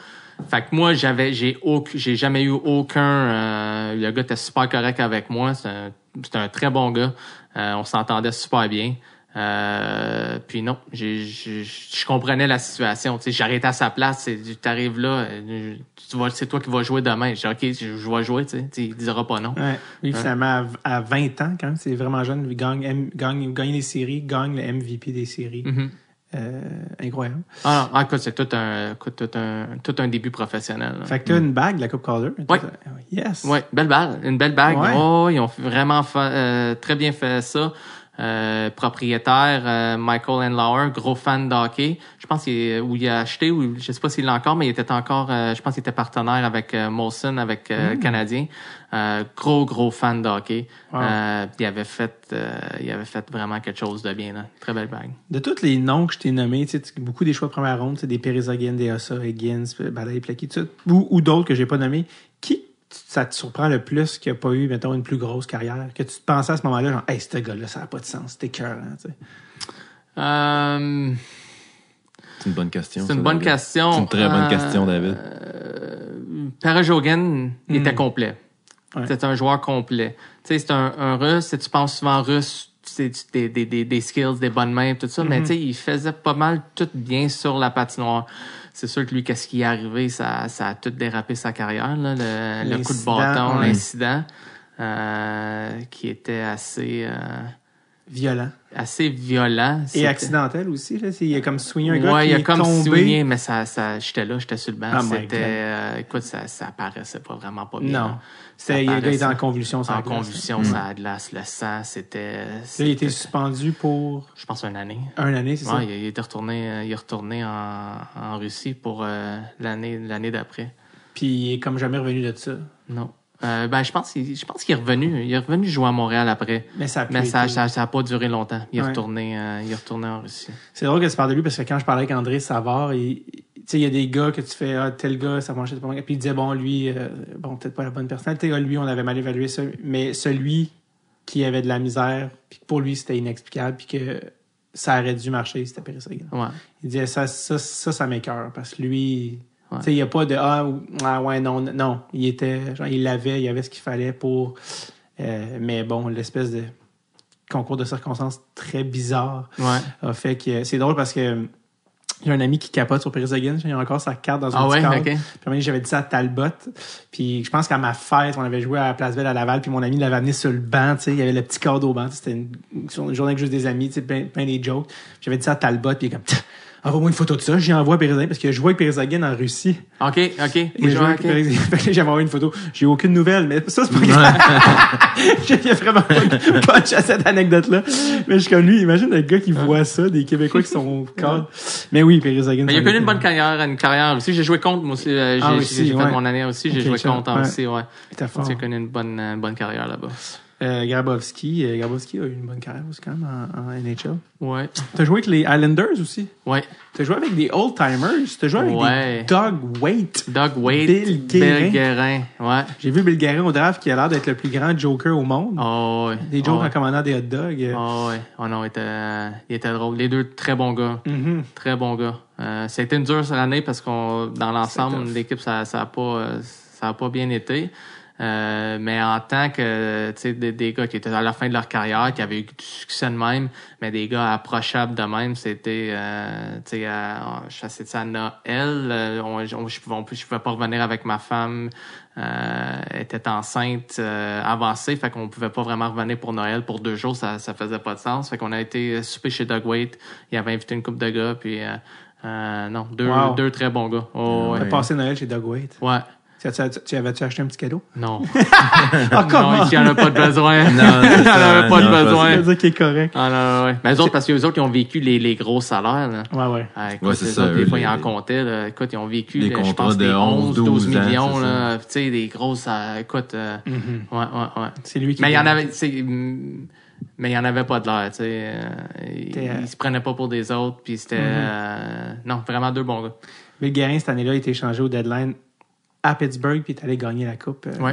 [SPEAKER 4] Fait que moi, j'avais, j'ai j'ai jamais eu aucun. euh, le gars était super correct avec moi. C'est un, un très bon gars. Euh, on s'entendait super bien. Euh, puis non, je comprenais la situation. Tu j'arrêtais à sa place. Tu arrives là, euh, tu c'est toi qui vas jouer demain. J'ai dit, OK, je, je vais jouer. Tu sais, Tu sais, il dira pas non.
[SPEAKER 1] Ouais. Lui, finalement, à, à 20 ans, quand même, c'est vraiment jeune. Il gagne, M- gagne, gagne les séries, gagne le MVP des séries.
[SPEAKER 4] Mhm.
[SPEAKER 1] Euh, incroyable.
[SPEAKER 4] Ah non, ah, écoute, c'est tout un, écoute, tout un, tout un début professionnel. là.
[SPEAKER 1] Fait que t'as une bague, la Coupe Calder.
[SPEAKER 4] Ouais.
[SPEAKER 1] Yes.
[SPEAKER 4] Ouais, belle balle, une belle bague.
[SPEAKER 1] Ouais.
[SPEAKER 4] Oh, ils ont vraiment fait, euh, très bien fait ça. Euh, propriétaire euh, Michael Enlauer, gros fan de hockey. Je pense qu'il où il a acheté ou je sais pas s'il l'a encore, mais il était encore, euh, je pense qu'il était partenaire avec euh, Molson, avec euh, le Canadien. Euh, gros gros fan de hockey.
[SPEAKER 1] Hmm. Wow.
[SPEAKER 4] Euh, il avait fait, euh, il avait fait vraiment quelque chose de bien. Là. Très belle bague.
[SPEAKER 1] De tous les noms que je t'ai nommés, tu sais, tu- beaucoup des choix de première ronde, c'est des Perezaguin, des Ossa, Higgins, Balay, ça, ou, ou d'autres que j'ai pas nommés. Qui ça te surprend le plus qui a pas eu, mettons, une plus grosse carrière? Que tu te pensais à ce moment-là, genre, hey, ce gars-là, ça n'a pas de sens, c'était cœur, tu sais?
[SPEAKER 4] Euh,
[SPEAKER 3] C'est une bonne question.
[SPEAKER 4] c'est une
[SPEAKER 3] ça,
[SPEAKER 4] bonne
[SPEAKER 3] David.
[SPEAKER 4] question.
[SPEAKER 3] C'est une très bonne
[SPEAKER 4] Euh,
[SPEAKER 3] question, David.
[SPEAKER 4] Parajogan il était
[SPEAKER 1] Hmm.
[SPEAKER 4] complet.
[SPEAKER 1] Ouais.
[SPEAKER 4] C'est un joueur complet. Tu sais, c'est un, un russe, tu sais, tu penses souvent russe, c'est des, des, des, des skills, des bonnes mains, tout ça,
[SPEAKER 1] Hmm.
[SPEAKER 4] mais tu sais, il faisait pas mal tout bien sur la patinoire. C'est sûr que lui, qu'est-ce qui est arrivé, ça, ça a tout dérapé sa carrière, là, le, le coup de bâton, l'incident, euh, qui était assez, euh,
[SPEAKER 1] Violent.
[SPEAKER 4] assez violent.
[SPEAKER 1] Et accidentel aussi, là. c'est- Il a comme swingé un gars
[SPEAKER 4] ouais,
[SPEAKER 1] qui
[SPEAKER 4] il a
[SPEAKER 1] est
[SPEAKER 4] comme
[SPEAKER 1] tombé.
[SPEAKER 4] swingé, mais ça, ça, j'étais là, j'étais sur le banc.
[SPEAKER 1] Oh my
[SPEAKER 4] C'était, euh, écoute, ça, ça paraissait pas vraiment pas bien.
[SPEAKER 1] Non. C'était,
[SPEAKER 4] Ça
[SPEAKER 1] gars était en convulsion. sur
[SPEAKER 4] En convulsion, ça a glace, le sang, c'était.
[SPEAKER 1] Là, il été suspendu pour
[SPEAKER 4] Je pense une année.
[SPEAKER 1] un année, c'est ça?
[SPEAKER 4] Ouais, il, il était retourné, euh, il est retourné en, en Russie pour euh, l'année, l'année d'après.
[SPEAKER 1] Puis il est comme jamais revenu de ça?
[SPEAKER 4] Non. Euh, ben, je pense, qu'il- je pense qu'il est revenu. Il est revenu jouer à Montréal après.
[SPEAKER 1] Mais ça a
[SPEAKER 4] Mais ça,
[SPEAKER 1] été-
[SPEAKER 4] ça, ça a pas duré longtemps. Il est
[SPEAKER 1] Ouais.
[SPEAKER 4] retourné, euh, il est retourné en Russie.
[SPEAKER 1] C'est drôle que tu parles de lui parce que quand je parlais avec André Savard, il- tu sais, il y a des gars que tu fais, ah, tel gars, ça marchait pas mal. Puis il disait, bon, lui, euh, bon, peut-être pas la bonne personnalité. Ah, lui, on avait mal évalué ça. Mais celui qui avait de la misère, puis que pour lui, c'était inexplicable, puis que ça aurait dû marcher, c'était Sagan.
[SPEAKER 4] Ouais.
[SPEAKER 1] Il disait, ça, ça, ça, ça m'écoeure parce que lui,
[SPEAKER 4] Ouais.
[SPEAKER 1] il n'y a pas de, ah, ou- ah, ouais, non, non. Il était, genre, il l'avait, il avait ce qu'il fallait pour, euh, mais bon, l'espèce de concours de circonstances très bizarre
[SPEAKER 4] Ouais.
[SPEAKER 1] a fait que c'est drôle parce que j'ai un ami qui capote sur Paris Higgins, il a encore sa carte dans un
[SPEAKER 4] Ah ouais?
[SPEAKER 1] Puis j'avais dit ça à Talbot. Puis je pense qu'à ma fête, on avait joué à la Place Belle à Laval, puis mon ami l'avait amené sur le banc, tu sais, il y avait le petit cadre au banc, c'était une, une journée avec juste des amis, tu sais, plein, plein des jokes. J'avais dit ça à Talbot, puis il est comme envoie-moi une photo de ça, j'y envoie à parce que je Paris Higgins en Russie.
[SPEAKER 4] OK, OK. Vois,
[SPEAKER 1] que J'avais [laughs] envoyé une photo. J'ai eu aucune nouvelle, mais ça, c'est pas grave. [laughs] A vraiment pas de punch à cette anecdote-là. Mais je suis comme lui, imagine le gars qui voit ça, des Québécois qui sont cadres. Mais oui, Higgins.
[SPEAKER 4] Mais il a connu une bonne carrière, une carrière aussi. J'ai joué contre, moi aussi. euh, J'ai
[SPEAKER 1] Ah,
[SPEAKER 4] j'ai- j'ai fait
[SPEAKER 1] ouais.
[SPEAKER 4] mon année aussi. J'ai joué contre
[SPEAKER 1] ouais.
[SPEAKER 4] aussi, ouais. J'ai connu une bonne, euh, bonne carrière là-bas.
[SPEAKER 1] Euh, Grabowski, euh, Grabowski a eu une bonne carrière aussi quand même en, en NHL.
[SPEAKER 4] Ouais.
[SPEAKER 1] T'as joué avec les Islanders aussi?
[SPEAKER 4] Ouais.
[SPEAKER 1] T'as joué avec des old-timers? T'as joué avec
[SPEAKER 4] Ouais.
[SPEAKER 1] des Doug Waite.
[SPEAKER 4] Doug Wade.
[SPEAKER 1] Bill Guérin.
[SPEAKER 4] Bill Guérin. Ouais.
[SPEAKER 1] J'ai vu Bill Guérin au draft qui a l'air d'être le plus grand joker au monde.
[SPEAKER 4] Oh, ouais.
[SPEAKER 1] Des jokes
[SPEAKER 4] oh, ouais.
[SPEAKER 1] en commandant des hot dogs.
[SPEAKER 4] Oh, ouais. Oh non, il était, il était drôle. Les deux, très bons gars.
[SPEAKER 1] Mhm.
[SPEAKER 4] Très bons gars. Euh, ça a été une dure année parce qu'on, dans l'ensemble, l'équipe, ça, ça a pas, euh, ça a pas bien été. Euh, mais en tant que, tu sais, des, des gars qui étaient à la fin de leur carrière, qui avaient eu du succès de même, mais des gars approchables de même, c'était, euh, tu sais, euh, je faisais ça à Noël, euh, on, on- je, pouvais, on- je pouvais pas revenir avec ma femme, euh, était enceinte euh, avancée, fait qu'on pouvait pas vraiment revenir pour Noël pour deux jours, ça, ça faisait pas de sens. Fait qu'on a été souper chez Doug Waite, il avait invité une couple de gars, puis euh, non, deux,
[SPEAKER 1] Wow.
[SPEAKER 4] deux très bons gars. Oh,
[SPEAKER 1] T'as
[SPEAKER 4] ouais.
[SPEAKER 1] passé Noël chez Doug Waite.
[SPEAKER 4] ouais.
[SPEAKER 1] Tu, tu, tu avais-tu acheté un petit cadeau?
[SPEAKER 4] Non. [laughs]
[SPEAKER 1] Ah, comment?
[SPEAKER 4] non, il n'y en a pas de besoin.
[SPEAKER 3] Non,
[SPEAKER 4] il n'y en avait pas
[SPEAKER 3] non,
[SPEAKER 4] de besoin.
[SPEAKER 1] veut dire qu'il est correct.
[SPEAKER 4] Ah non, non, ouais. Mais eux autres, parce que les autres, ils ont vécu les, les gros salaires. Là.
[SPEAKER 1] Ouais, ouais.
[SPEAKER 4] Ah, écoute,
[SPEAKER 3] Ouais, c'est
[SPEAKER 4] les
[SPEAKER 3] ça,
[SPEAKER 4] autres, des
[SPEAKER 3] eux,
[SPEAKER 4] fois,
[SPEAKER 3] les-
[SPEAKER 4] ils en comptaient. Là. Écoute, ils ont vécu,
[SPEAKER 3] Les
[SPEAKER 4] là, je
[SPEAKER 3] contrats
[SPEAKER 4] pense,
[SPEAKER 3] de
[SPEAKER 4] des
[SPEAKER 3] 11,
[SPEAKER 4] 12
[SPEAKER 3] 12 ans,
[SPEAKER 4] millions.
[SPEAKER 3] c'est
[SPEAKER 4] là. Tu sais, des grosses... euh, écoute, euh,
[SPEAKER 1] Mhm.
[SPEAKER 4] ouais, ouais, ouais.
[SPEAKER 1] C'est lui qui.
[SPEAKER 4] Mais il y en avait... mm, Mais il y en avait pas de l'air, tu sais. euh, Ils,
[SPEAKER 1] euh,
[SPEAKER 4] ils se prenaient pas pour des autres, puis c'était... euh, non, vraiment deux bons gars.
[SPEAKER 1] Bill Guérin, cette année-là, a été échangé au deadline à Pittsburgh, puis il est allé gagner la coupe. euh,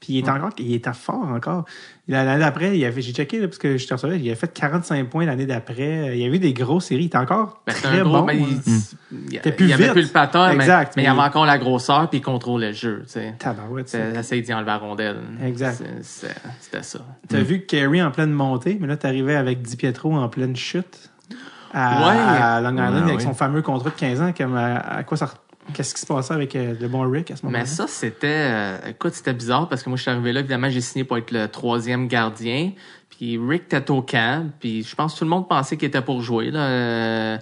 [SPEAKER 1] puis il est encore, il était fort encore. L'année d'après, il avait, j'ai checké, là, parce que je te recevais, il a fait 45 points l'année d'après. Il y avait des grosses séries. Il était encore
[SPEAKER 4] Ben,
[SPEAKER 1] très
[SPEAKER 4] un gros,
[SPEAKER 1] bon.
[SPEAKER 4] ben,
[SPEAKER 1] hein.
[SPEAKER 4] il, il,
[SPEAKER 1] Était plus
[SPEAKER 4] il avait
[SPEAKER 1] vite.
[SPEAKER 4] plus le patin, mais-
[SPEAKER 1] Exact,
[SPEAKER 4] mais, il
[SPEAKER 1] mais-
[SPEAKER 4] avait encore la grosseur, puis il contrôlait le jeu. tu sais.
[SPEAKER 1] Tabarouette,
[SPEAKER 4] Essaye d'y enlever la rondelle.
[SPEAKER 1] Exact.
[SPEAKER 4] C'était ça.
[SPEAKER 1] T'as vu Kerry en pleine montée, mais là, t'arrivais avec Di Pietro en pleine chute à, Long Island avec son fameux contrat de 15 ans. Comme, à, à quoi ça, qu'est-ce qui se passait avec euh, le bon Rick à ce moment-là?
[SPEAKER 4] Mais ça, c'était. euh, écoute, c'était bizarre parce que moi, je suis arrivé là. Évidemment, j'ai signé pour être le troisième gardien. Puis Rick était au camp. Puis je pense que tout le monde pensait qu'il était pour jouer. Là, euh,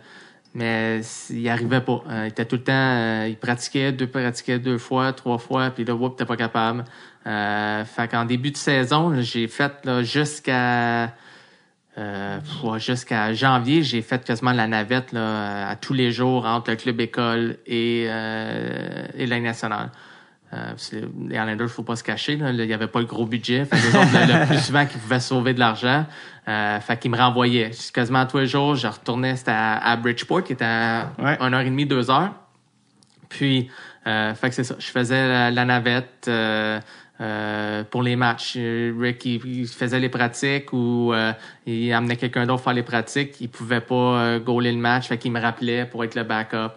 [SPEAKER 4] mais il arrivait pas. Euh, il était tout le temps. euh, il pratiquait, deux pratiquait deux fois, trois fois. Puis là, whoop, t'es pas capable. Fait qu'en début de saison, j'ai fait jusqu'à. Euh, jusqu'à janvier, j'ai fait quasiment la navette là, à tous les jours entre le club école et, euh, et la nationale. Euh, les Islanders, faut pas se cacher, là, il y avait pas le gros budget. Fait les autres, le, le plus [laughs] souvent qu'ils pouvaient sauver de l'argent, euh, fait qu'ils me renvoyaient. Quasiment tous les jours, je retournais, c'était à, à Bridgeport, qui était à
[SPEAKER 1] Ouais.
[SPEAKER 4] une heure et demie, deux heures. Puis, euh, fait que c'est ça. Je faisais la, la navette euh, euh, pour les matchs. Euh, Rick, il, il faisait les pratiques ou euh, il amenait quelqu'un d'autre faire les pratiques. Il pouvait pas goaler le match, fait qu'il me rappelait pour être le backup.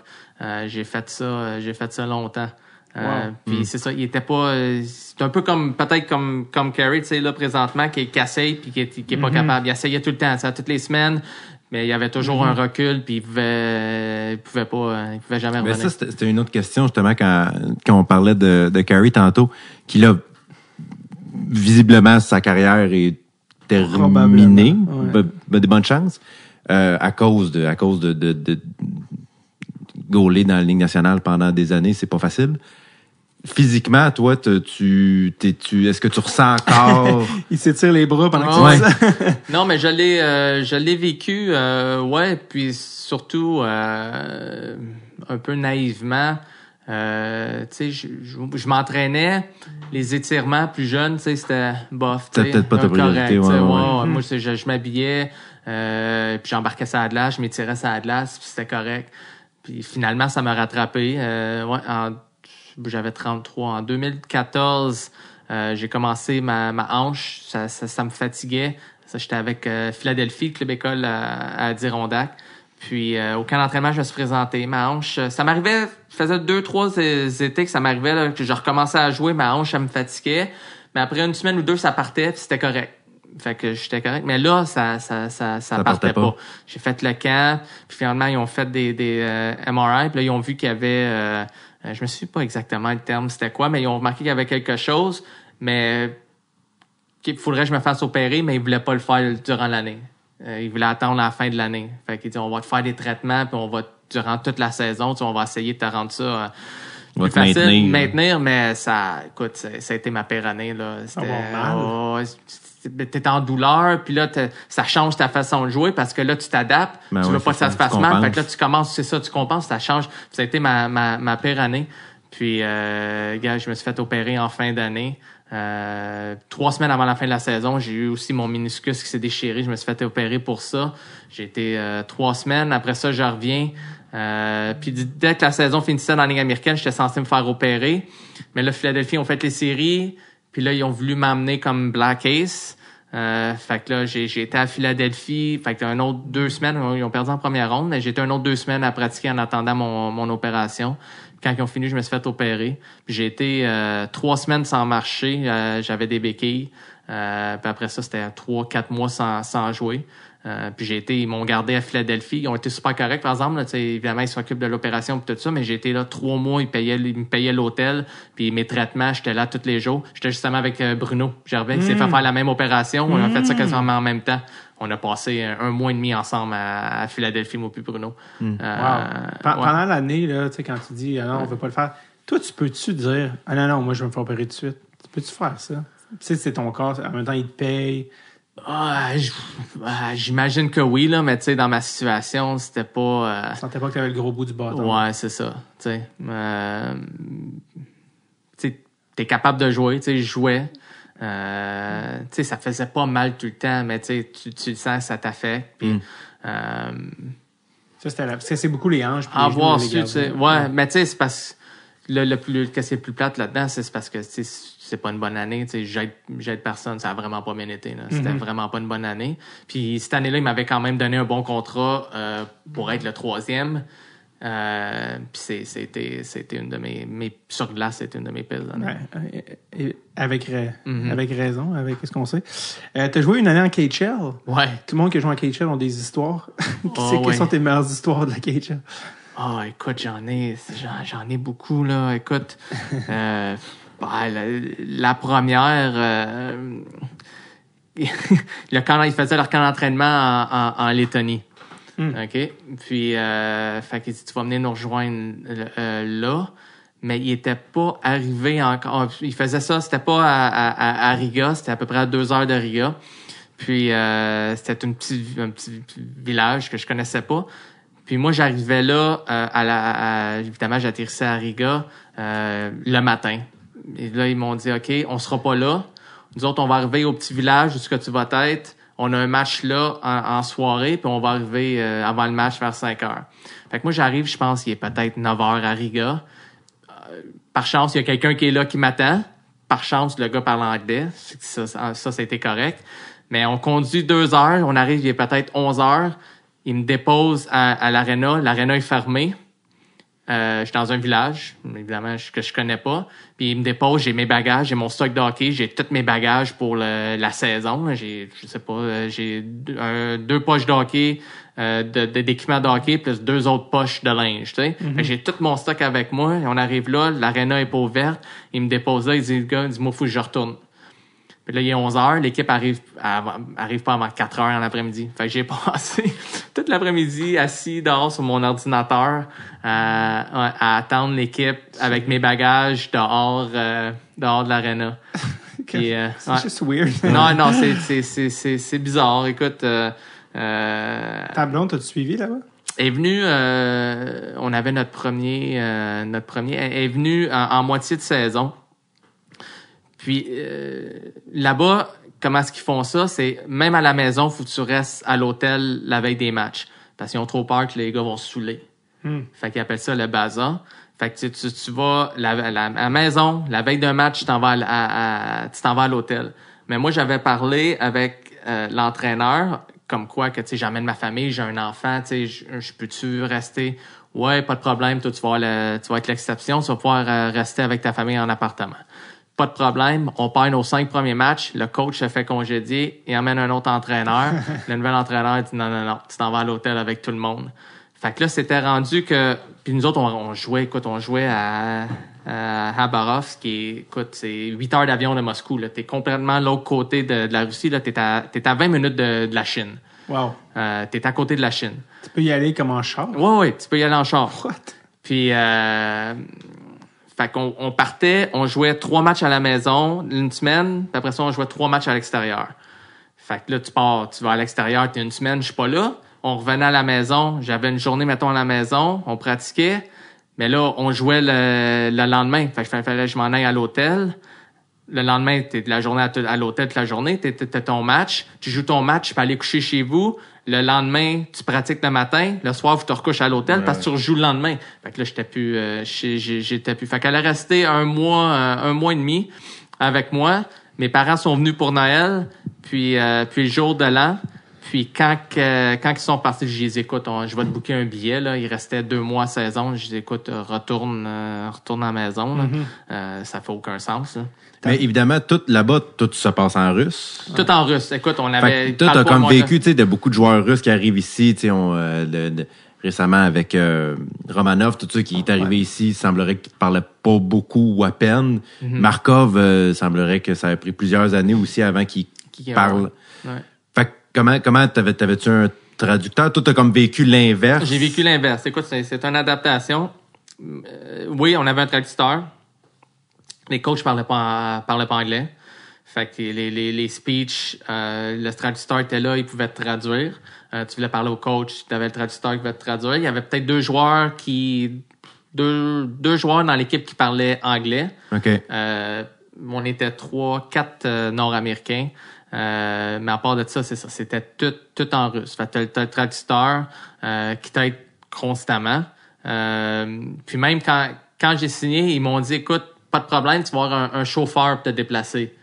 [SPEAKER 4] J'ai fait ça, j'ai fait ça longtemps.
[SPEAKER 1] Wow.
[SPEAKER 4] Puis c'est ça, il était pas. C'est un peu comme peut-être comme comme Carey, tu sais là présentement qui est cassé puis qui est, qui est pas capable. Il essayait tout le temps, ça toutes les semaines. Mais il y avait toujours un recul, puis il pouvait, il pouvait pas, il pouvait jamais
[SPEAKER 3] Mais
[SPEAKER 4] revenir.
[SPEAKER 3] ça, c'était une autre question, justement, quand, quand on parlait de, de Carey tantôt, qu'il a visiblement sa carrière est terminée,
[SPEAKER 1] ouais.
[SPEAKER 3] ben, ben, de bonnes chances, euh, à cause de à cause de, de, de gauler dans la Ligue nationale pendant des années, c'est pas facile. Physiquement, toi, tu, t'es- tu, est-ce que tu ressens encore? [laughs]
[SPEAKER 1] Il s'étire les bras pendant que tu
[SPEAKER 4] Ouais. [laughs] Non, mais je l'ai, euh, je l'ai vécu, euh, ouais, puis surtout euh, un peu naïvement. Euh, tu sais, je, je, je m'entraînais, les étirements plus jeunes, tu sais, c'était bof. tu
[SPEAKER 3] C'était peut-être pas ta priorité, ouais, ouais.
[SPEAKER 4] ouais, Moi, c'est- je, je m'habillais, euh, puis j'embarquais ça à glace, je m'étirais ça à glace, puis c'était correct. Puis finalement, ça m'a rattrapé. Euh, ouais, en- j'avais 33. En 2014, euh, j'ai commencé ma, ma hanche. Ça, ça, ça me fatiguait. Ça, j'étais avec euh, Philadelphie, club école à, à Adirondack. Puis euh, au camp d'entraînement, je me suis présenté. Ma hanche, euh, ça m'arrivait, faisait deux, trois étés que ça m'arrivait, là, que je recommençais à jouer, ma hanche, ça me fatiguait. Mais après une semaine ou deux, ça partait, puis c'était correct. Fait que j'étais correct. Mais là, ça, ça, ça, ça,
[SPEAKER 3] Ça
[SPEAKER 4] partait
[SPEAKER 3] partait pas.
[SPEAKER 4] pas. J'ai fait le camp, puis finalement, ils ont fait des, des euh, MRI, puis là, ils ont vu qu'il y avait... Euh, euh, je me souviens pas exactement le terme, c'était quoi, mais ils ont remarqué qu'il y avait quelque chose, mais qu'il faudrait que je me fasse opérer, mais ils voulaient pas le faire durant l'année. Euh, ils voulaient attendre la fin de l'année. Fait qu'ils disent, on va te faire des traitements, puis on va, durant toute la saison, tu on va essayer de te rendre ça... euh,
[SPEAKER 3] On
[SPEAKER 4] plus facile,
[SPEAKER 3] maintenir.
[SPEAKER 4] maintenir, mais ça, écoute, ça, ça a été ma pire année, là. C'était, oh, t'es en douleur, puis là, ça change ta façon de jouer parce que là, tu t'adaptes.
[SPEAKER 3] Ben
[SPEAKER 4] tu veux pas que ça se passe mal. Fait que là, tu commences, c'est ça, tu compenses, ça change. Ça a été ma, ma, ma pire année. Puis, euh, gars, je me suis fait opérer en fin d'année. Euh, trois semaines avant la fin de la saison, j'ai eu aussi mon meniscus qui s'est déchiré. Je me suis fait opérer pour ça. J'ai été euh, trois semaines. Après ça, je reviens. Euh, puis dès que la saison finissait dans la Ligue américaine, j'étais censé me faire opérer. Mais là, Philadelphie ont fait les séries. Puis là, ils ont voulu m'emmener comme Black Ace. Euh, fait que là, j'ai, été à Philadelphie. Fait que un autre deux semaines, ils ont perdu en première ronde, mais été un autre deux semaines à pratiquer en attendant mon, mon opération. Quand ils ont fini, je me suis fait opérer. Puis j'ai été euh, trois semaines sans marcher. Euh, j'avais des béquilles. Euh, puis après ça, c'était trois, quatre mois sans, sans jouer. Euh, puis j'ai été, ils m'ont gardé à Philadelphie. Ils ont été super corrects, par exemple. Là, évidemment, ils s'occupent de l'opération et tout ça, mais j'ai été là trois mois. Ils payaient, ils me payaient l'hôtel, puis mes traitements, j'étais là tous les jours. J'étais justement avec euh, Bruno Gervais, qui s'est fait faire la même opération. On a fait ça quasiment en même temps. On a passé un, un mois et demi ensemble à, à Philadelphie, moi puis Bruno. Euh,
[SPEAKER 1] Wow.
[SPEAKER 4] Ouais.
[SPEAKER 1] Pendant l'année, là, tu sais, quand tu dis, ah non, on veut pas le faire, toi, tu peux-tu dire, ah non, non, moi, je vais me faire opérer tout de suite? Tu peux-tu faire ça? Tu sais, c'est ton corps, en même temps, il te paye.
[SPEAKER 4] Ah, ah, J'imagine que oui, là, mais tu sais, dans ma situation, c'était pas.
[SPEAKER 1] Tu sentais pas que tu avais le gros bout du
[SPEAKER 4] euh,
[SPEAKER 1] bâton.
[SPEAKER 4] ouais, c'est ça. Tu sais, euh, tu sais, t'es capable de jouer. Tu sais, je jouais. Euh, tu sais, ça faisait pas mal tout le temps, mais tu le sens, ça t'affecte. Puis,
[SPEAKER 3] Mm.
[SPEAKER 4] euh,
[SPEAKER 1] Ça, c'était la- parce que c'est beaucoup les hanches. puis les
[SPEAKER 4] avoir su, tu sais. Ouais, mais tu sais, c'est parce là, le plus, qu'est-ce qui est le plus plate là-dedans, c'est parce que tu sais, c'est pas une bonne année. Tu sais, j'aide, j'aide personne. Ça a vraiment pas bien été. Là. C'était vraiment pas une bonne année. Puis cette année-là, il m'avait quand même donné un bon contrat euh, pour être le troisième. Euh, puis c'était, c'était une de mes, mes sur glace, c'était une de mes années.
[SPEAKER 1] Ouais, et- et- avec,
[SPEAKER 4] Mhm.
[SPEAKER 1] avec raison, avec ce qu'on sait. Euh, T'as joué une année en KHL.
[SPEAKER 4] Ouais.
[SPEAKER 1] Tout le monde qui joue en KHL ont des histoires. [laughs] Qui
[SPEAKER 4] Oh, ouais.
[SPEAKER 1] quelles sont tes meilleures histoires de la KHL?
[SPEAKER 4] Ah, écoute, j'en ai, j'en, j'en ai beaucoup, là. Écoute, [laughs] euh, bah, la, la première, euh, [laughs] le camp, ils faisaient leur camp d'entraînement en, en, en Lettonie.
[SPEAKER 1] Hmm.
[SPEAKER 4] OK? Puis, euh, fait qu'il dit, tu vas venir nous rejoindre euh, là. Mais il était pas arrivé encore. Il faisait ça, c'était pas à, à, Riga, c'était à peu près à deux heures de Riga. Puis, euh, c'était une petite, un petit village que je connaissais pas. Puis moi, j'arrivais là, euh, à la, à- évidemment, j'atterrissais à Riga euh, le matin. Et là, ils m'ont dit, OK, on sera pas là. Nous autres, on va arriver au petit village où ce que tu vas être. On a un match là en, soirée, puis on va arriver euh, avant le match vers 5 heures. Fait que moi, j'arrive, je pense qu'il est peut-être 9 heures à Riga. Euh, par chance, il y a quelqu'un qui est là qui m'attend. Par chance, le gars parle anglais. Ça, ça, ça, été correct. Mais on conduit deux heures. On arrive, il est peut-être 11 heures. Il me dépose à, à l'aréna. L'aréna est fermée. Euh, je suis dans un village, évidemment, que je connais pas. Puis il me dépose, j'ai mes bagages, j'ai mon stock de hockey, j'ai tous mes bagages pour le- la saison. J'ai, je sais pas, euh, j'ai deux, un- deux poches de hockey, euh, de, de- d'équipement de hockey, plus deux autres poches de linge, tu sais. Que J'ai tout mon stock avec moi. On arrive là, l'aréna est pas ouverte. Il me dépose là, il dit, le gars, il dit, moi, faut que je retourne. Puis là, il est 11 heures, l'équipe arrive, avant- arrive pas avant 4 heures en après-midi. Fait que j'ai [laughs] passé toute l'après-midi assis dehors sur mon ordinateur à, à attendre l'équipe avec mes bagages dehors, euh, dehors de l'aréna. [laughs] Euh,
[SPEAKER 1] C'est
[SPEAKER 4] ouais.
[SPEAKER 1] juste weird. [laughs]
[SPEAKER 4] Non, non, c'est, c'est, c'est, c'est, c'est bizarre. Écoute, euh, euh,
[SPEAKER 1] Ta blonde, t'as-tu suivi là-bas?
[SPEAKER 4] est venue, euh, on avait notre premier, euh, notre premier, elle est venue en, en moitié de saison. Puis euh, là-bas, comment est-ce qu'ils font ça? C'est même à la maison, faut que tu restes à l'hôtel la veille des matchs. Parce qu'ils ont trop peur que les gars vont se saouler.
[SPEAKER 1] Hmm.
[SPEAKER 4] Fait qu'ils appellent ça le bazar. Fait que tu, tu, tu vas la, la- à la maison, la veille d'un match, tu t'en vas à, à- à- tu t'en vas à l'hôtel. Mais moi, j'avais parlé avec euh, l'entraîneur, comme quoi que tu sais, j'amène ma famille, j'ai un enfant, tu sais, je, peux-tu rester? Ouais, pas de problème, toi, tu vas, le- tu vas être l'exception, tu vas pouvoir euh, rester avec ta famille en appartement. Pas de problème, on perd nos cinq premiers matchs, le coach se fait congédier, il emmène un autre entraîneur. [laughs] le nouvel entraîneur dit non, non, non, tu t'en vas à l'hôtel avec tout le monde. Fait que là, c'était rendu que. Puis nous autres, on, on jouait, écoute, on jouait à, à Habarovsk, qui est, écoute, c'est 8 heures d'avion de Moscou. Là. T'es complètement de l'autre côté de, de la Russie. Là. T'es, à, t'es à 20 minutes de, de la Chine.
[SPEAKER 1] Wow.
[SPEAKER 4] Euh, t'es à côté de la Chine.
[SPEAKER 1] Tu peux y aller comme en char?
[SPEAKER 4] Ouais, ouais, tu peux y aller en char.
[SPEAKER 1] What?
[SPEAKER 4] Puis, euh, fait qu'on on partait, on jouait trois matchs à la maison une semaine, puis après ça, on jouait trois matchs à l'extérieur. Fait que là, tu pars, tu vas à l'extérieur, t'es une semaine, je suis pas là. On revenait à la maison, j'avais une journée, mettons, à la maison, on pratiquait, mais là, on jouait le, le lendemain. Fait que fallait que je m'en aille à l'hôtel. Le lendemain, t'es de la journée à, l'hôtel toute la journée, t'as ton match, tu joues ton match, tu peux aller coucher chez vous. Le lendemain, tu pratiques le matin. Le soir, tu te recouches à l'hôtel parce que tu rejoues le lendemain. Fait que là, j'étais plus, euh, j'étais plus. Fait qu'elle est restée un mois, euh, un mois et demi avec moi. Mes parents sont venus pour Noël, puis, euh, puis le jour de l'an. Puis quand, ils sont partis, je dis écoute, on- je vais te booker un billet. Là. Il restait deux mois à saison. Je dis écoute, retourne, euh, retourne à la maison. Là. Euh, ça fait aucun sens. là.
[SPEAKER 3] Mais évidemment, tout là-bas, tout se passe en russe.
[SPEAKER 4] Tout en russe. Écoute, on avait.
[SPEAKER 3] T'as
[SPEAKER 4] pas
[SPEAKER 3] comme vécu, tu sais, de beaucoup de joueurs russes qui arrivent ici, tu sais, on, euh, de- de- récemment avec euh, Romanov, tout ça qui est arrivé ici, il semblerait qu'il parlait pas beaucoup ou à peine.
[SPEAKER 4] Mhm.
[SPEAKER 3] Markov, euh, semblerait que ça a pris plusieurs années aussi avant qu'il
[SPEAKER 4] Qui-
[SPEAKER 3] parle.
[SPEAKER 4] Ouais.
[SPEAKER 3] Comment, comment t'avais, t'avais-tu un traducteur? Toi, t'as comme vécu l'inverse.
[SPEAKER 4] J'ai vécu l'inverse. Écoute, c'est, c'est une adaptation. Euh, oui, on avait un traducteur. Les coachs parlaient pas, parlaient pas anglais. Fait que les, les, les speeches, euh, le traducteur était là, il pouvait te traduire. Euh, tu voulais parler au coach, tu avais le traducteur qui pouvait te traduire. Il y avait peut-être deux joueurs qui. Deux, deux joueurs dans l'équipe qui parlaient anglais.
[SPEAKER 3] OK.
[SPEAKER 4] Euh, on était trois, quatre Nord-Américains. Euh, mais à part de ça, c'est ça. C'était tout, tout en russe. Fait t'as, t'as le traducteur euh, qui t'aide constamment. Euh, puis même quand, quand j'ai signé, ils m'ont dit, écoute, pas de problème, tu vas avoir un, chauffeur pour te déplacer.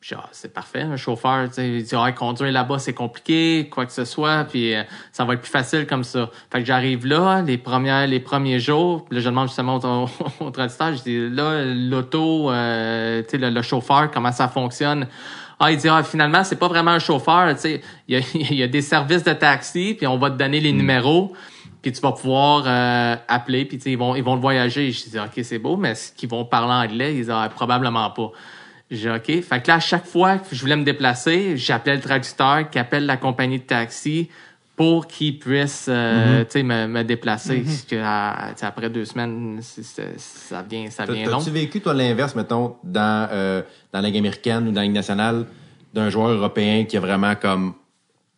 [SPEAKER 4] Puis ah, c'est parfait, un chauffeur, tu sais, il dit ah, conduire là-bas c'est compliqué, quoi que ce soit, puis euh, ça va être plus facile comme ça. Fait que j'arrive là, les premières, les premiers jours, là je demande justement au, [laughs] au, traducteur, je dis là l'auto, euh, tu sais le, chauffeur, comment ça fonctionne? Ah, il dit ah finalement c'est pas vraiment un chauffeur, tu sais, il y a, [laughs] il y a des services de taxi, puis on va te donner les mm. numéros puis tu vas pouvoir euh, appeler, puis ils vont, ils vont le voyager. Je dis, OK, c'est beau, mais est-ce qu'ils vont parler anglais? Ils disent, ah, probablement pas. J'ai OK. Fait que là, à chaque fois que je voulais me déplacer, j'appelais le traducteur qui appelle la compagnie de taxi pour qu'il puisse euh, mm-hmm. me, me déplacer. Mm-hmm. que, après deux semaines, ça vient, ça vient long.
[SPEAKER 3] As-tu vécu, toi, l'inverse, mettons, dans, euh, dans la Ligue américaine ou dans la Ligue nationale, d'un joueur européen qui a vraiment comme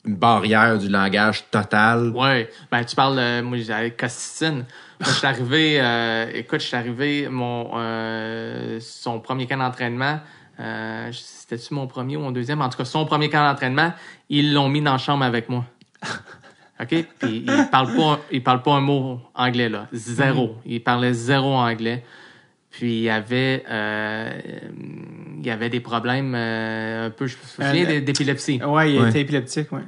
[SPEAKER 3] une barrière du langage total?
[SPEAKER 4] Ouais, ben tu parles, euh, moi j'avais Costicine. Moi, je suis arrivé, euh, écoute, je suis arrivé, mon euh, son premier camp d'entraînement, euh, c'était-tu mon premier ou mon deuxième? En tout cas, son premier camp d'entraînement, ils l'ont mis dans la chambre avec moi. OK? Puis il parle pas, il parle pas un mot anglais, là. Zéro. Il parlait zéro anglais. Puis il y avait, euh, il y avait des problèmes euh, un peu, je me souviens, euh, d'épilepsie.
[SPEAKER 1] Oui, il était épileptique, oui.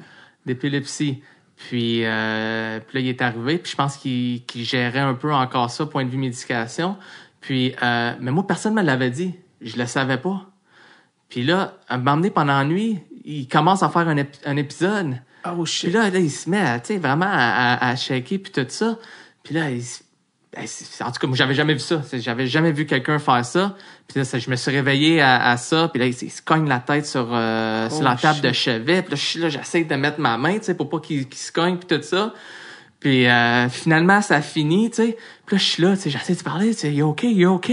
[SPEAKER 4] D'épilepsie. Puis, euh, puis là, il est arrivé, puis je pense qu'il gérait un peu encore ça, point de vue médication. Puis, euh, mais moi, personne ne me l'avait dit. Je le savais pas. Puis là, à m'emmener pendant la nuit, il commence à faire un, un épisode.
[SPEAKER 1] Oh shit.
[SPEAKER 4] Puis là, là il se met, tu sais, vraiment à, à, à shaker, puis tout ça. Puis là, il ben, en tout cas, moi, j'avais jamais vu ça. J'avais jamais vu quelqu'un faire ça. Puis là, je me suis réveillé à, ça. Puis là, il, se cogne la tête sur, euh, sur la oh, table de chevet. Puis là, je là, j'essaie de mettre ma main, tu sais, pour pas qu'il se cogne, puis tout ça. Puis euh, finalement, ça finit, tu sais. Puis là, je suis là, tu sais, j'essaie de parler, tu sais, il est OK, il est OK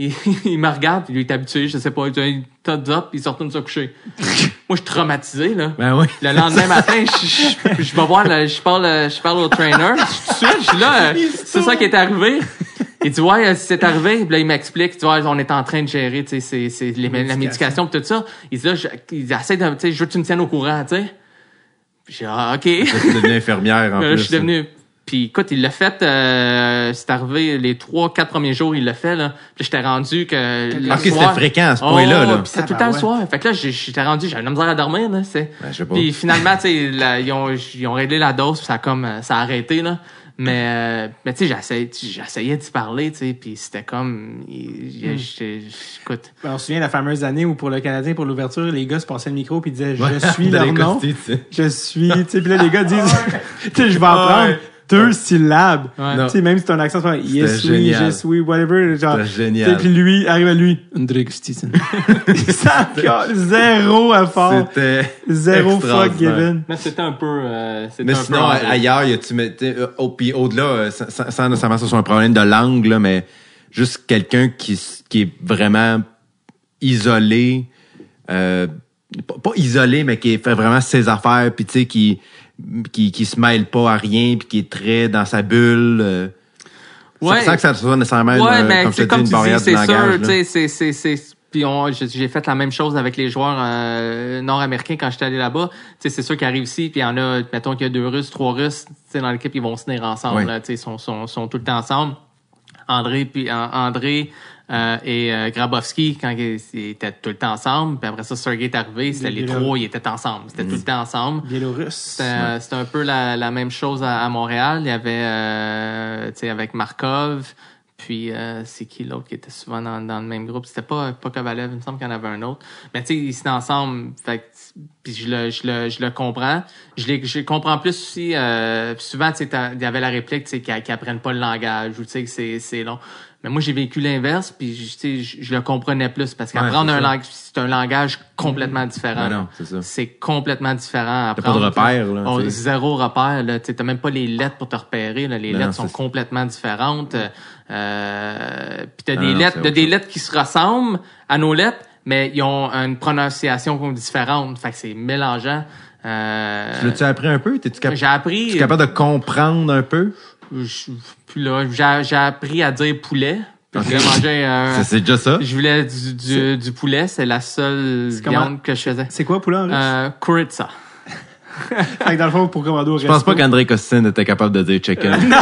[SPEAKER 4] il, [laughs] il me regarde, puis lui, il est habitué, je sais pas, il top up, puis il se retourne se coucher. [laughs] Moi, je suis traumatisé, là.
[SPEAKER 3] Ben oui.
[SPEAKER 4] Le lendemain matin, je, je, je vais voir, je parle, je parle au trainer. Je, je suis là, c'est ça qui est arrivé. Il dit, ouais, c'est [laughs] arrivé. Puis là, il m'explique, tu vois, on est en train de gérer, tu sais, c'est, la médication tout ça. Il dit, là, je, il essaie de, tu sais, je veux que tu me tiennes au courant, tu sais. J'ai ah, OK. Tu
[SPEAKER 3] es devenue infirmière, en plus.
[SPEAKER 4] Je suis devenu [laughs] puis écoute, il l'a fait, euh, c'est arrivé les trois, quatre premiers jours, il l'a fait. Là. Puis j'étais rendu que
[SPEAKER 3] le Ok, c'était fréquent à ce point-là.
[SPEAKER 4] Oh, là. c'était tout le temps le soir. Fait que là, j'étais rendu, j'avais la misère à dormir. Là, c'est. Ben, puis finalement, tu sais, ils ont, ils ont réglé la dose, puis ça a comme, ça a arrêté là. Mais, euh, mais tu sais, j'essayais, j'essayais d'y parler, tu sais, puis c'était comme, hmm. écoute.
[SPEAKER 1] Ben, on se souvient de la fameuse année où pour le Canadien, pour l'ouverture, les gars se passaient le micro puis disaient, je suis [laughs] leur nom. Je suis, tu sais, puis là, les gars disent, [laughs] tu sais, je vais en prendre deux syllabes. Tu sais, même si ton accent, c'est yes, oui, yes, oui, whatever. Genre,
[SPEAKER 3] génial.
[SPEAKER 1] Puis lui, arrive à lui, Stisen. [laughs] ça zéro effort.
[SPEAKER 3] C'était
[SPEAKER 1] Zéro fuck given.
[SPEAKER 4] Mais c'était un peu, euh,
[SPEAKER 3] Mais
[SPEAKER 4] un
[SPEAKER 3] sinon, ailleurs, y a-tu, euh, au, puis au-delà, euh, sans, nécessairement ça soit un problème de langue, là, mais juste quelqu'un qui, qui est vraiment isolé, euh, pas, isolé, mais qui fait vraiment ses affaires, puis tu sais, qui, qui, qui se mêle pas à rien puis qui est très dans sa bulle. Euh, ouais. Sans que ça soit nécessairement
[SPEAKER 4] ouais, mais
[SPEAKER 3] comme,
[SPEAKER 4] comme
[SPEAKER 3] une barrière
[SPEAKER 4] de
[SPEAKER 3] langage.
[SPEAKER 4] C'est sûr, c'est puis j'ai fait la même chose avec les joueurs euh, nord-américains quand j'étais allé là-bas. C'est sûr qu'ils arrivent ici, puis il y en a, mettons qu'il y a deux Russes, trois Russes dans l'équipe, ils vont se tenir ensemble. Là, ils sont, sont, sont tout le temps ensemble. André, puis André, euh, et euh, Grabowski, quand ils étaient tout le temps ensemble, puis après ça, Sergei est arrivé, c'était les, trois, ils étaient ensemble. C'était tout le temps ensemble.
[SPEAKER 1] Biélorusse.
[SPEAKER 4] C'était un peu la, la, même chose à, Montréal. Il y avait, euh, tu sais, avec Markov, puis c'est qui l'autre qui était souvent dans, dans le même groupe? C'était pas, pas Kovalev, il me semble qu'il y en avait un autre. Mais tu sais, ils étaient ensemble, fait puis je le, je le, je le comprends. Je, les, je comprends plus aussi, souvent, tu sais, il y avait la réplique, tu sais, qu'ils apprennent pas le langage, ou tu sais, que c'est long. Mais moi, j'ai vécu l'inverse, puis je, je, je le comprenais plus parce qu'apprendre un langage, c'est un langage complètement différent.
[SPEAKER 3] non, c'est ça.
[SPEAKER 4] C'est complètement différent.
[SPEAKER 3] T'as pas de repère, là.
[SPEAKER 4] On, zéro repère, là. T'as même pas les lettres pour te repérer, là. Les lettres sont complètement différentes. Euh, puis t'as des lettres, t'as des lettres qui se ressemblent à nos lettres, mais ils ont une prononciation différente. Fait que c'est mélangeant. Euh,
[SPEAKER 3] tu l'as-tu appris un peu? T'es-tu
[SPEAKER 4] J'ai appris.
[SPEAKER 3] Tu capable de comprendre un peu?
[SPEAKER 4] Là, j'ai appris à dire poulet. Puis je voulais manger [laughs]
[SPEAKER 3] un. C'est déjà ça?
[SPEAKER 4] Je voulais du, du, du poulet, c'est la seule viande que je faisais.
[SPEAKER 1] C'est quoi poulet en russe?
[SPEAKER 4] Euh, kuritsa. [laughs]
[SPEAKER 1] fait que dans le fond, pour commander au
[SPEAKER 3] Je pense pas qu'André Costin était capable de dire chicken. [laughs]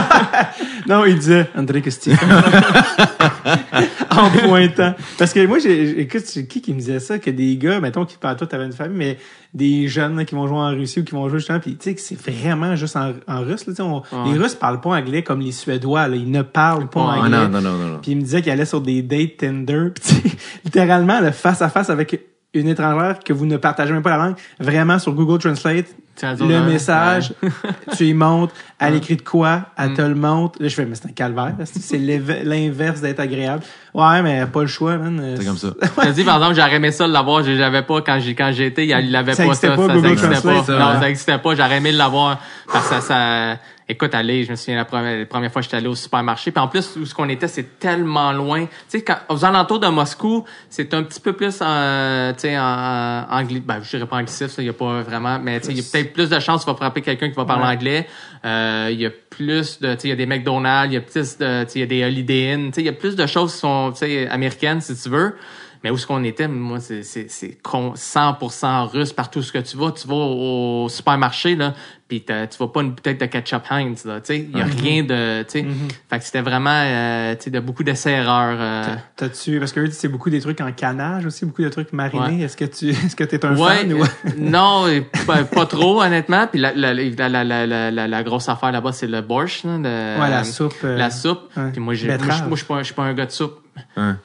[SPEAKER 1] Non, il disait André Costi. [laughs] en pointant. Parce que moi, j'ai, écoute, c'est qui qui me disait ça? Que des gars, mettons, qui parlent toi, t'avais une famille, mais des jeunes là, qui vont jouer en Russie ou qui vont jouer justement, puis tu sais que c'est vraiment juste en, en russe. Là, on- Les Russes parlent pas anglais comme les Suédois. Là, ils ne parlent pas
[SPEAKER 4] Ouais.
[SPEAKER 1] Anglais.
[SPEAKER 3] non, non, non, non.
[SPEAKER 1] Puis il me disait qu'il allait sur des dates Tinder. Sais, littéralement, le face à face avec une étrangère que vous ne partagez même pas la langue, vraiment sur Google Translate, le
[SPEAKER 4] ouais.
[SPEAKER 1] message, [laughs] tu y montes, elle écrit de quoi, elle
[SPEAKER 4] Mm.
[SPEAKER 1] te le montre. Là, je fais, mais c'est un calvaire. C'est l'inverse d'être agréable. Ouais, mais pas le choix, man.
[SPEAKER 3] C'est comme ça.
[SPEAKER 4] Je te dis, par exemple, j'aurais aimé ça de l'avoir. Je l'avais pas quand j'ai quand été. Il l'avait
[SPEAKER 1] Ça
[SPEAKER 4] pas, ça.
[SPEAKER 1] pas,
[SPEAKER 4] ça,
[SPEAKER 1] Google
[SPEAKER 4] existait
[SPEAKER 1] Translate,
[SPEAKER 4] pas.
[SPEAKER 3] ça,
[SPEAKER 4] non, ça existait pas. J'aurais aimé l'avoir. Parce que ça, ça, écoute, aller, je me souviens la première, la première fois que j'étais allé au supermarché. Puis en plus, où ce qu'on était, c'est tellement loin. Tu sais, quand, aux alentours de Moscou, c'est un petit peu plus, euh, tu sais, en, en anglais. Ben, je dirais pas anglicisme, il y a pas vraiment, mais tu sais, il y a peut-être plus de chances qu'il va frapper quelqu'un qui va parler
[SPEAKER 1] Ouais.
[SPEAKER 4] anglais. Euh, il y a plus de, tu sais, il y a des McDonald's, il y a plus de, tu sais, il y a des Holiday Inn. Tu sais, il y a plus de choses qui sont, tu sais, américaines, si tu veux. Mais où est-ce qu'on était, moi, c'est, c'est, c'est con- 100% russe partout ce que tu vas. Tu vas au, au supermarché, là, puis t'as- tu vas pas une bouteille de ketchup Heinz, là, tu sais. Il y a rien de, tu sais. Fait que c'était vraiment, euh, tu sais, de beaucoup d'essais-erreurs. euh.
[SPEAKER 1] T'as-tu, parce que eux, c'est beaucoup des trucs en canage aussi, beaucoup de trucs marinés.
[SPEAKER 4] Ouais.
[SPEAKER 1] Est-ce que tu, est-ce que t'es un
[SPEAKER 4] Ouais,
[SPEAKER 1] fan ou? [laughs]
[SPEAKER 4] non, pas, pas trop, honnêtement. Puis la, la, la, la, la, la, la- la grosse affaire là-bas, c'est le borscht. Là, de-
[SPEAKER 1] Ouais, la soupe, euh,
[SPEAKER 4] la soupe.
[SPEAKER 1] ouais.
[SPEAKER 4] Puis moi, j'ai- moi, je
[SPEAKER 1] Betterave.
[SPEAKER 4] moi, je suis pas, je suis pas un gars de soupe.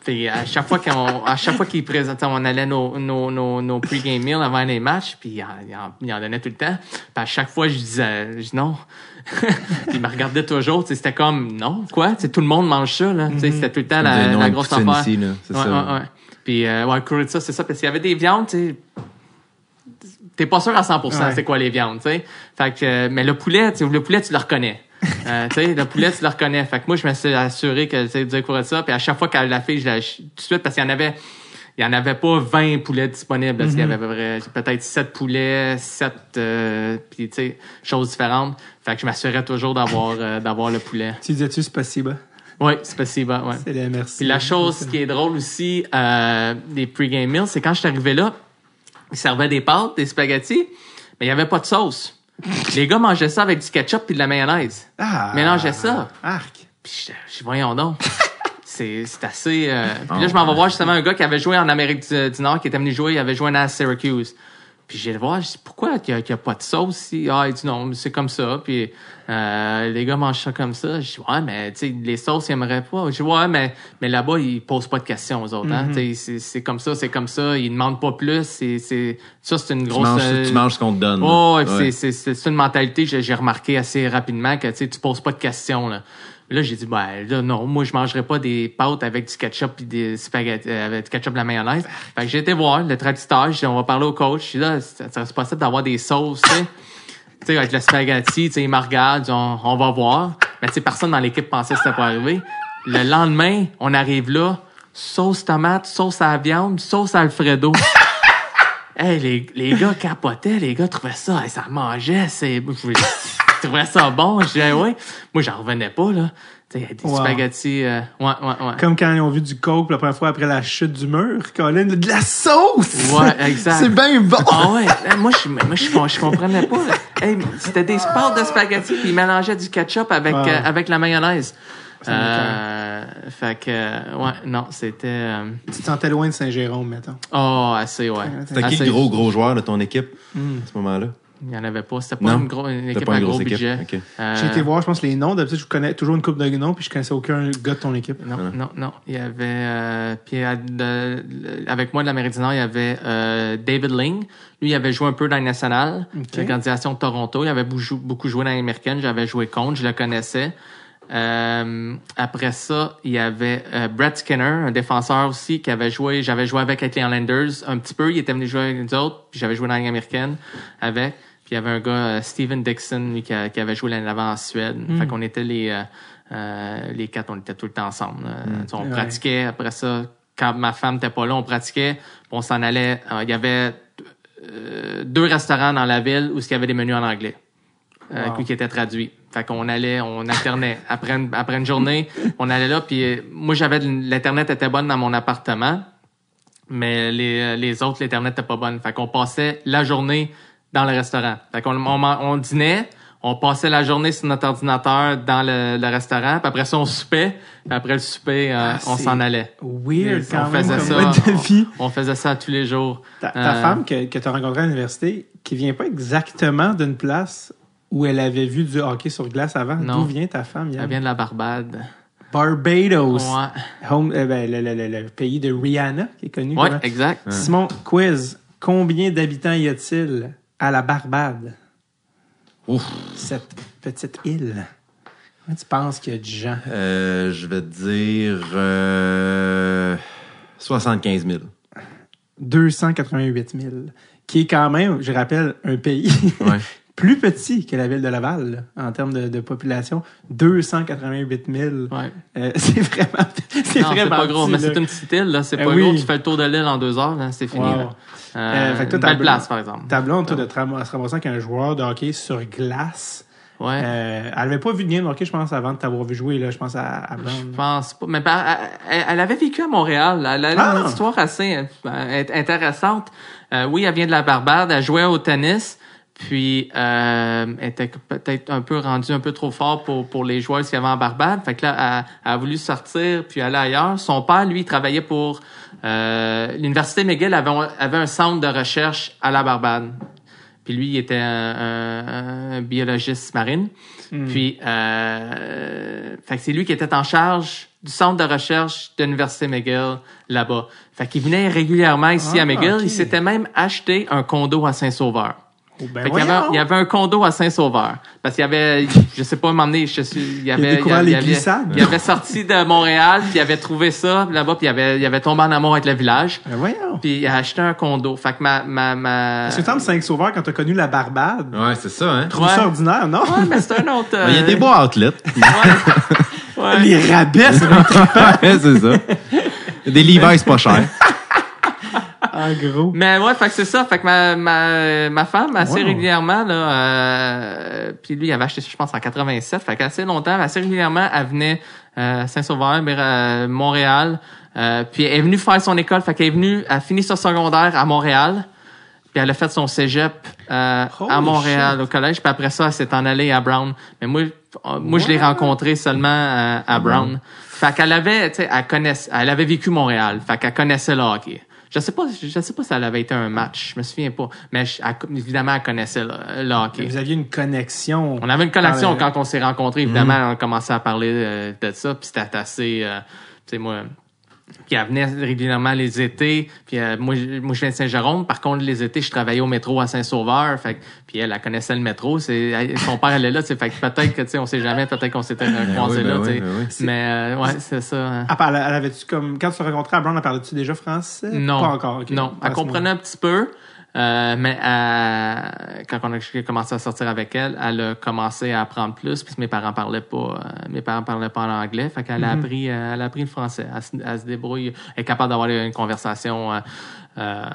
[SPEAKER 4] Puis à chaque fois qu'on, à chaque fois qu'ils présentaient, on allait nos, nos, nos, nos pre-game meals avant les matchs, puis il en, il en, il en donnait tout le temps. Puis à chaque fois, je disais, je dis non. [laughs] puis il me regardait toujours, c'était comme, non, quoi? Tout le monde mange ça, là. Sais, c'était tout le temps la, grosse affaire.
[SPEAKER 3] ici, là. C'est
[SPEAKER 4] Ouais,
[SPEAKER 3] ça.
[SPEAKER 4] ouais, ouais. Puis, euh, ouais, Kuritsa, c'est ça, parce qu'il y avait des viandes, tu sais, t'es pas sûr à 100%
[SPEAKER 1] Ouais.
[SPEAKER 4] c'est quoi les viandes, tu sais. Fait que, euh, mais le poulet, le poulet, tu le reconnais. Euh, tu sais, le poulet, tu le reconnais. Fait que moi, je me suis assuré que, tu sais, quoi ça. Puis à chaque fois qu'elle la fait, je la, je- tout de suite, parce qu'il y en avait, il y en avait pas 20 poulets disponibles. Parce qu'il y avait peu près, peut-être 7 poulets, 7, euh, puis choses différentes. Fait que je m'assurais toujours d'avoir, euh, d'avoir le poulet.
[SPEAKER 1] Tu disais-tu c'est possible?
[SPEAKER 4] Oui, c'est possible, ouais.
[SPEAKER 1] C'est les merci.
[SPEAKER 4] Puis la chose qui est drôle aussi euh, des pre-game meals, c'est quand je suis arrivé là, ils servaient des pâtes, des spaghettis, mais il n'y avait pas de sauce. Les gars mangeaient ça avec du ketchup puis de la mayonnaise.
[SPEAKER 1] Ah!
[SPEAKER 4] Mélangeaient ça.
[SPEAKER 1] Arc.
[SPEAKER 4] Puis je, je voyons donc. [laughs] C'est assez. euh, Puis là, je m'en vais voir justement un gars qui avait joué en Amérique du, du Nord, qui était venu jouer, il avait joué à Syracuse. Puis j'ai le voir, je dis pourquoi qu'il n'y a, qu'il y a pas de sauce ici? Ah, il dit non, mais c'est comme ça. Puis euh, les gars mangent ça comme ça. Je dis ouais, mais tu sais, les sauces, ils aimeraient pas. Je dis ouais, mais, mais là-bas, ils posent pas de questions aux autres. hein. Tu sais, c'est- comme ça, c'est comme ça. Ils demandent pas plus. C'est Ça, c'est une
[SPEAKER 3] Tu
[SPEAKER 4] grosse.
[SPEAKER 3] manges,
[SPEAKER 4] euh,
[SPEAKER 3] tu manges ce qu'on te donne.
[SPEAKER 4] Oh, ouais, c'est- une mentalité, j'ai j'ai remarqué assez rapidement que tu tu poses pas de questions. Là, là j'ai dit, ben là, non, moi, je mangerai pas des pâtes avec du ketchup et des spaghettis, euh, avec du ketchup et de la mayonnaise. Fait que j'ai été voir le traducteur, j'ai dit, on va parler au coach. J'ai dit, là, ça serait possible d'avoir des sauces, tu sais. Tu sais, avec le spaghetti, tu sais, il me regarde, on, on va voir. Mais tu sais, personne dans l'équipe pensait que c'était pas arrivé. Le lendemain, on arrive là, sauce tomate, sauce à la viande, sauce Alfredo. [laughs] Hey, les, les gars capotaient, les gars trouvaient ça, hey, ça mangeait, c'est, trouvais ça bon, je disais, ouais. Moi, j'en revenais pas, là. Tu sais, des
[SPEAKER 1] Wow.
[SPEAKER 4] spaghettis, euh, ouais, ouais, ouais.
[SPEAKER 1] Comme quand ils ont vu du coke la première fois après la chute du mur, Colin, de la sauce!
[SPEAKER 4] Ouais, exact.
[SPEAKER 1] C'est bien bon!
[SPEAKER 4] Ah ouais, Hey, moi, je, moi, je, je comprenais pas. Hey, c'était des pâtes de spaghettis, puis ils mélangeaient du ketchup avec, euh, avec la mayonnaise. Euh, fait que, euh, ouais, non, c'était, euh,
[SPEAKER 1] Tu te sentais loin de Saint-Jérôme, mettons.
[SPEAKER 4] oh, assez, ouais.
[SPEAKER 3] C'était qui le gros, gros joueur de ton équipe à ce moment-là?
[SPEAKER 4] Il y en avait pas. C'était pas
[SPEAKER 3] Non.
[SPEAKER 4] une, gros, une
[SPEAKER 3] C'était
[SPEAKER 4] équipe
[SPEAKER 3] pas
[SPEAKER 4] à
[SPEAKER 3] une
[SPEAKER 4] gros
[SPEAKER 3] grosse équipe.
[SPEAKER 4] budget. Euh,
[SPEAKER 1] J'ai été voir, je pense, les noms. D'habitude, je connais toujours une coupe de noms, puis je connaissais aucun gars de ton équipe.
[SPEAKER 4] Non, non, non. Il y avait. Euh, puis à- de- avec moi de l'Amérique du Nord, il y avait euh, David Ling. Lui, il avait joué un peu dans les nationales,
[SPEAKER 1] Ok.
[SPEAKER 4] l'organisation de Toronto. Il avait beaucoup, beaucoup joué dans l'américaine. J'avais joué contre, je le connaissais. Euh, après ça, il y avait euh, Brett Skinner, un défenseur aussi, qui avait joué. J'avais joué avec, avec les Islanders un petit peu. Il était venu jouer avec nous autres. Puis j'avais joué dans l'américaine avec. Il y avait un gars, euh, Steven Dixon, lui, qui, a- qui avait joué l'année d'avant en Suède. Fait qu'on était les, euh, euh, les quatre, on était tout le temps ensemble. sais, On
[SPEAKER 1] Ouais.
[SPEAKER 4] pratiquait. Après ça, quand ma femme n'était pas là, on pratiquait. On s'en allait. Il y avait deux restaurants dans la ville où il y avait des menus en anglais.
[SPEAKER 1] Wow.
[SPEAKER 4] qui étaient traduits. Fait qu'on allait, on alternait. [laughs] après, une, après une journée, on allait là, puis moi, j'avais l'Internet était bonne dans mon appartement, mais les, les autres, l'Internet était pas bonne. Fait qu'on passait la journée dans le restaurant. Fait qu'on on, on dînait, on passait la journée sur notre ordinateur dans le, le restaurant, puis après ça, on soupait, puis après le souper, euh,
[SPEAKER 1] Ah,
[SPEAKER 4] on s'en allait.
[SPEAKER 1] Weird quand
[SPEAKER 4] on
[SPEAKER 1] même
[SPEAKER 4] faisait
[SPEAKER 1] comme
[SPEAKER 4] ça.
[SPEAKER 1] mode de vie.
[SPEAKER 4] On, on faisait ça tous les jours.
[SPEAKER 1] Ta, ta
[SPEAKER 4] Euh,
[SPEAKER 1] femme que, que tu as rencontrée à l'université, qui vient pas exactement d'une place où elle avait vu du hockey sur glace avant.
[SPEAKER 4] Non.
[SPEAKER 1] D'où vient ta femme, Yann?
[SPEAKER 4] Elle vient de la Barbade.
[SPEAKER 1] Barbados.
[SPEAKER 4] Ouais,
[SPEAKER 1] Home, euh, ben, le, le- le- le pays de Rihanna, qui est connu.
[SPEAKER 4] ouais
[SPEAKER 1] comment?
[SPEAKER 4] exact.
[SPEAKER 1] Simon, quiz. Combien d'habitants y a-t-il? À la Barbade?
[SPEAKER 3] Ouf.
[SPEAKER 1] Cette petite île. Comment tu penses qu'il y a de gens?
[SPEAKER 3] Euh, je vais te dire euh, 75 000.
[SPEAKER 1] 288 000. Qui est quand même, je rappelle, un pays
[SPEAKER 3] Ouais. [laughs]
[SPEAKER 1] plus petit que la ville de Laval là, en termes de, de population. 288 000.
[SPEAKER 4] Ouais.
[SPEAKER 1] Euh, [laughs] c'est vraiment, c'est vraiment
[SPEAKER 4] pas gros,
[SPEAKER 1] petit,
[SPEAKER 4] mais c'est une petite île, là. C'est
[SPEAKER 1] Eh
[SPEAKER 4] pas
[SPEAKER 1] oui.
[SPEAKER 4] gros. Tu fais le tour de l'île en deux heures, là. C'est fini,
[SPEAKER 1] Wow.
[SPEAKER 4] là. Euh,
[SPEAKER 1] Euh, fait que toi, ta
[SPEAKER 4] belle place, par exemple.
[SPEAKER 1] Ta blonde, toi, de te ram- se ramasser avec un joueur de hockey sur glace.
[SPEAKER 4] Ouais.
[SPEAKER 1] Euh, elle avait pas vu de game de hockey, je pense, avant de t'avoir vu jouer, là. Je pense à, à.
[SPEAKER 4] Je pense pas. Mais elle, elle avait vécu à Montréal. Elle a
[SPEAKER 1] Ah!
[SPEAKER 4] une histoire assez euh, intéressante. Euh, oui, elle vient de la Barbade. Elle jouait au tennis. Puis, euh, elle était peut-être un peu rendue un peu trop fort pour, pour les joueurs qu'il y avait en Barbade. Fait que là, elle, elle a voulu sortir puis aller ailleurs. Son père, lui, travaillait pour euh, l'Université McGill avait, un- avait un centre de recherche à la Barbade. Puis lui, il était un, un- un biologiste marine. Puis, euh, fait que c'est lui qui était en charge du centre de recherche de l'Université McGill là-bas. Fait qu'il venait régulièrement ici
[SPEAKER 1] Ah,
[SPEAKER 4] à McGill. Il s'était même acheté un condo à Saint-Sauveur.
[SPEAKER 1] Oh, ben
[SPEAKER 4] y, avait, il y avait un condo à Saint-Sauveur. Parce qu'il y avait, je sais pas m'emmener, je suis, il y avait,
[SPEAKER 1] découvert
[SPEAKER 4] il
[SPEAKER 1] les
[SPEAKER 4] y avait-
[SPEAKER 1] glissades.
[SPEAKER 4] il avait sorti de Montréal, puis il avait trouvé ça là-bas, puis il avait, il avait tombé en amour avec le village.
[SPEAKER 1] Ben voyons!
[SPEAKER 4] Puis il a acheté un condo. Fait que ma, ma, ma...
[SPEAKER 1] Est-ce que tu 5 sauveurs quand t'as connu la Barbade?
[SPEAKER 3] Ouais, c'est ça, hein?
[SPEAKER 1] Trouve ça ordinaire, non?
[SPEAKER 4] Ouais, mais c'est un autre. [laughs] euh,
[SPEAKER 3] Il y a des beaux outlets. [laughs]
[SPEAKER 4] Ouais. ouais.
[SPEAKER 1] Les rabais, c'est [laughs]
[SPEAKER 3] ouais, c'est ça. Des Levi's pas chers.
[SPEAKER 1] En gros.
[SPEAKER 4] Mais ouais, fait que c'est ça. Fait que ma, ma, ma femme, assez
[SPEAKER 1] Wow.
[SPEAKER 4] régulièrement, là, euh, puis lui, il avait acheté ça, je pense, en 87. Fait qu'assez longtemps, assez régulièrement, elle venait euh, Saint-Sauveur, euh, Montréal. Euh, puis elle est venue faire son école. Fait qu'elle est venue, elle a fini son secondaire à Montréal. Puis elle a fait son cégep euh, à Montréal,
[SPEAKER 1] shit.
[SPEAKER 4] au collège. Puis après ça, elle s'est en allée à Brown. Mais moi, moi je l'ai rencontrée seulement euh, à Brown. Fait qu'elle avait, tu sais, elle connaissait, elle avait vécu Montréal. Fait qu'elle connaissait le hockey. Je sais pas, je sais pas si elle avait été un match. Je me souviens pas. Mais je- elle- évidemment, elle connaissait le, le hockey.
[SPEAKER 1] Vous aviez une connexion.
[SPEAKER 4] On avait une connexion
[SPEAKER 1] le-
[SPEAKER 4] quand on s'est rencontrés. Évidemment, on a commencé à parler euh, de ça. Puis c'était assez... euh, tu sais, moi... Puis elle venait régulièrement les étés. Puis euh, moi, je- moi, je viens de Saint-Jérôme. Par contre, les étés, je travaillais au métro à Saint-Sauveur. Fait puis elle, elle connaissait le métro. C'est, elle- son père, elle est là. Fait que peut-être que, tu sais, on sait jamais. Peut-être qu'on s'était croisés
[SPEAKER 3] oui, ben
[SPEAKER 4] là.
[SPEAKER 3] oui, ben oui.
[SPEAKER 4] Mais euh, ouais, c'est ça. hein.
[SPEAKER 1] Ah, elle, elle avait-tu comme. Quand tu te rencontrais à Brown, elle parlait-tu déjà français?
[SPEAKER 4] Non.
[SPEAKER 1] Pas encore, ok.
[SPEAKER 4] Non, elle comprenait un petit peu. Euh, mais euh, quand on a commencé à sortir avec elle, elle a commencé à apprendre plus puisque mes parents parlaient pas euh, mes parents parlaient pas en anglais, fait qu'elle a
[SPEAKER 1] Mhm.
[SPEAKER 4] appris euh, elle a appris le français, elle, se- elle se débrouille, elle est capable d'avoir une conversation euh,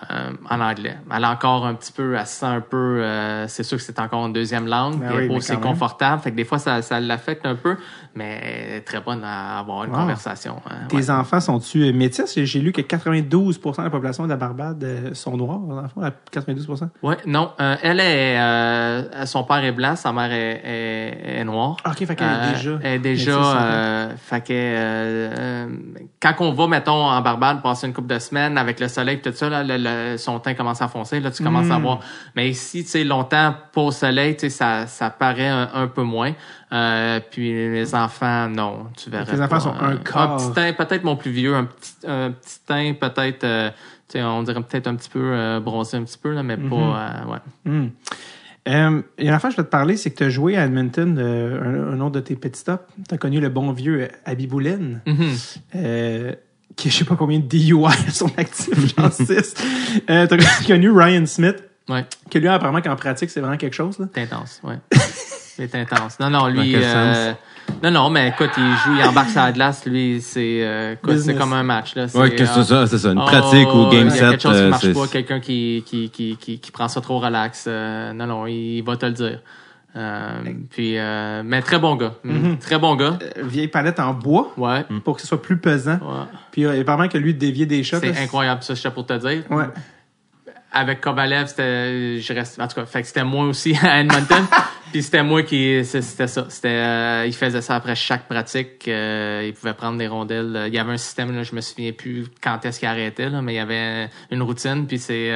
[SPEAKER 4] en anglais. Elle a encore un petit peu, elle se sent un peu, euh, c'est sûr que c'est encore une deuxième langue,
[SPEAKER 1] Ben oui,
[SPEAKER 4] est pas
[SPEAKER 1] mais
[SPEAKER 4] aussi
[SPEAKER 1] quand même.
[SPEAKER 4] confortable, fait que des fois ça, ça l'affecte un peu, mais elle est très bonne à avoir une
[SPEAKER 1] Wow.
[SPEAKER 4] conversation. hein,
[SPEAKER 1] Tes
[SPEAKER 4] ouais.
[SPEAKER 1] enfants sont-tu euh, métis? J'ai- lu que 92% de la population de la Barbade euh, sont noirs, enfants, à 92%
[SPEAKER 4] Ouais, non. euh, elle est, euh, son père est blanc, sa mère est, est, est noire.
[SPEAKER 1] Ah, ok, fait qu'elle est déjà
[SPEAKER 4] Elle est déjà. euh, fait que, quand on va, mettons, en Barbade, passer une couple de semaines avec le soleil, tout ça, là, le- le- son teint commence à foncer. Là, tu commences
[SPEAKER 1] Mm.
[SPEAKER 4] à voir. Mais ici, tu sais, longtemps pas au soleil, tu sais, ça, ça paraît un, un peu moins. Euh, puis les enfants, non, tu verrais.
[SPEAKER 1] Les enfants sont un
[SPEAKER 4] euh,
[SPEAKER 1] quart.
[SPEAKER 4] petit teint, peut-être mon plus vieux, un petit, un petit teint, peut-être. euh, tu sais, on dirait peut-être un petit peu euh, bronzé un petit peu là, mais pas euh, ouais.
[SPEAKER 1] Hmm. Euh, il y a une affaire que je vais te parler, c'est que tu as joué à Edmonton, euh, un, un autre de tes petits stops. Tu as connu le bon vieux euh, Abiboulin,
[SPEAKER 4] Mhm.
[SPEAKER 1] euh, qui a je sais pas combien de DUI à son actif, genre 6. Euh, tu as connu Ryan Smith,
[SPEAKER 4] Ouais,
[SPEAKER 1] que lui, apparemment, qu'en pratique, c'est vraiment quelque chose. Là.
[SPEAKER 4] c'est intense, ouais. [laughs] c'est intense. Non, non, lui.
[SPEAKER 3] Dans quel
[SPEAKER 4] euh, non, non, mais écoute, il joue, il embarque sur la glace, lui, c'est euh, écoute, c'est
[SPEAKER 1] Business.
[SPEAKER 4] comme un match. Là.
[SPEAKER 3] Ouais,
[SPEAKER 4] C'est,
[SPEAKER 3] que c'est
[SPEAKER 4] euh,
[SPEAKER 3] ça, c'est ça. Une
[SPEAKER 4] oh,
[SPEAKER 3] pratique ou game
[SPEAKER 4] Il y a
[SPEAKER 3] set.
[SPEAKER 4] quelque chose qui
[SPEAKER 3] euh,
[SPEAKER 4] marche
[SPEAKER 3] c'est-
[SPEAKER 4] pas, quelqu'un qui, qui, qui, qui, qui prend ça trop relax. euh, non, non, il va te le dire. Euh, puis, euh, mais très bon gars.
[SPEAKER 1] Mhm.
[SPEAKER 4] Très bon gars.
[SPEAKER 1] Euh, vieille palette en bois
[SPEAKER 4] Ouais.
[SPEAKER 1] pour que ce soit plus pesant.
[SPEAKER 4] ouais.
[SPEAKER 1] Puis apparemment que lui dévier des shots.
[SPEAKER 4] C'est incroyable, ça, je pour te dire.
[SPEAKER 1] Ouais.
[SPEAKER 4] avec Kovalev, c'était, je reste, en tout cas, fait que c'était moi aussi [laughs] à Edmonton. [laughs] puis c'était moi qui, c'était ça. C'était, il faisait ça après chaque pratique. Il pouvait prendre des rondelles. Il y avait un système, là, je me souviens plus quand est-ce qu'il arrêtait, là, mais il y avait une routine. Puis c'est,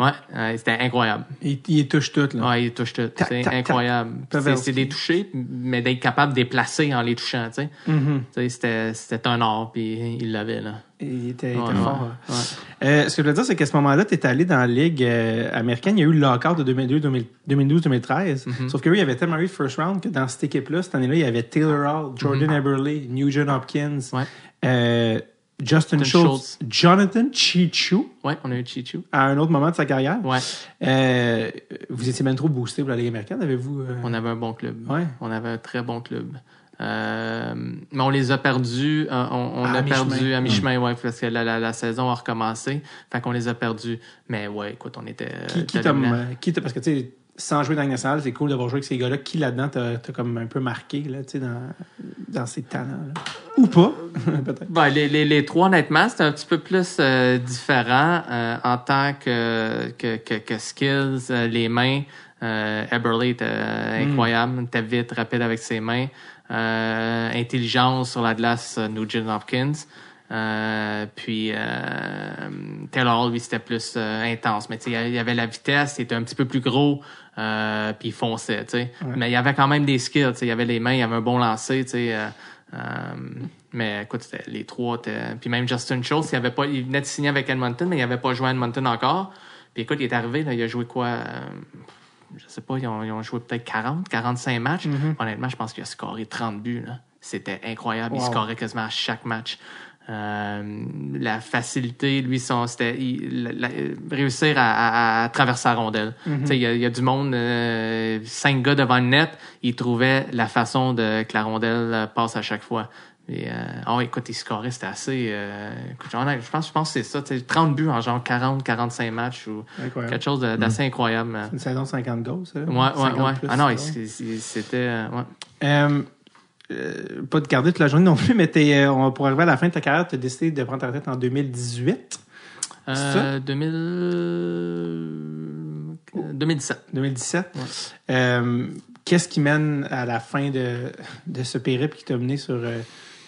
[SPEAKER 4] euh, Ouais, c'était incroyable.
[SPEAKER 1] Il, il touche tout, là.
[SPEAKER 4] Ouais, il touche tout. C'est incroyable. C'est des touchés, mais d'être capable de déplacer en les touchant, tu sais.
[SPEAKER 1] Mm-hmm.
[SPEAKER 4] C'était C'était un art, puis il l'avait, là.
[SPEAKER 1] Il était, il était fort. Euh, ce que je veux dire, c'est qu'à ce moment-là, tu étais allé dans la Ligue euh, américaine. Il y a eu le lockout de 2012-2013.
[SPEAKER 4] Mm-hmm.
[SPEAKER 1] Sauf que il y avait tellement eu first round que dans cette équipe-là, cette année-là, il y avait Taylor Hall, Jordan
[SPEAKER 4] Mm-hmm.
[SPEAKER 1] Eberle, Nugent Hopkins,
[SPEAKER 4] Ouais.
[SPEAKER 1] Justin Schultz,
[SPEAKER 4] Schultz.
[SPEAKER 1] Jonathan Chichu
[SPEAKER 4] Ouais, on a eu Chichu.
[SPEAKER 1] à un autre moment de sa carrière.
[SPEAKER 4] Ouais.
[SPEAKER 1] Euh, vous étiez même trop boosté pour la Ligue américaine, avez-vous? euh,
[SPEAKER 4] On avait un bon club.
[SPEAKER 1] Ouais.
[SPEAKER 4] On avait un très bon club. Euh, mais on les a perdus. euh, on on a
[SPEAKER 1] mi-chemin.
[SPEAKER 4] perdu à mi-chemin, ouais, parce que la, la, la saison a recommencé. Fait qu'on les a perdus. Mais ouais, écoute, on était.
[SPEAKER 1] Qui, qui
[SPEAKER 4] euh,
[SPEAKER 1] qui t'a- parce que tu sais, sans jouer dans la nationale, c'est cool d'avoir joué avec ces gars-là. Qui là-dedans t'a, t'a comme un peu marqué là, tu sais, dans, dans ses talents? là? Ou pas, [laughs] peut-être.
[SPEAKER 4] Ben, les, les, les trois, honnêtement, c'était un petit peu plus euh, différent euh, en tant que, que, que, que skills, euh, les mains. Euh, Eberle était euh, incroyable, était vite, rapide avec ses mains. Euh, intelligence sur la glace, euh, Nugent Hopkins. Euh, puis euh, Taylor Hall, lui, c'était plus euh, intense. Mais tu sais, il y avait la vitesse, il était un petit peu plus gros, euh, puis il fonçait, tu sais. Mais il y avait quand même des skills, tu sais. Il y avait les mains, il y avait un bon lancer, tu sais. euh, euh, mais écoute, les trois, étaient- puis même Justin Schultz, il, avait pas, il venait de signer avec Edmonton, mais il n'avait pas joué à Edmonton encore. Puis écoute, il est arrivé, là, il a joué quoi? euh, je sais pas, ils ont, ils ont joué peut-être 40, 45 matchs. Honnêtement, je pense qu'il a scoré 30 buts. C'était incroyable. Il scorait quasiment à chaque match. Euh, la facilité, lui, son, c'était il- la- la- réussir à, à- à traverser la rondelle. Tu sais, Il y, a- il y a du monde, euh, cinq gars devant le net, il trouvait la façon de, que la rondelle passe à chaque fois. Et, euh, oh, écoute, il scorait, c'était assez. euh, écoute, j'en ai- je pense, je pense que c'est ça. tu sais, 30 buts en genre 40, 45 matchs ou
[SPEAKER 1] Incroyable.
[SPEAKER 4] quelque chose de- d'assez incroyable. euh.
[SPEAKER 1] Une saison de 50 goals, ça?
[SPEAKER 4] Ouais, ouais,
[SPEAKER 1] 50
[SPEAKER 4] ouais.
[SPEAKER 1] plus,
[SPEAKER 4] Ah non, c'est- c'était. euh, ouais.
[SPEAKER 1] Euh, euh, pas de garder toute la journée non plus, mais t'es, euh, pour arriver à la fin de ta carrière, tu as décidé de prendre ta retraite en 2018. C'est ça?
[SPEAKER 4] Euh, 2000... euh, 2017.
[SPEAKER 1] 2017. Euh, qu'est-ce qui mène à la fin de, de ce périple qui t'a mené sur euh,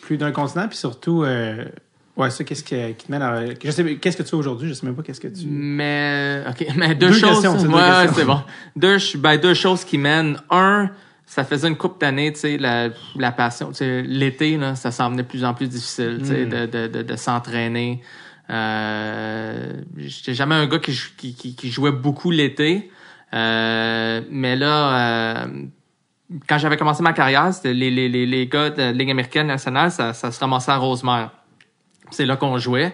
[SPEAKER 1] plus d'un continent? Puis surtout, ouais, ça, qu'est-ce qui, qui te mène à. Je sais, qu'est-ce que tu fais aujourd'hui? Je sais même pas qu'est-ce que tu.
[SPEAKER 4] Mais, OK, [laughs] mais deux,
[SPEAKER 1] Deux
[SPEAKER 4] choses. ouais, c'est bon. Deux, ben, deux choses qui mènent. Un, ça faisait une couple d'années, tu sais, la, la passion. Tu sais, l'été, là, ça semblait de plus en plus difficile, tu sais,
[SPEAKER 1] Mm.
[SPEAKER 4] de, de, de, de s'entraîner. Euh, j'étais jamais un gars qui, jou- qui, qui, qui jouait beaucoup l'été. Euh, mais là, euh, quand j'avais commencé ma carrière, c'était les, les, les, les gars de la Ligue américaine nationale, ça, ça se ramassait à Rosemère. C'est là qu'on jouait.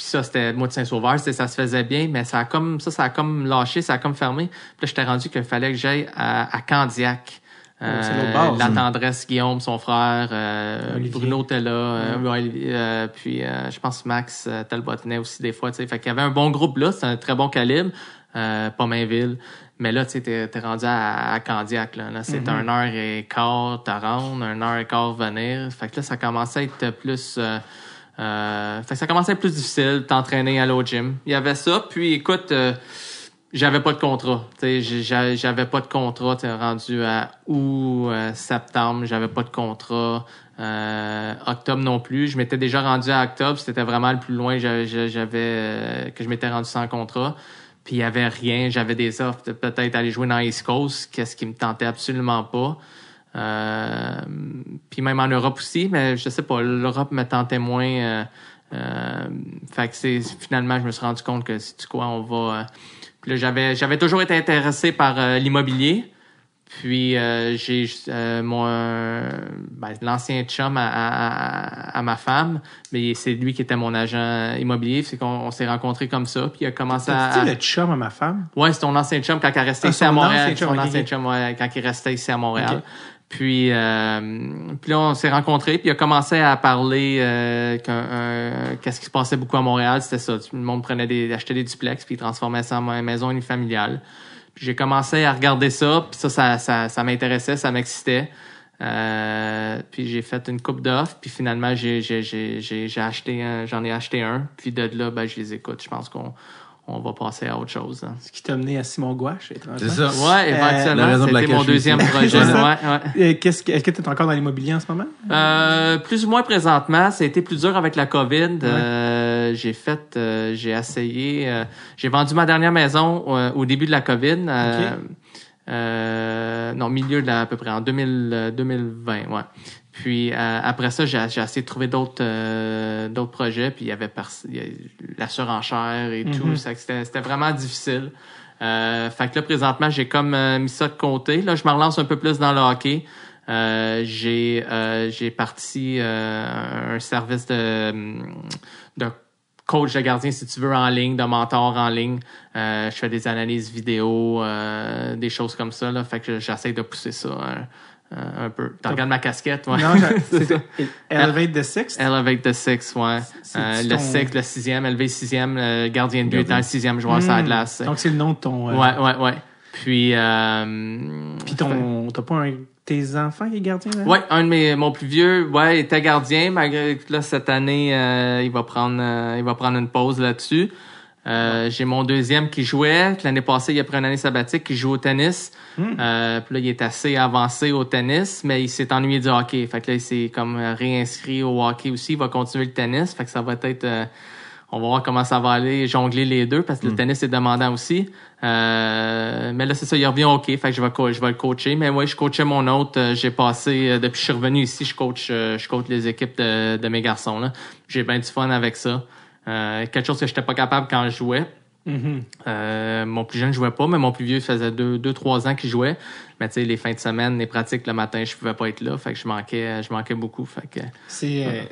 [SPEAKER 4] Puis ça, c'était le mois de Saint-Sauveur, ça se faisait bien, mais ça a comme ça, ça a comme lâché, ça a comme fermé. Puis là, j'étais rendu qu'il fallait que j'aille à, à Candiac. Euh,
[SPEAKER 1] c'est l'autre bord,
[SPEAKER 4] la tendresse, Guillaume, son frère, euh. Bruno était là, euh, euh, puis euh, je pense Max euh, Talbot venait aussi des fois. tu sais. Fait qu'il y avait un bon groupe là, c'est un très bon calibre, euh, pas Mainville. Mais là, tu sais, t'es, t'es rendu à, à Candiac. Là, là c'est un heure et quart te rendre, un heure et quart venir. Fait que là, ça commençait à être plus... Euh, fait que ça commençait à être plus difficile, t'entraîner, aller au gym. Il y avait ça. Puis écoute, euh, j'avais pas de contrat. J'avais pas de contrat. T'es rendu à août, euh, septembre, j'avais pas de contrat. Octobre non plus. Je m'étais déjà rendu à octobre. C'était vraiment le plus loin j'avais, que je m'étais rendu sans contrat. Puis il y avait rien. J'avais des offres peut-être aller jouer dans East Coast, qu'est-ce qui me tentait absolument pas. Euh, puis même en Europe aussi, mais je sais pas, l'Europe me tentait moins. Euh, euh, fait que c'est finalement, je me suis rendu compte que c'est quoi, on va. euh, puis là, j'avais j'avais toujours été intéressé par euh, l'immobilier. Puis euh, j'ai euh, mon ben, l'ancien chum à, à, à- à ma femme, mais c'est lui qui était mon agent immobilier. C'est qu'on on s'est rencontrés comme ça. Puis il a commencé à,
[SPEAKER 1] dit le chum à ma femme?
[SPEAKER 4] Ouais, c'est ton ancien chum quand il restait
[SPEAKER 1] Ah,
[SPEAKER 4] ici à Montréal.
[SPEAKER 1] ancien chum,
[SPEAKER 4] Son
[SPEAKER 1] ok,
[SPEAKER 4] ancien chum, ouais, quand il restait ici à Montréal. Puis, euh, puis là, on s'est rencontrés, puis il a commencé à parler euh, qu'est-ce qui se passait beaucoup à Montréal, c'était ça. Le monde prenait des, achetait des duplex, puis il transformait ça en maison unifamiliale. Puis j'ai commencé à regarder ça, puis ça, ça, ça, ça m'intéressait, ça m'excitait. Euh, puis j'ai fait une coupe d'offres, puis finalement j'ai j'ai j'ai j'ai acheté j'en ai acheté un, puis de là ben je les écoute. Je pense qu'on on va passer à autre chose. hein.
[SPEAKER 1] Ce qui t'a mené à Simon Gouache, étrangement.
[SPEAKER 3] C'est ça.
[SPEAKER 4] Ouais,
[SPEAKER 3] la
[SPEAKER 4] éventuellement,
[SPEAKER 3] pour
[SPEAKER 4] c'était mon deuxième projet. Ouais, ouais.
[SPEAKER 1] Euh, qu'est-ce que- Est-ce que tu es encore dans l'immobilier en ce moment?
[SPEAKER 4] Euh, plus ou moins présentement, ça a été plus dur avec la COVID. Euh, j'ai fait, euh, j'ai essayé, euh, j'ai vendu ma dernière maison euh, au début de la COVID. euh, euh, non, milieu de la, à peu près en 2000, euh, 2020, ouais. Puis euh, après ça, j'ai essayé de trouver d'autres euh, d'autres projets. Puis il y avait la surenchère et tout. Ça, C'était c'était vraiment difficile. Euh, fait que là, présentement, j'ai comme euh, mis ça de côté. Là, je me relance un peu plus dans le hockey. Euh, j'ai euh, j'ai parti euh, un service de, de coach de gardien, si tu veux, en ligne, de mentor en ligne. Euh, je fais des analyses vidéo, euh, des choses comme ça. Là, fait que j'essaie de pousser ça un, un peu. Tu regardes ma casquette, ouais.
[SPEAKER 1] Non. [laughs] Elevate the Six?
[SPEAKER 4] Elevate the Six, ouais. Euh, le
[SPEAKER 1] ton-
[SPEAKER 4] six, le sixième, élevé sixième, le gardien de but étant le sixième joueur sur la
[SPEAKER 1] Hmm.
[SPEAKER 4] glace.
[SPEAKER 1] Donc, c'est le nom de ton. euh,
[SPEAKER 4] Ouais, ouais, ouais. Puis, euh,
[SPEAKER 1] Puis ton. T'as pas un. Tes enfants qui est gardien, là?
[SPEAKER 4] Ouais, un de mes mon plus vieux, ouais, était gardien malgré que là cette année euh, il va prendre euh, il va prendre une pause là-dessus. Euh, j'ai mon deuxième qui jouait, l'année passée il a pris une année sabbatique qui joue au tennis. Euh, puis là il est assez avancé au tennis, mais il s'est ennuyé du hockey. Fait que là il s'est comme réinscrit au hockey aussi, il va continuer le tennis, fait que ça va être euh, on va voir comment ça va aller, jongler les deux, parce que le tennis est demandant aussi. Euh, mais là, c'est ça, il revient au hockey, fait que je vais, je vais le coacher. Mais moi, je coachais mon autre. euh, J'ai passé, depuis que je suis revenu ici, je coach, je coach les équipes de, de mes garçons. là. J'ai bien du fun avec ça. Euh, quelque chose que j'étais pas capable quand je jouais.
[SPEAKER 1] Mhm.
[SPEAKER 4] Euh, mon plus jeune jouait pas, mais mon plus vieux faisait deux, deux trois ans qu'il jouait. Mais tu sais, les fins de semaine, les pratiques le matin, je pouvais pas être là. Fait que je manquais, je manquais beaucoup. Fait que
[SPEAKER 1] C'est. euh,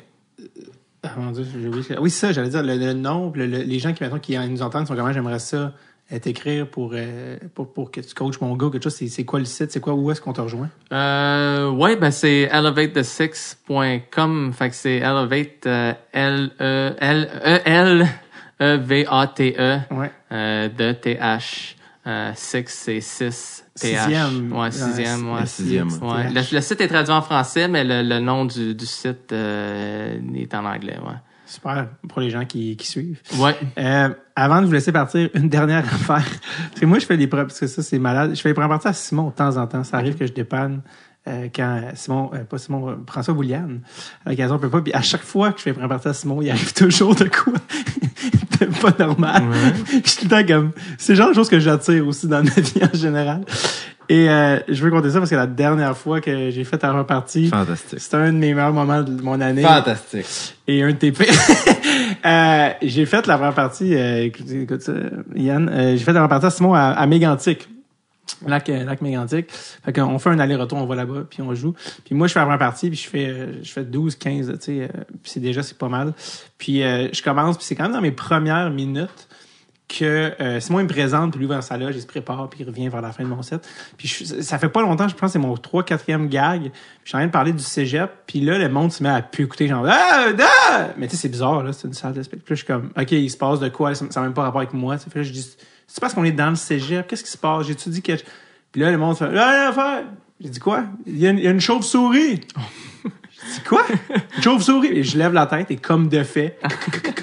[SPEAKER 1] Ah mon dieu, j'ai oublié. Oui, c'est ça, j'allais dire le, le nom, le- le- les gens qui, mettons, qui nous entendent sont comment j'aimerais ça euh, t'écrire pour, euh, pour, pour que tu coaches mon gars, quelque chose. C'est, c'est quoi le site? C'est quoi? Où est-ce qu'on te rejoint?
[SPEAKER 4] Euh, ouais, ben c'est elevatethesix.com. Fait que c'est elevate euh, L E L E L E V A T E
[SPEAKER 1] Ouais.
[SPEAKER 4] euh, de T H. Euh, six c'est 6 T H.
[SPEAKER 1] Sixième.
[SPEAKER 4] Ouais, sixième, ouais.
[SPEAKER 3] La sixième.
[SPEAKER 4] Ouais. Le, le site est traduit en français, mais le, le nom du, du site euh, est en anglais, ouais.
[SPEAKER 1] Super pour les gens qui, qui suivent.
[SPEAKER 4] Ouais.
[SPEAKER 1] Euh, avant de vous laisser partir, une dernière [laughs] affaire. Parce que moi, je fais des preuves, parce que ça, c'est malade. Je fais les premières parties à Simon de temps en temps. Ça arrive que je dépanne euh, quand Simon, euh, pas Simon, euh, François Bouliane, à l'occasion, on peut pas. Puis à chaque fois que je fais les premières parties à Simon, il arrive [laughs] toujours de quoi [laughs] pas normal. [laughs] je suis tout le temps comme. C'est le genre de choses que j'attire aussi dans ma vie en général. Et euh, je veux compter ça parce que la dernière fois que j'ai fait la repartie,
[SPEAKER 3] Fantastique.
[SPEAKER 1] c'était un de mes meilleurs moments de mon année.
[SPEAKER 3] Fantastique.
[SPEAKER 1] Et un de tes. [laughs] Euh, j'ai fait la première partie, euh, écoute, écoute ça, Yann, euh, j'ai fait la première partie à Simon à, à Mégantic. Lac, euh, lac Mégantic. Fait qu'on fait un aller-retour, on va là-bas, puis on joue. Puis moi, je fais la première partie, puis je fais, euh, je fais 12, 15, tu sais, euh, puis c'est déjà, c'est pas mal. Puis euh, je commence, puis c'est quand même dans mes premières minutes que euh, Simon il me présente, puis lui va dans sa loge, il se prépare, puis il revient vers la fin de mon set. Puis je- ça fait pas longtemps, je pense c'est mon 3 4e gag. Puis je suis en train de parler du cégep, puis là, le monde se met à plus écouter, genre « Ah! Ah! » Mais tu sais, c'est bizarre, là, c'est une salle de spectacle. Puis je suis comme « OK, il se passe de quoi? Ça n'a même pas rapport avec moi. » Fait là, je dis « C'est parce qu'on est dans le cégep, qu'est-ce qui se passe? J'ai-tu dit que... » Puis là, le monde fait « Ah, rien à faire! » J'ai dit « Quoi? Il y a une, chauve-souris! [laughs] » J'ai dit « Quoi? Une chauve-souris? » Et je lève la tête, et comme de fait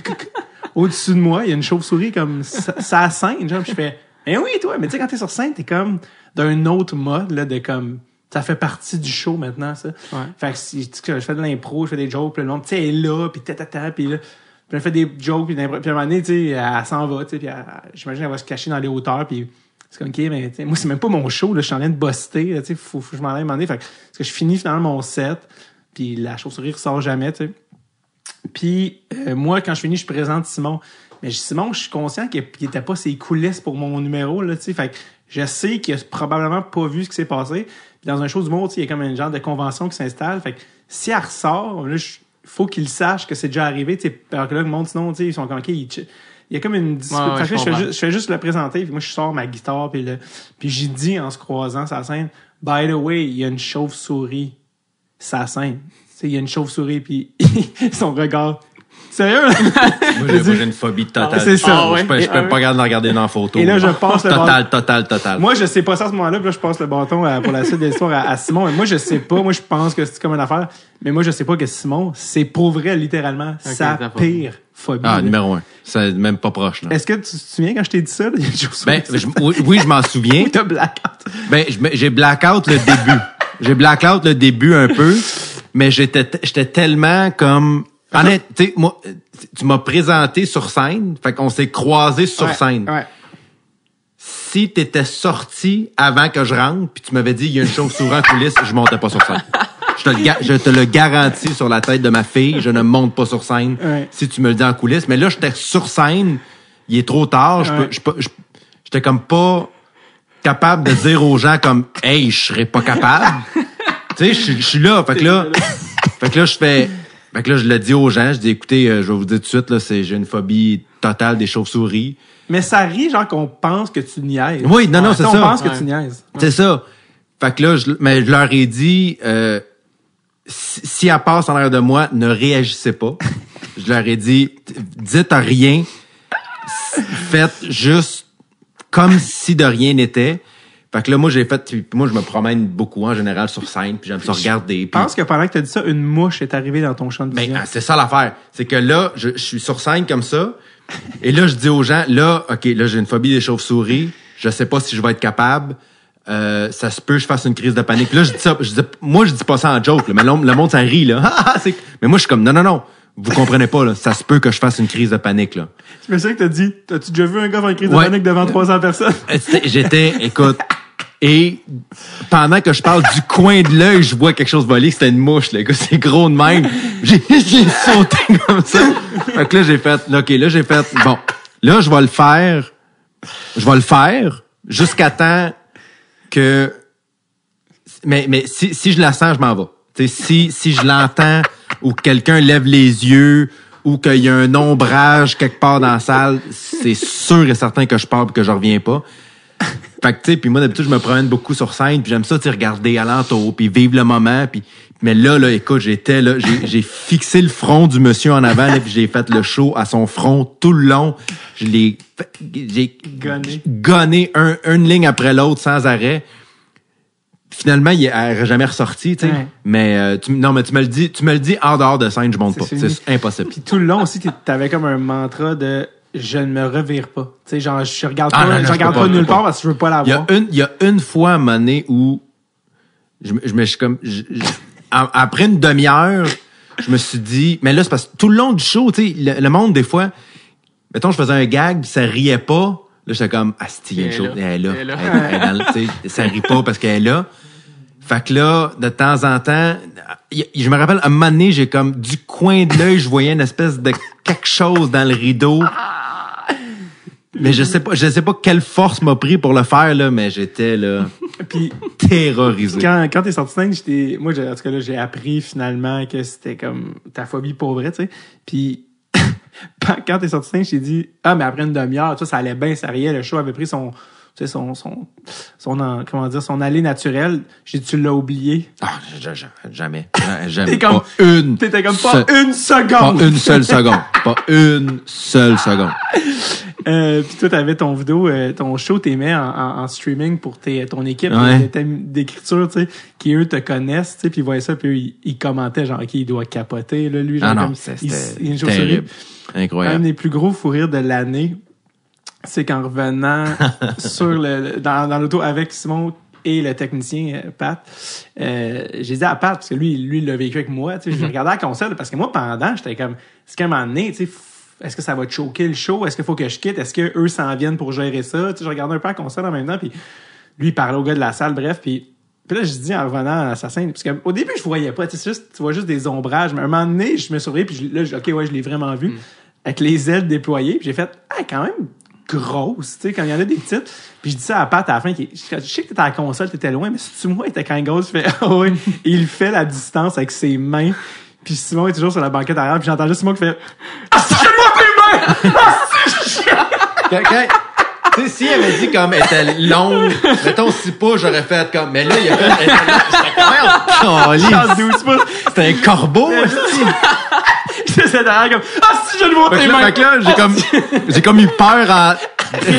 [SPEAKER 1] [laughs] au-dessus de moi, il y a une chauve-souris comme ça ça scène, genre, puis je fais Eh oui, toi, mais tu sais, quand t'es sur scène, t'es comme d'un autre mode, là, de comme ça fait partie du show maintenant, ça.
[SPEAKER 4] Ouais.
[SPEAKER 1] Fait que si tu sais, je fais de l'impro, je fais des jokes, puis le monde, tu sais, est là, puis tata, puis là, puis elle fait des jokes, puis, puis à un moment donné, tu sais, elle s'en va, tu sais, puis j'imagine elle va se cacher dans les hauteurs, puis c'est comme, OK, mais tu sais, moi, c'est même pas mon show, là, je suis en train de buster, là, tu sais, faut, que je m'en aille donné. Fait que, parce que je finis finalement mon set, puis la chauve-souris ressort jamais, tu sais. Puis euh, moi, quand je finis, je présente Simon. Mais Simon, je suis conscient qu'il qu'il était pas ses coulisses pour mon numéro, là, tu sais. Fait que je sais qu'il a probablement pas vu ce qui s'est passé. Dans un show du monde, il y a comme un genre de convention qui s'installe. Fait que si elle ressort, là, je- faut qu'il sache que c'est déjà arrivé. Alors que là, le monde, sinon, ils sont ch- il y a comme une dispute.
[SPEAKER 4] Ouais, ouais, je
[SPEAKER 1] fais juste, je fais juste le présenter, puis moi, je sors ma guitare, puis, le, puis j'ai dit en se croisant sa scène, By the way, il y a une chauve-souris sa scène. Il y a une chauve-souris, puis [laughs] son regard. Sérieux? [laughs]
[SPEAKER 3] Moi, j'ai moi, j'ai une phobie totale.
[SPEAKER 1] c'est ça.
[SPEAKER 3] Je peux, je peux
[SPEAKER 1] Et-
[SPEAKER 3] pas regarder regarder dans la photo.
[SPEAKER 1] Et là, je passe le
[SPEAKER 3] Total, total, total.
[SPEAKER 1] Moi, je sais pas ça à ce moment-là, puis là, je passe le bâton à- pour la suite de l'histoire à, à Simon. Mais moi, je sais pas. Moi, je pense que c'est comme une affaire. Mais moi, je sais pas que Simon, c'est pour vrai, littéralement, sa pire phobie.
[SPEAKER 3] Ah,
[SPEAKER 1] là.
[SPEAKER 3] numéro un. C'est même pas proche, là.
[SPEAKER 1] Est-ce que tu te souviens quand je t'ai dit ça? là, [laughs] il y a des choses
[SPEAKER 3] Ben, je- oui, oui, je m'en souviens. [laughs]
[SPEAKER 1] T'as blackout.
[SPEAKER 3] Ben, j'ai blackout le début. J'ai blackout le début un peu, mais j'étais tellement comme, honnête, tu sais, moi, tu m'as présenté sur scène, fait qu'on s'est croisés sur
[SPEAKER 1] Ouais,
[SPEAKER 3] scène.
[SPEAKER 1] Ouais.
[SPEAKER 3] Si t'étais sorti avant que je rentre, puis tu m'avais dit, il y a une chauve-souris en coulisses, je montais pas sur scène. Je te, le je te le garantis sur la tête de ma fille, je ne monte pas sur scène
[SPEAKER 1] Ouais.
[SPEAKER 3] si tu me le dis en coulisses. Mais là, j'étais sur scène, il est trop tard, je peux, je peux- j'étais comme pas capable de dire aux gens comme, hey, je serais pas capable. tu sais, je suis- je suis là, fait que là, fait que là, je fais, fait que là, je le dis aux gens, je dis, écoutez, euh, je vais vous dire tout de suite, là, c'est, j'ai une phobie totale des chauves-souris.
[SPEAKER 1] Mais ça rit, genre qu'on pense que tu niaises.
[SPEAKER 3] Oui, non, non, c'est
[SPEAKER 1] on
[SPEAKER 3] ça.
[SPEAKER 1] pense que tu niaises.
[SPEAKER 3] C'est ça. Fait que là, je, mais je leur ai dit, euh, si, si elle passe en arrière de moi, ne réagissez pas. [laughs] je leur ai dit, dites rien. Faites juste comme si de rien n'était. Fait que là, moi, j'ai fait, moi, je me promène beaucoup en général sur scène, puis j'aime ça regarder.
[SPEAKER 1] Je pense que pendant que tu as dit ça, une mouche est arrivée dans ton champ de
[SPEAKER 3] ben,
[SPEAKER 1] vision.
[SPEAKER 3] ah, c'est ça l'affaire. C'est que là, je, je suis sur scène comme ça. Et là, je dis aux gens, là, OK, là, j'ai une phobie des chauves-souris. Je sais pas si je vais être capable. Euh, ça se peut que je fasse une crise de panique. Puis là, je dis ça. Je dis, moi, je dis pas ça en joke. là, mais le monde, ça rit. Là. [laughs] Ah, ah, mais moi, je suis comme, non, non, non. Vous comprenez pas. Là, ça se peut que je fasse une crise de panique. Là.
[SPEAKER 1] Je me souviens que t'as dit, t'as-tu déjà vu un gars faire une crise de panique devant 300 personnes?
[SPEAKER 3] Euh, J'étais, écoute, et pendant que je parle du coin de l'œil, je vois quelque chose voler. C'était une mouche, là. C'est gros de même. [laughs] J'ai sauté comme ça. Fait que là, j'ai fait, OK, là, j'ai fait, bon, là, je vais le faire. Je vais le faire jusqu'à temps que... Mais, mais si, si je la sens, je m'en vais. Tu sais, si, si je l'entends ou que quelqu'un lève les yeux ou qu'il y a un ombrage quelque part dans la salle, c'est sûr et certain que je pars et que je reviens pas. [laughs] Fait que, tu sais, puis moi, d'habitude, je me promène beaucoup sur scène, puis j'aime ça, tu regarder alentour, puis vivre le moment, puis... Mais là, là, écoute, j'étais là, j'ai j'ai fixé le front du monsieur en avant, là, puis j'ai fait le show à son front tout le long. Je l'ai... J'ai
[SPEAKER 1] Gonné.
[SPEAKER 3] gonné un, une ligne après l'autre sans arrêt. Finalement, il n'est jamais ressorti, tu sais.
[SPEAKER 1] Ouais.
[SPEAKER 3] Mais euh, tu, non, mais tu me le dis, tu me le dis en dehors de scène, je monte pas.
[SPEAKER 1] C'est
[SPEAKER 3] impossible.
[SPEAKER 1] Puis tout le long aussi, t'avais comme un mantra de je ne me revire pas. Tu sais, genre, je regarde
[SPEAKER 3] Ah,
[SPEAKER 1] pas,
[SPEAKER 3] non, non,
[SPEAKER 1] je regarde pas, nulle part parce que je veux pas
[SPEAKER 3] Il y
[SPEAKER 1] l'avoir.
[SPEAKER 3] a une, il y a une fois à un moment donné où je, me- je me suis comme, je- je- après une demi-heure, je me suis dit, mais là, c'est parce que tout le long du show, tu sais, le, le monde, des fois, mettons, je faisais un gag, ça riait pas. Là, j'étais comme, ah, c'est, il y a une
[SPEAKER 4] Elle est
[SPEAKER 3] chose,
[SPEAKER 4] là.
[SPEAKER 3] elle est là.
[SPEAKER 4] Elle est là.
[SPEAKER 3] Elle- ça rit pas parce qu'elle est là. Fait que là, de temps en temps, je me rappelle, à un moment donné, j'ai comme, du coin de l'œil, je voyais une espèce de quelque chose dans le rideau. Mais je sais pas, je sais pas quelle force m'a pris pour le faire, là, mais j'étais, là, [laughs]
[SPEAKER 1] Puis
[SPEAKER 3] terrorisé.
[SPEAKER 1] quand, quand t'es sorti de scène, j'étais, moi, j'ai- en tout cas, là, j'ai appris finalement que c'était comme ta phobie pour vrai, tu sais. Puis, [laughs] quand t'es sorti de scène, j'ai dit, ah, mais après une demi-heure, ça allait bien, ça riait, le show avait pris son, tu sais, son, son, son, en- comment dire, son allée naturelle. J'ai dit, tu l'as oublié.
[SPEAKER 3] Ah, j- j- jamais. [laughs] Jamais.
[SPEAKER 1] T'es comme-
[SPEAKER 3] pas une.
[SPEAKER 1] T'étais comme pas une
[SPEAKER 3] pas
[SPEAKER 1] seconde.
[SPEAKER 3] une seule seconde. Pas une seule seconde.
[SPEAKER 1] Euh, puis toi, t'avais ton vidéo, euh, ton show, t'aimais en, en, en streaming pour tes, ton équipe
[SPEAKER 3] Ouais.
[SPEAKER 1] d'écriture, tu sais, qui eux te connaissent, tu sais, puis ils voyaient ça, puis eux, ils, ils commentaient genre, ok, il doit capoter, là, lui, genre
[SPEAKER 3] Ah non,
[SPEAKER 1] comme
[SPEAKER 3] c'était
[SPEAKER 1] une
[SPEAKER 3] terrible.
[SPEAKER 1] Un
[SPEAKER 3] Incroyable.
[SPEAKER 1] des plus gros fous rires de l'année, c'est qu'en revenant [laughs] sur le, dans, dans l'auto avec Simon et le technicien euh, Pat, euh, j'ai dit à Pat, parce que lui, lui, il l'a vécu avec moi, tu sais, je regardais la console, parce que moi, pendant, j'étais comme, c'est qu'à un moment donné, tu sais, est-ce que ça va te choquer le show? Est-ce qu'il faut que je quitte? Est-ce que eux s'en viennent pour gérer ça? Tu sais, je regardais un peu la console en même temps, puis lui, il parlait au gars de la salle, bref, puis puis là, je dis en revenant à sa scène, parce qu'au début, je voyais pas, tu sais, juste, tu vois juste des ombrages, mais à un moment donné, je me surveillais, puis je- là, je- ok, ouais, je l'ai vraiment vu, avec les ailes déployées, puis j'ai fait, ah, quand même grosse, tu sais, quand il y en a des petites, puis je dis ça à Pat à la fin, qui, je, je sais que t'étais à la console, t'étais loin, mais si tu moi, il était quand même grosse, je fais, [laughs] ah ouais, Et il fait la distance avec ses mains, puis Simon est toujours sur la banquette arrière, puis j'entends juste Simon qui fait, ah, c'est moi tes mains!
[SPEAKER 3] Quand- quand- Tu sais, si elle avait dit comme elle était longue, mettons six pas, j'aurais fait comme. Mais là, il y a fait. elle était longue. J'étais comme, Voyons,
[SPEAKER 1] Genre
[SPEAKER 3] câlisse.
[SPEAKER 1] 12 pouces.
[SPEAKER 3] C'était un corbeau.
[SPEAKER 1] J'étais derrière comme, ah, si je le vois tes mains!
[SPEAKER 3] fait que là, j'ai comme, j'ai comme eu peur en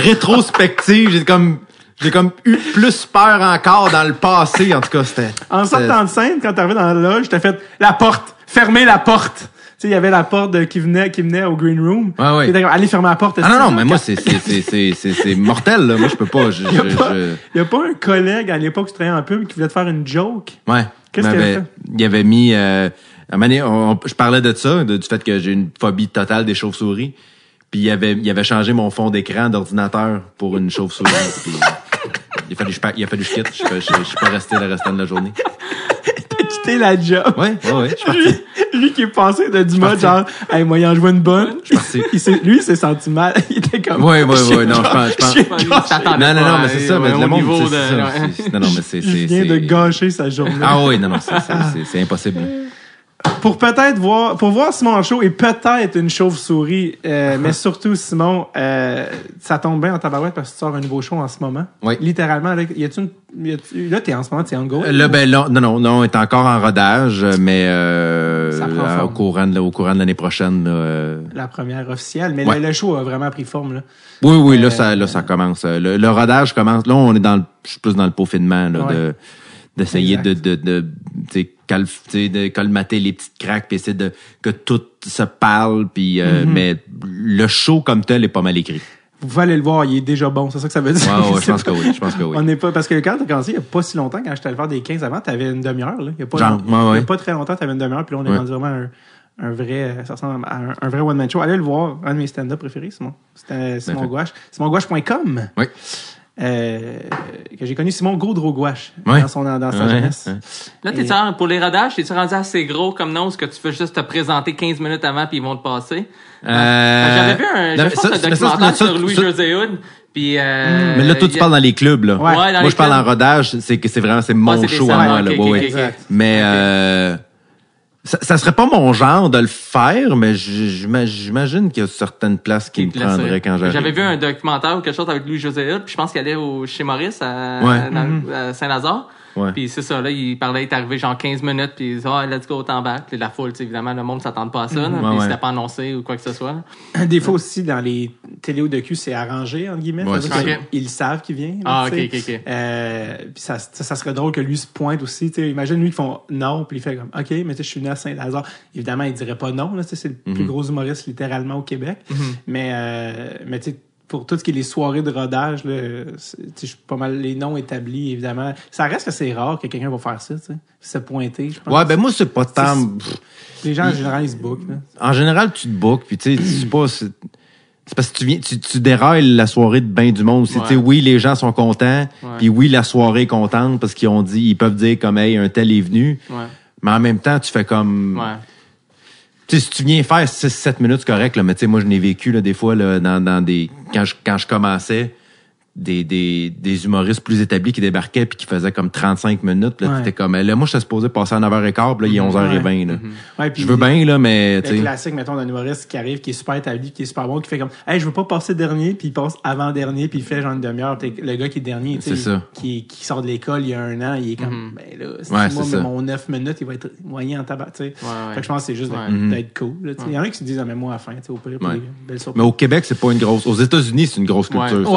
[SPEAKER 3] rétrospective. J'ai comme, j'ai comme eu plus peur encore dans le passé. En tout cas, c'était.
[SPEAKER 1] En sortant de scène, quand t'arrivais dans la loge, t'as fait la porte, fermez la porte. Sais, il y avait la porte qui venait, qui venait au green room.
[SPEAKER 3] Ouais, ouais.
[SPEAKER 1] Allez fermer la porte.
[SPEAKER 3] Ah non, non, mais moi, c'est, c'est, c'est, c'est, mortel, là. Moi, je peux pas. Je,
[SPEAKER 1] Il [laughs] y a
[SPEAKER 3] je-
[SPEAKER 1] pas-
[SPEAKER 3] je-
[SPEAKER 1] Il y a pas un collègue à l'époque qui travaillait en pub qui voulait te faire une joke?
[SPEAKER 3] Ouais.
[SPEAKER 1] Qu'est-ce
[SPEAKER 3] Il
[SPEAKER 1] qu'il avait fait?
[SPEAKER 3] Il avait mis. Euh, donné, on- on- je parlais de ça, de- du fait que j'ai une phobie totale des chauves-souris. Puis il avait, il avait changé mon fond d'écran d'ordinateur pour une chauve-souris. il a fallu il a fallu je quitte. Je, je, je suis pas resté le restant de la journée. [laughs]
[SPEAKER 1] Quitté la job.
[SPEAKER 3] Ouais, ouais, ouais. Je suis parti.
[SPEAKER 1] Lui, lui qui est passé de du mode genre, hey, moi, il en joue une bonne.
[SPEAKER 3] parti.
[SPEAKER 1] Il s'est- lui, il s'est senti mal. [laughs] Il était comme.
[SPEAKER 3] Ouais, ouais, ouais, non, je pense- je pense- Non, non, non, mais c'est ça, mais
[SPEAKER 4] au
[SPEAKER 3] le monde,
[SPEAKER 4] niveau
[SPEAKER 3] c'est
[SPEAKER 4] de-
[SPEAKER 3] ça. Non, non, mais c'est,
[SPEAKER 1] Il vient de gâcher sa journée.
[SPEAKER 3] Ah oui, non, non, c'est, impossible.
[SPEAKER 1] Pour peut-être voir, pour voir Simon en show et peut-être une chauve-souris, euh, mais surtout Simon, euh, ça tombe bien en tabarouette parce que tu sors un nouveau show en ce moment.
[SPEAKER 3] Oui.
[SPEAKER 1] Littéralement, là, y a-tu une, y a-tu- là, t'es en ce moment, t'es en go?
[SPEAKER 3] Euh, Là, ben, là, non, non, non, on est encore en rodage, mais euh,
[SPEAKER 1] Ça prend forme.
[SPEAKER 3] au courant de, au courant de l'année prochaine. là, euh,
[SPEAKER 1] La première officielle, mais
[SPEAKER 3] Ouais.
[SPEAKER 1] le, le show a vraiment pris forme, là.
[SPEAKER 3] Oui, oui, là,
[SPEAKER 1] Euh,
[SPEAKER 3] ça, là, ça commence. Le, le rodage commence. Là, on est dans le, je suis plus dans le peaufinement, là,
[SPEAKER 1] Ouais.
[SPEAKER 3] de, d'essayer de,
[SPEAKER 1] Exact.
[SPEAKER 3] de, de, de colmater les petites craques, puis essayer de, que tout se parle, puis, euh,
[SPEAKER 1] Mm-hmm.
[SPEAKER 3] mais le show comme tel est pas mal écrit.
[SPEAKER 1] Vous pouvez aller le voir, il est déjà bon, c'est ça que ça veut dire.
[SPEAKER 3] Ouais, ouais, je [laughs] pense que
[SPEAKER 1] pas-
[SPEAKER 3] oui, je pense que oui.
[SPEAKER 1] On n'est pas, parce que quand t'as commencé, il n'y a pas si longtemps, quand j'étais allé faire des 15 avant, t'avais une demi-heure, là. Il y a pas,
[SPEAKER 3] Genre,
[SPEAKER 1] y a
[SPEAKER 3] ouais, ouais.
[SPEAKER 1] pas très longtemps, t'avais une demi-heure, puis là, on est rendu vraiment un, un vrai, ça ressemble à un, un vrai one-man show. Allez le voir, un de mes stand-up préférés, Simon. C'était Simon. Gouache. SimonGouache.com.
[SPEAKER 3] Oui.
[SPEAKER 1] Euh, que j'ai connu Simon Gaudreau Gouache
[SPEAKER 3] Ouais.
[SPEAKER 1] dans, son, dans sa
[SPEAKER 3] Ouais,
[SPEAKER 1] jeunesse.
[SPEAKER 4] Là, t'es en- pour les rodages, t'es-tu rendu assez gros comme non, ce que tu fais juste te présenter 15 minutes avant puis ils vont te passer?
[SPEAKER 3] Euh,
[SPEAKER 4] J'avais vu un,
[SPEAKER 3] non,
[SPEAKER 4] j'avais
[SPEAKER 3] mais
[SPEAKER 4] fait
[SPEAKER 3] ça-
[SPEAKER 4] un documentaire
[SPEAKER 3] ça,
[SPEAKER 4] sur Louis
[SPEAKER 3] ça-
[SPEAKER 4] José Hood, puis euh,
[SPEAKER 3] Mais là, toi, tu
[SPEAKER 4] a-
[SPEAKER 3] parles dans les clubs, là.
[SPEAKER 1] Ouais.
[SPEAKER 3] Moi,
[SPEAKER 4] les
[SPEAKER 3] je parle en rodage, c'est que c'est vraiment, c'est mon show à moi,
[SPEAKER 4] ok,
[SPEAKER 3] là.
[SPEAKER 4] ok,
[SPEAKER 3] Ouais,
[SPEAKER 4] ok,
[SPEAKER 3] ouais.
[SPEAKER 4] ok.
[SPEAKER 1] Exact.
[SPEAKER 3] Mais, euh, ça, ça serait pas mon genre de le faire, mais j'ima- j'imagine qu'il y a certaines places qui me prendraient quand j'arrive.
[SPEAKER 4] J'avais vu un documentaire ou quelque chose avec Louis José puis je pense qu'il allait au, chez Maurice à,
[SPEAKER 3] Ouais.
[SPEAKER 4] dans- à Saint-Lazare.
[SPEAKER 3] Ouais.
[SPEAKER 4] Puis c'est ça, là, il parlait, il est arrivé genre 15 minutes, puis il disait, ah, let's go, t'en back. Puis la foule, évidemment, le monde s'attend pas à ça, là, puis
[SPEAKER 3] Ouais, ouais.
[SPEAKER 4] c'était pas annoncé ou quoi que ce soit. là. [clears throat]
[SPEAKER 1] Des fois aussi, dans les télé ou docu, c'est arrangé, entre guillemets. Que Ils savent qu'il vient.
[SPEAKER 4] Ah, ok, ok, ok.
[SPEAKER 1] Euh, puis ça, ça, ça serait drôle que lui se pointe aussi. tu sais. Imagine lui qui font non, puis il fait comme OK, mais tu sais, je suis venu à Saint-Lazare. Évidemment, il dirait pas non. là, tu sais, C'est le plus
[SPEAKER 3] Mhm.
[SPEAKER 1] gros humoriste littéralement au Québec. Mais, euh, mais tu sais, pour tout ce qui est les soirées de rodage, là, je suis pas mal les noms établis, évidemment. Ça reste que c'est rare que quelqu'un va faire ça, tu sais. Se pointer, je pense.
[SPEAKER 3] Ouais, ben moi, c'est pas tant.
[SPEAKER 1] Les gens, en général, ils se bookent. là.
[SPEAKER 3] En général, tu te bookes, puis tu sais, c'est pas. C'est c'est parce que tu viens, tu, tu dérailles la soirée de bain du monde.
[SPEAKER 4] Ouais.
[SPEAKER 3] oui, les gens sont contents, puis oui, la soirée est contente parce qu'ils ont dit, ils peuvent dire comme, hey, un tel est venu.
[SPEAKER 4] Ouais.
[SPEAKER 3] Mais en même temps, tu fais comme.
[SPEAKER 4] Ouais.
[SPEAKER 3] Tu sais, si tu viens faire 6-7 minutes, c'est correct, là, mais tu sais, moi, je n'ai vécu, là, des fois, là, dans, dans des, quand je, quand je commençais, des, des, des humoristes plus établis qui débarquaient puis qui faisaient comme 35 minutes, là,
[SPEAKER 1] Ouais.
[SPEAKER 3] t'étais comme, là, moi, j'étais supposé passer à 9h15, puis là, il est 11h20, là.
[SPEAKER 1] Ouais, puis
[SPEAKER 3] Je veux bien, là, mais, tu
[SPEAKER 1] Le classique, mettons, d'un humoriste qui arrive, qui est super établi, qui est super bon, qui fait comme, hey, je veux pas passer dernier, puis il passe avant-dernier, puis il fait genre une demi-heure. T'es- Le gars qui est dernier, tu sais,
[SPEAKER 3] C'est ça.
[SPEAKER 1] Qui, qui sort de l'école il y a un an, il est comme, ben là, si
[SPEAKER 3] Ouais,
[SPEAKER 1] moi, mon 9 minutes, il va être moyen en tabac, tu sais.
[SPEAKER 4] Ouais, ouais.
[SPEAKER 1] Fait que je pense que c'est juste
[SPEAKER 4] Ouais.
[SPEAKER 3] Mhm.
[SPEAKER 1] d'être cool, là, tu sais. Il y en a qui se disent, ah, mais moi, à la fin, tu sais, au pire,
[SPEAKER 3] Ouais.
[SPEAKER 1] des belles
[SPEAKER 3] Mais au Québec, c'est pas une grosse. Aux États-Unis, c'est une grosse culture.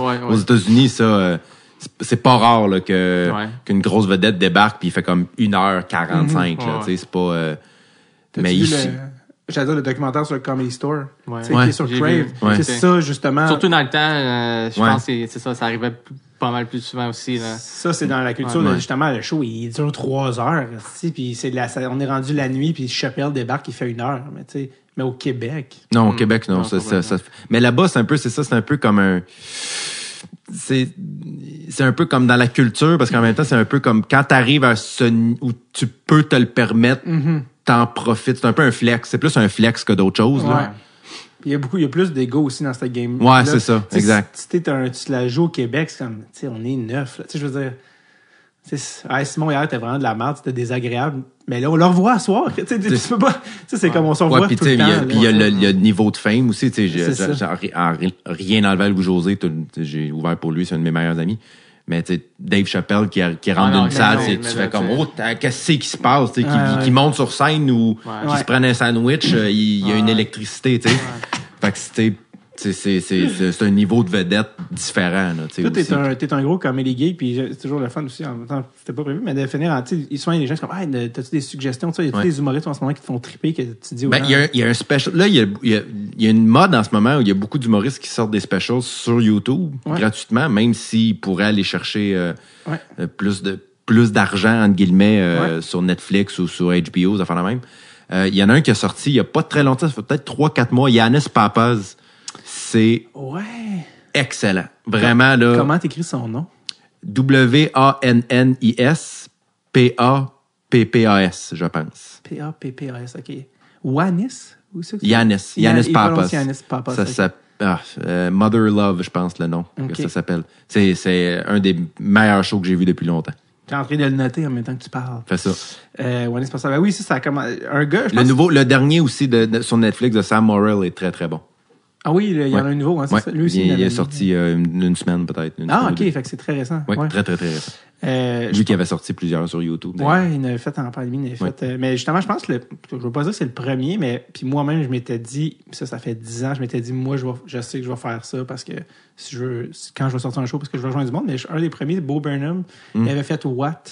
[SPEAKER 4] Ouais.
[SPEAKER 3] ça.
[SPEAKER 1] Ouais,
[SPEAKER 3] aux, États-Unis, ça, euh, c'est- c'est pas rare là, que
[SPEAKER 4] Ouais.
[SPEAKER 3] qu'une grosse vedette débarque puis il fait comme 1h45. là,
[SPEAKER 4] Ouais,
[SPEAKER 3] tu sais, C'est pas. euh, mais
[SPEAKER 1] vu
[SPEAKER 3] ici.
[SPEAKER 1] le- J'allais dire le documentaire sur le Comedy Store?
[SPEAKER 4] Ouais.
[SPEAKER 1] qui est sur Crave. C'est ça, justement.
[SPEAKER 4] Surtout dans le temps, euh, je
[SPEAKER 3] Ouais.
[SPEAKER 4] pense que c'est- c'est ça, ça arrivait pas mal plus souvent aussi. Là.
[SPEAKER 1] Ça, c'est dans la culture,
[SPEAKER 3] Ouais.
[SPEAKER 1] justement, le show, il dure trois heures, puis c'est de la, ça- on est rendu la nuit, puis Chappelle débarque, il fait une heure, mais tu sais, mais au Québec.
[SPEAKER 3] Non, au Québec, non.
[SPEAKER 4] Non,
[SPEAKER 3] ça,
[SPEAKER 4] pas
[SPEAKER 3] ça,
[SPEAKER 4] vraiment.
[SPEAKER 3] ça- mais là-bas, c'est un peu, c'est ça, c'est un peu comme un. C'est, c'est un peu comme dans la culture, parce qu'en même temps, c'est un peu comme quand t'arrives à ce où tu peux te le permettre,
[SPEAKER 1] Mm-hmm.
[SPEAKER 3] t'en profites. C'est un peu un flex. C'est plus un flex que d'autres choses.
[SPEAKER 1] Ouais.
[SPEAKER 3] Là.
[SPEAKER 1] Il y a beaucoup, il y a plus d'ego aussi dans cette game.
[SPEAKER 3] Ouais, c'est ça,
[SPEAKER 1] Tu
[SPEAKER 3] exact.
[SPEAKER 1] Si, si t'es un, tu te la joues au Québec, c'est comme, tu sais, on est neuf. Tu sais, je veux dire, tu ouais, Simon, hier, t'es vraiment de la merde, c'était désagréable. Mais là, on le revoit à soir. [laughs] Tu sais, tu peux pas, tu sais, c'est comme on s'en
[SPEAKER 3] Ouais,
[SPEAKER 1] revoit
[SPEAKER 3] puis il y a-
[SPEAKER 1] temps.
[SPEAKER 3] puis il y, a
[SPEAKER 1] là.
[SPEAKER 3] le il y a le niveau de fame aussi. tu sais, j'ai- rien enlevé à sais, J'ai ouvert pour lui, c'est un de mes meilleurs amis. Mais tu sais, Dave Chappelle qui, a- qui rentre
[SPEAKER 4] Ah non,
[SPEAKER 3] dans une salle,
[SPEAKER 4] non,
[SPEAKER 3] tu
[SPEAKER 4] là,
[SPEAKER 3] fais comme. Oh, qu'est-ce qui se passe? tu sais, Qui,
[SPEAKER 1] ouais.
[SPEAKER 3] qui monte sur scène ou
[SPEAKER 4] Ouais.
[SPEAKER 3] qui
[SPEAKER 1] Ouais.
[SPEAKER 3] se prenne un sandwich, euh, il, y a une électricité. tu sais. Fait que c'était. C'est, un niveau de vedette différent. Là,
[SPEAKER 1] Toi, t'es un, t'es un gros comédie gay, puis c'est toujours le fun aussi. En même temps, c'était pas prévu, mais de finir en, tu sais, souvent, il y a des gens qui sont comme, ah, t'as-tu des suggestions? Il y a tous les humoristes en ce moment qui te font triper, que tu dis,
[SPEAKER 3] ben, il y, a, y a un special. Là, il y a, y, a, y a une mode en ce moment où il y a beaucoup d'humoristes qui sortent des specials sur YouTube gratuitement, même s'ils pourraient aller chercher euh, euh, plus de plus d'argent, entre guillemets, euh, sur Netflix ou sur HBO, ça fait la même. Il y en a un qui a sorti il y a pas très longtemps, ça fait peut-être 3-4 mois, Yannis Papas. C'est
[SPEAKER 1] ouais.
[SPEAKER 3] excellent. Vraiment, là.
[SPEAKER 1] Comment t'écris son nom?
[SPEAKER 3] W-A-N-N-I-S P-A-P-P-A-S, je pense.
[SPEAKER 1] P-A-P-P-A-S, OK. Wanis?
[SPEAKER 3] Yanis. Yanis Papas. Yanis Papas. Ça s'appelle ah, euh, Mother Love, je pense, le nom que ça s'appelle. C'est, un des meilleurs shows que j'ai vu depuis longtemps.
[SPEAKER 1] T'es en train de le noter en même temps que tu parles.
[SPEAKER 3] Fais ça.
[SPEAKER 1] Euh, Wanis Papas. Ben oui, ça, ça a comme un gars.
[SPEAKER 3] le nouveau, le dernier aussi de, sur Netflix de Sam Morril est très très bon.
[SPEAKER 1] Ah oui, il y en a un nouveau, hein, ça.
[SPEAKER 3] Lui aussi, il, il est sorti euh, une, semaine peut-être.
[SPEAKER 1] Ah, ok, fait que c'est très récent.
[SPEAKER 3] Oui, très, très, très récent. Euh, Lui qui avait sorti plusieurs sur YouTube.
[SPEAKER 1] Ouais, il en avait fait en pandémie, il avait fait. Euh, mais justement, je pense que le, je veux pas dire que c'est le premier, mais puis moi-même, je m'étais dit, ça, ça fait dix ans, je m'étais dit, moi, je, vais, je sais que je vais faire ça parce que si je veux, quand je vais sortir un show, parce que je veux rejoindre du monde, mais un des premiers, Bo Burnham, il mm. avait fait What,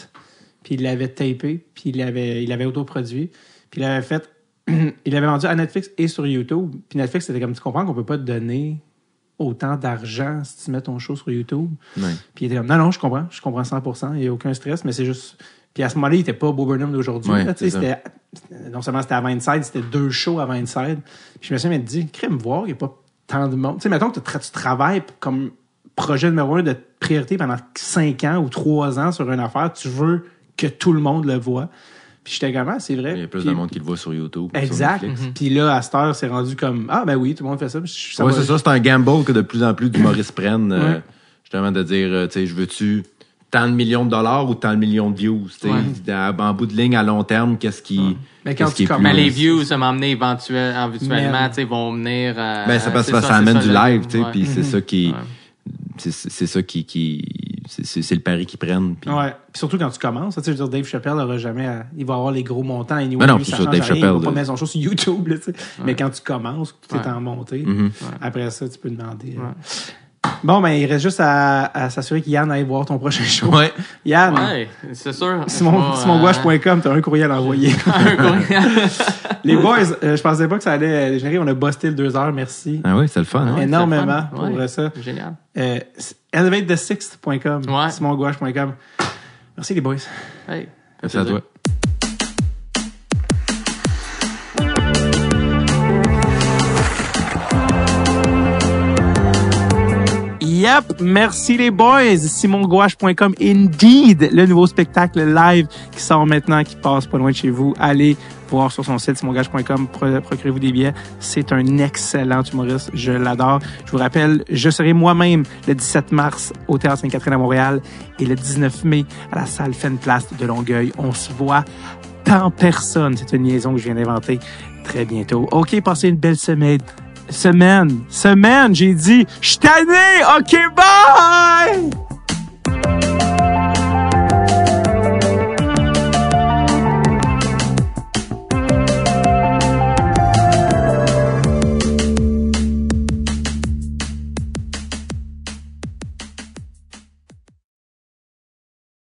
[SPEAKER 1] puis il l'avait tapé, puis il l'avait, il avait autoproduit, puis il avait fait [clears throat] il avait vendu à Netflix et sur YouTube. Puis Netflix, c'était comme tu comprends qu'on peut pas te donner autant d'argent si tu mets ton show sur YouTube. Puis il était comme non, non, je comprends, je comprends 100%, il n'y a aucun stress, mais c'est juste. Puis à ce moment-là, il n'était pas Bob Burnham d'aujourd'hui. non seulement c'était à 27, c'était deux shows à 27. Puis je me suis même dit, crème voir, il n'y a pas tant de monde. Tu sais, mettons que tu travailles comme projet numéro un de priorité pendant 5 ans ou 3 ans sur une affaire, tu veux que tout le monde le voit. Puis j'étais comme, ah, c'est vrai.
[SPEAKER 3] Il y a plus de monde qui le voit sur YouTube.
[SPEAKER 1] Exact. Mhm. Puis là, à cette heure, c'est rendu comme, ah, ben oui, tout le monde fait ça. oui,
[SPEAKER 3] c'est ça. C'est un gamble que de plus en plus d'humoristes prennent. Euh, justement, de dire, euh, tu sais, je veux-tu tant de millions de dollars ou tant de millions de views. Ouais. En bout de ligne, à long terme, qu'est-ce qui.
[SPEAKER 4] Mais quand tu mais les views, ça m'emmener éventuellement, éventuellement, tu sais, vont venir. Euh,
[SPEAKER 3] ben, ça, ça, ça, amène du live, tu sais, puis c'est ça qui c'est ça qui, qui c'est le pari qu'ils prennent.
[SPEAKER 1] Puis... Ouais. Puis surtout quand tu commences, tu sais, je veux dire, Dave Chappelle n'aura jamais, il va avoir les gros montants.
[SPEAKER 3] Anyway, non, ça, Dave Chappelle. Il va
[SPEAKER 1] pas mettre son show sur YouTube, tu sais. Mais quand tu commences, tu es en montée. Mm-hmm. Après ça, tu peux demander. Euh, Bon, ben, il reste juste à, à s'assurer qu'Yann aille voir ton prochain show.
[SPEAKER 3] Ouais. [laughs]
[SPEAKER 1] Yann.
[SPEAKER 4] Ouais, c'est sûr.
[SPEAKER 1] Simon, SimonGouache.com, t'as un courriel à envoyer. [laughs] un courriel. [laughs] Les boys, euh, je pensais pas que ça allait dégénérer. On a busté le deux heures, merci.
[SPEAKER 3] Ah oui, c'est le fun. Hein?
[SPEAKER 1] Énormément pour
[SPEAKER 4] ouais,
[SPEAKER 1] ça.
[SPEAKER 4] Génial.
[SPEAKER 1] Euh, ElevateTheSixth.com,
[SPEAKER 4] ouais.
[SPEAKER 1] SimonGouache.com. Merci les boys.
[SPEAKER 4] Hey.
[SPEAKER 3] Merci à toi.
[SPEAKER 1] Yep, merci les boys. SimonGouache.com, Indeed, le nouveau spectacle live qui sort maintenant, qui passe pas loin de chez vous. Allez voir sur son site simongouache.com, procurez-vous des billets. C'est un excellent humoriste, je l'adore. Je vous rappelle, je serai moi-même le 17 mars au Théâtre Sainte-Catherine à Montréal et le 19 mai à la salle Place de Longueuil. On se voit tant personne. C'est une liaison que je viens d'inventer très bientôt. OK, passez une belle semaine semaine. Semaine, j'ai dit, je suis tanné, ok, bye!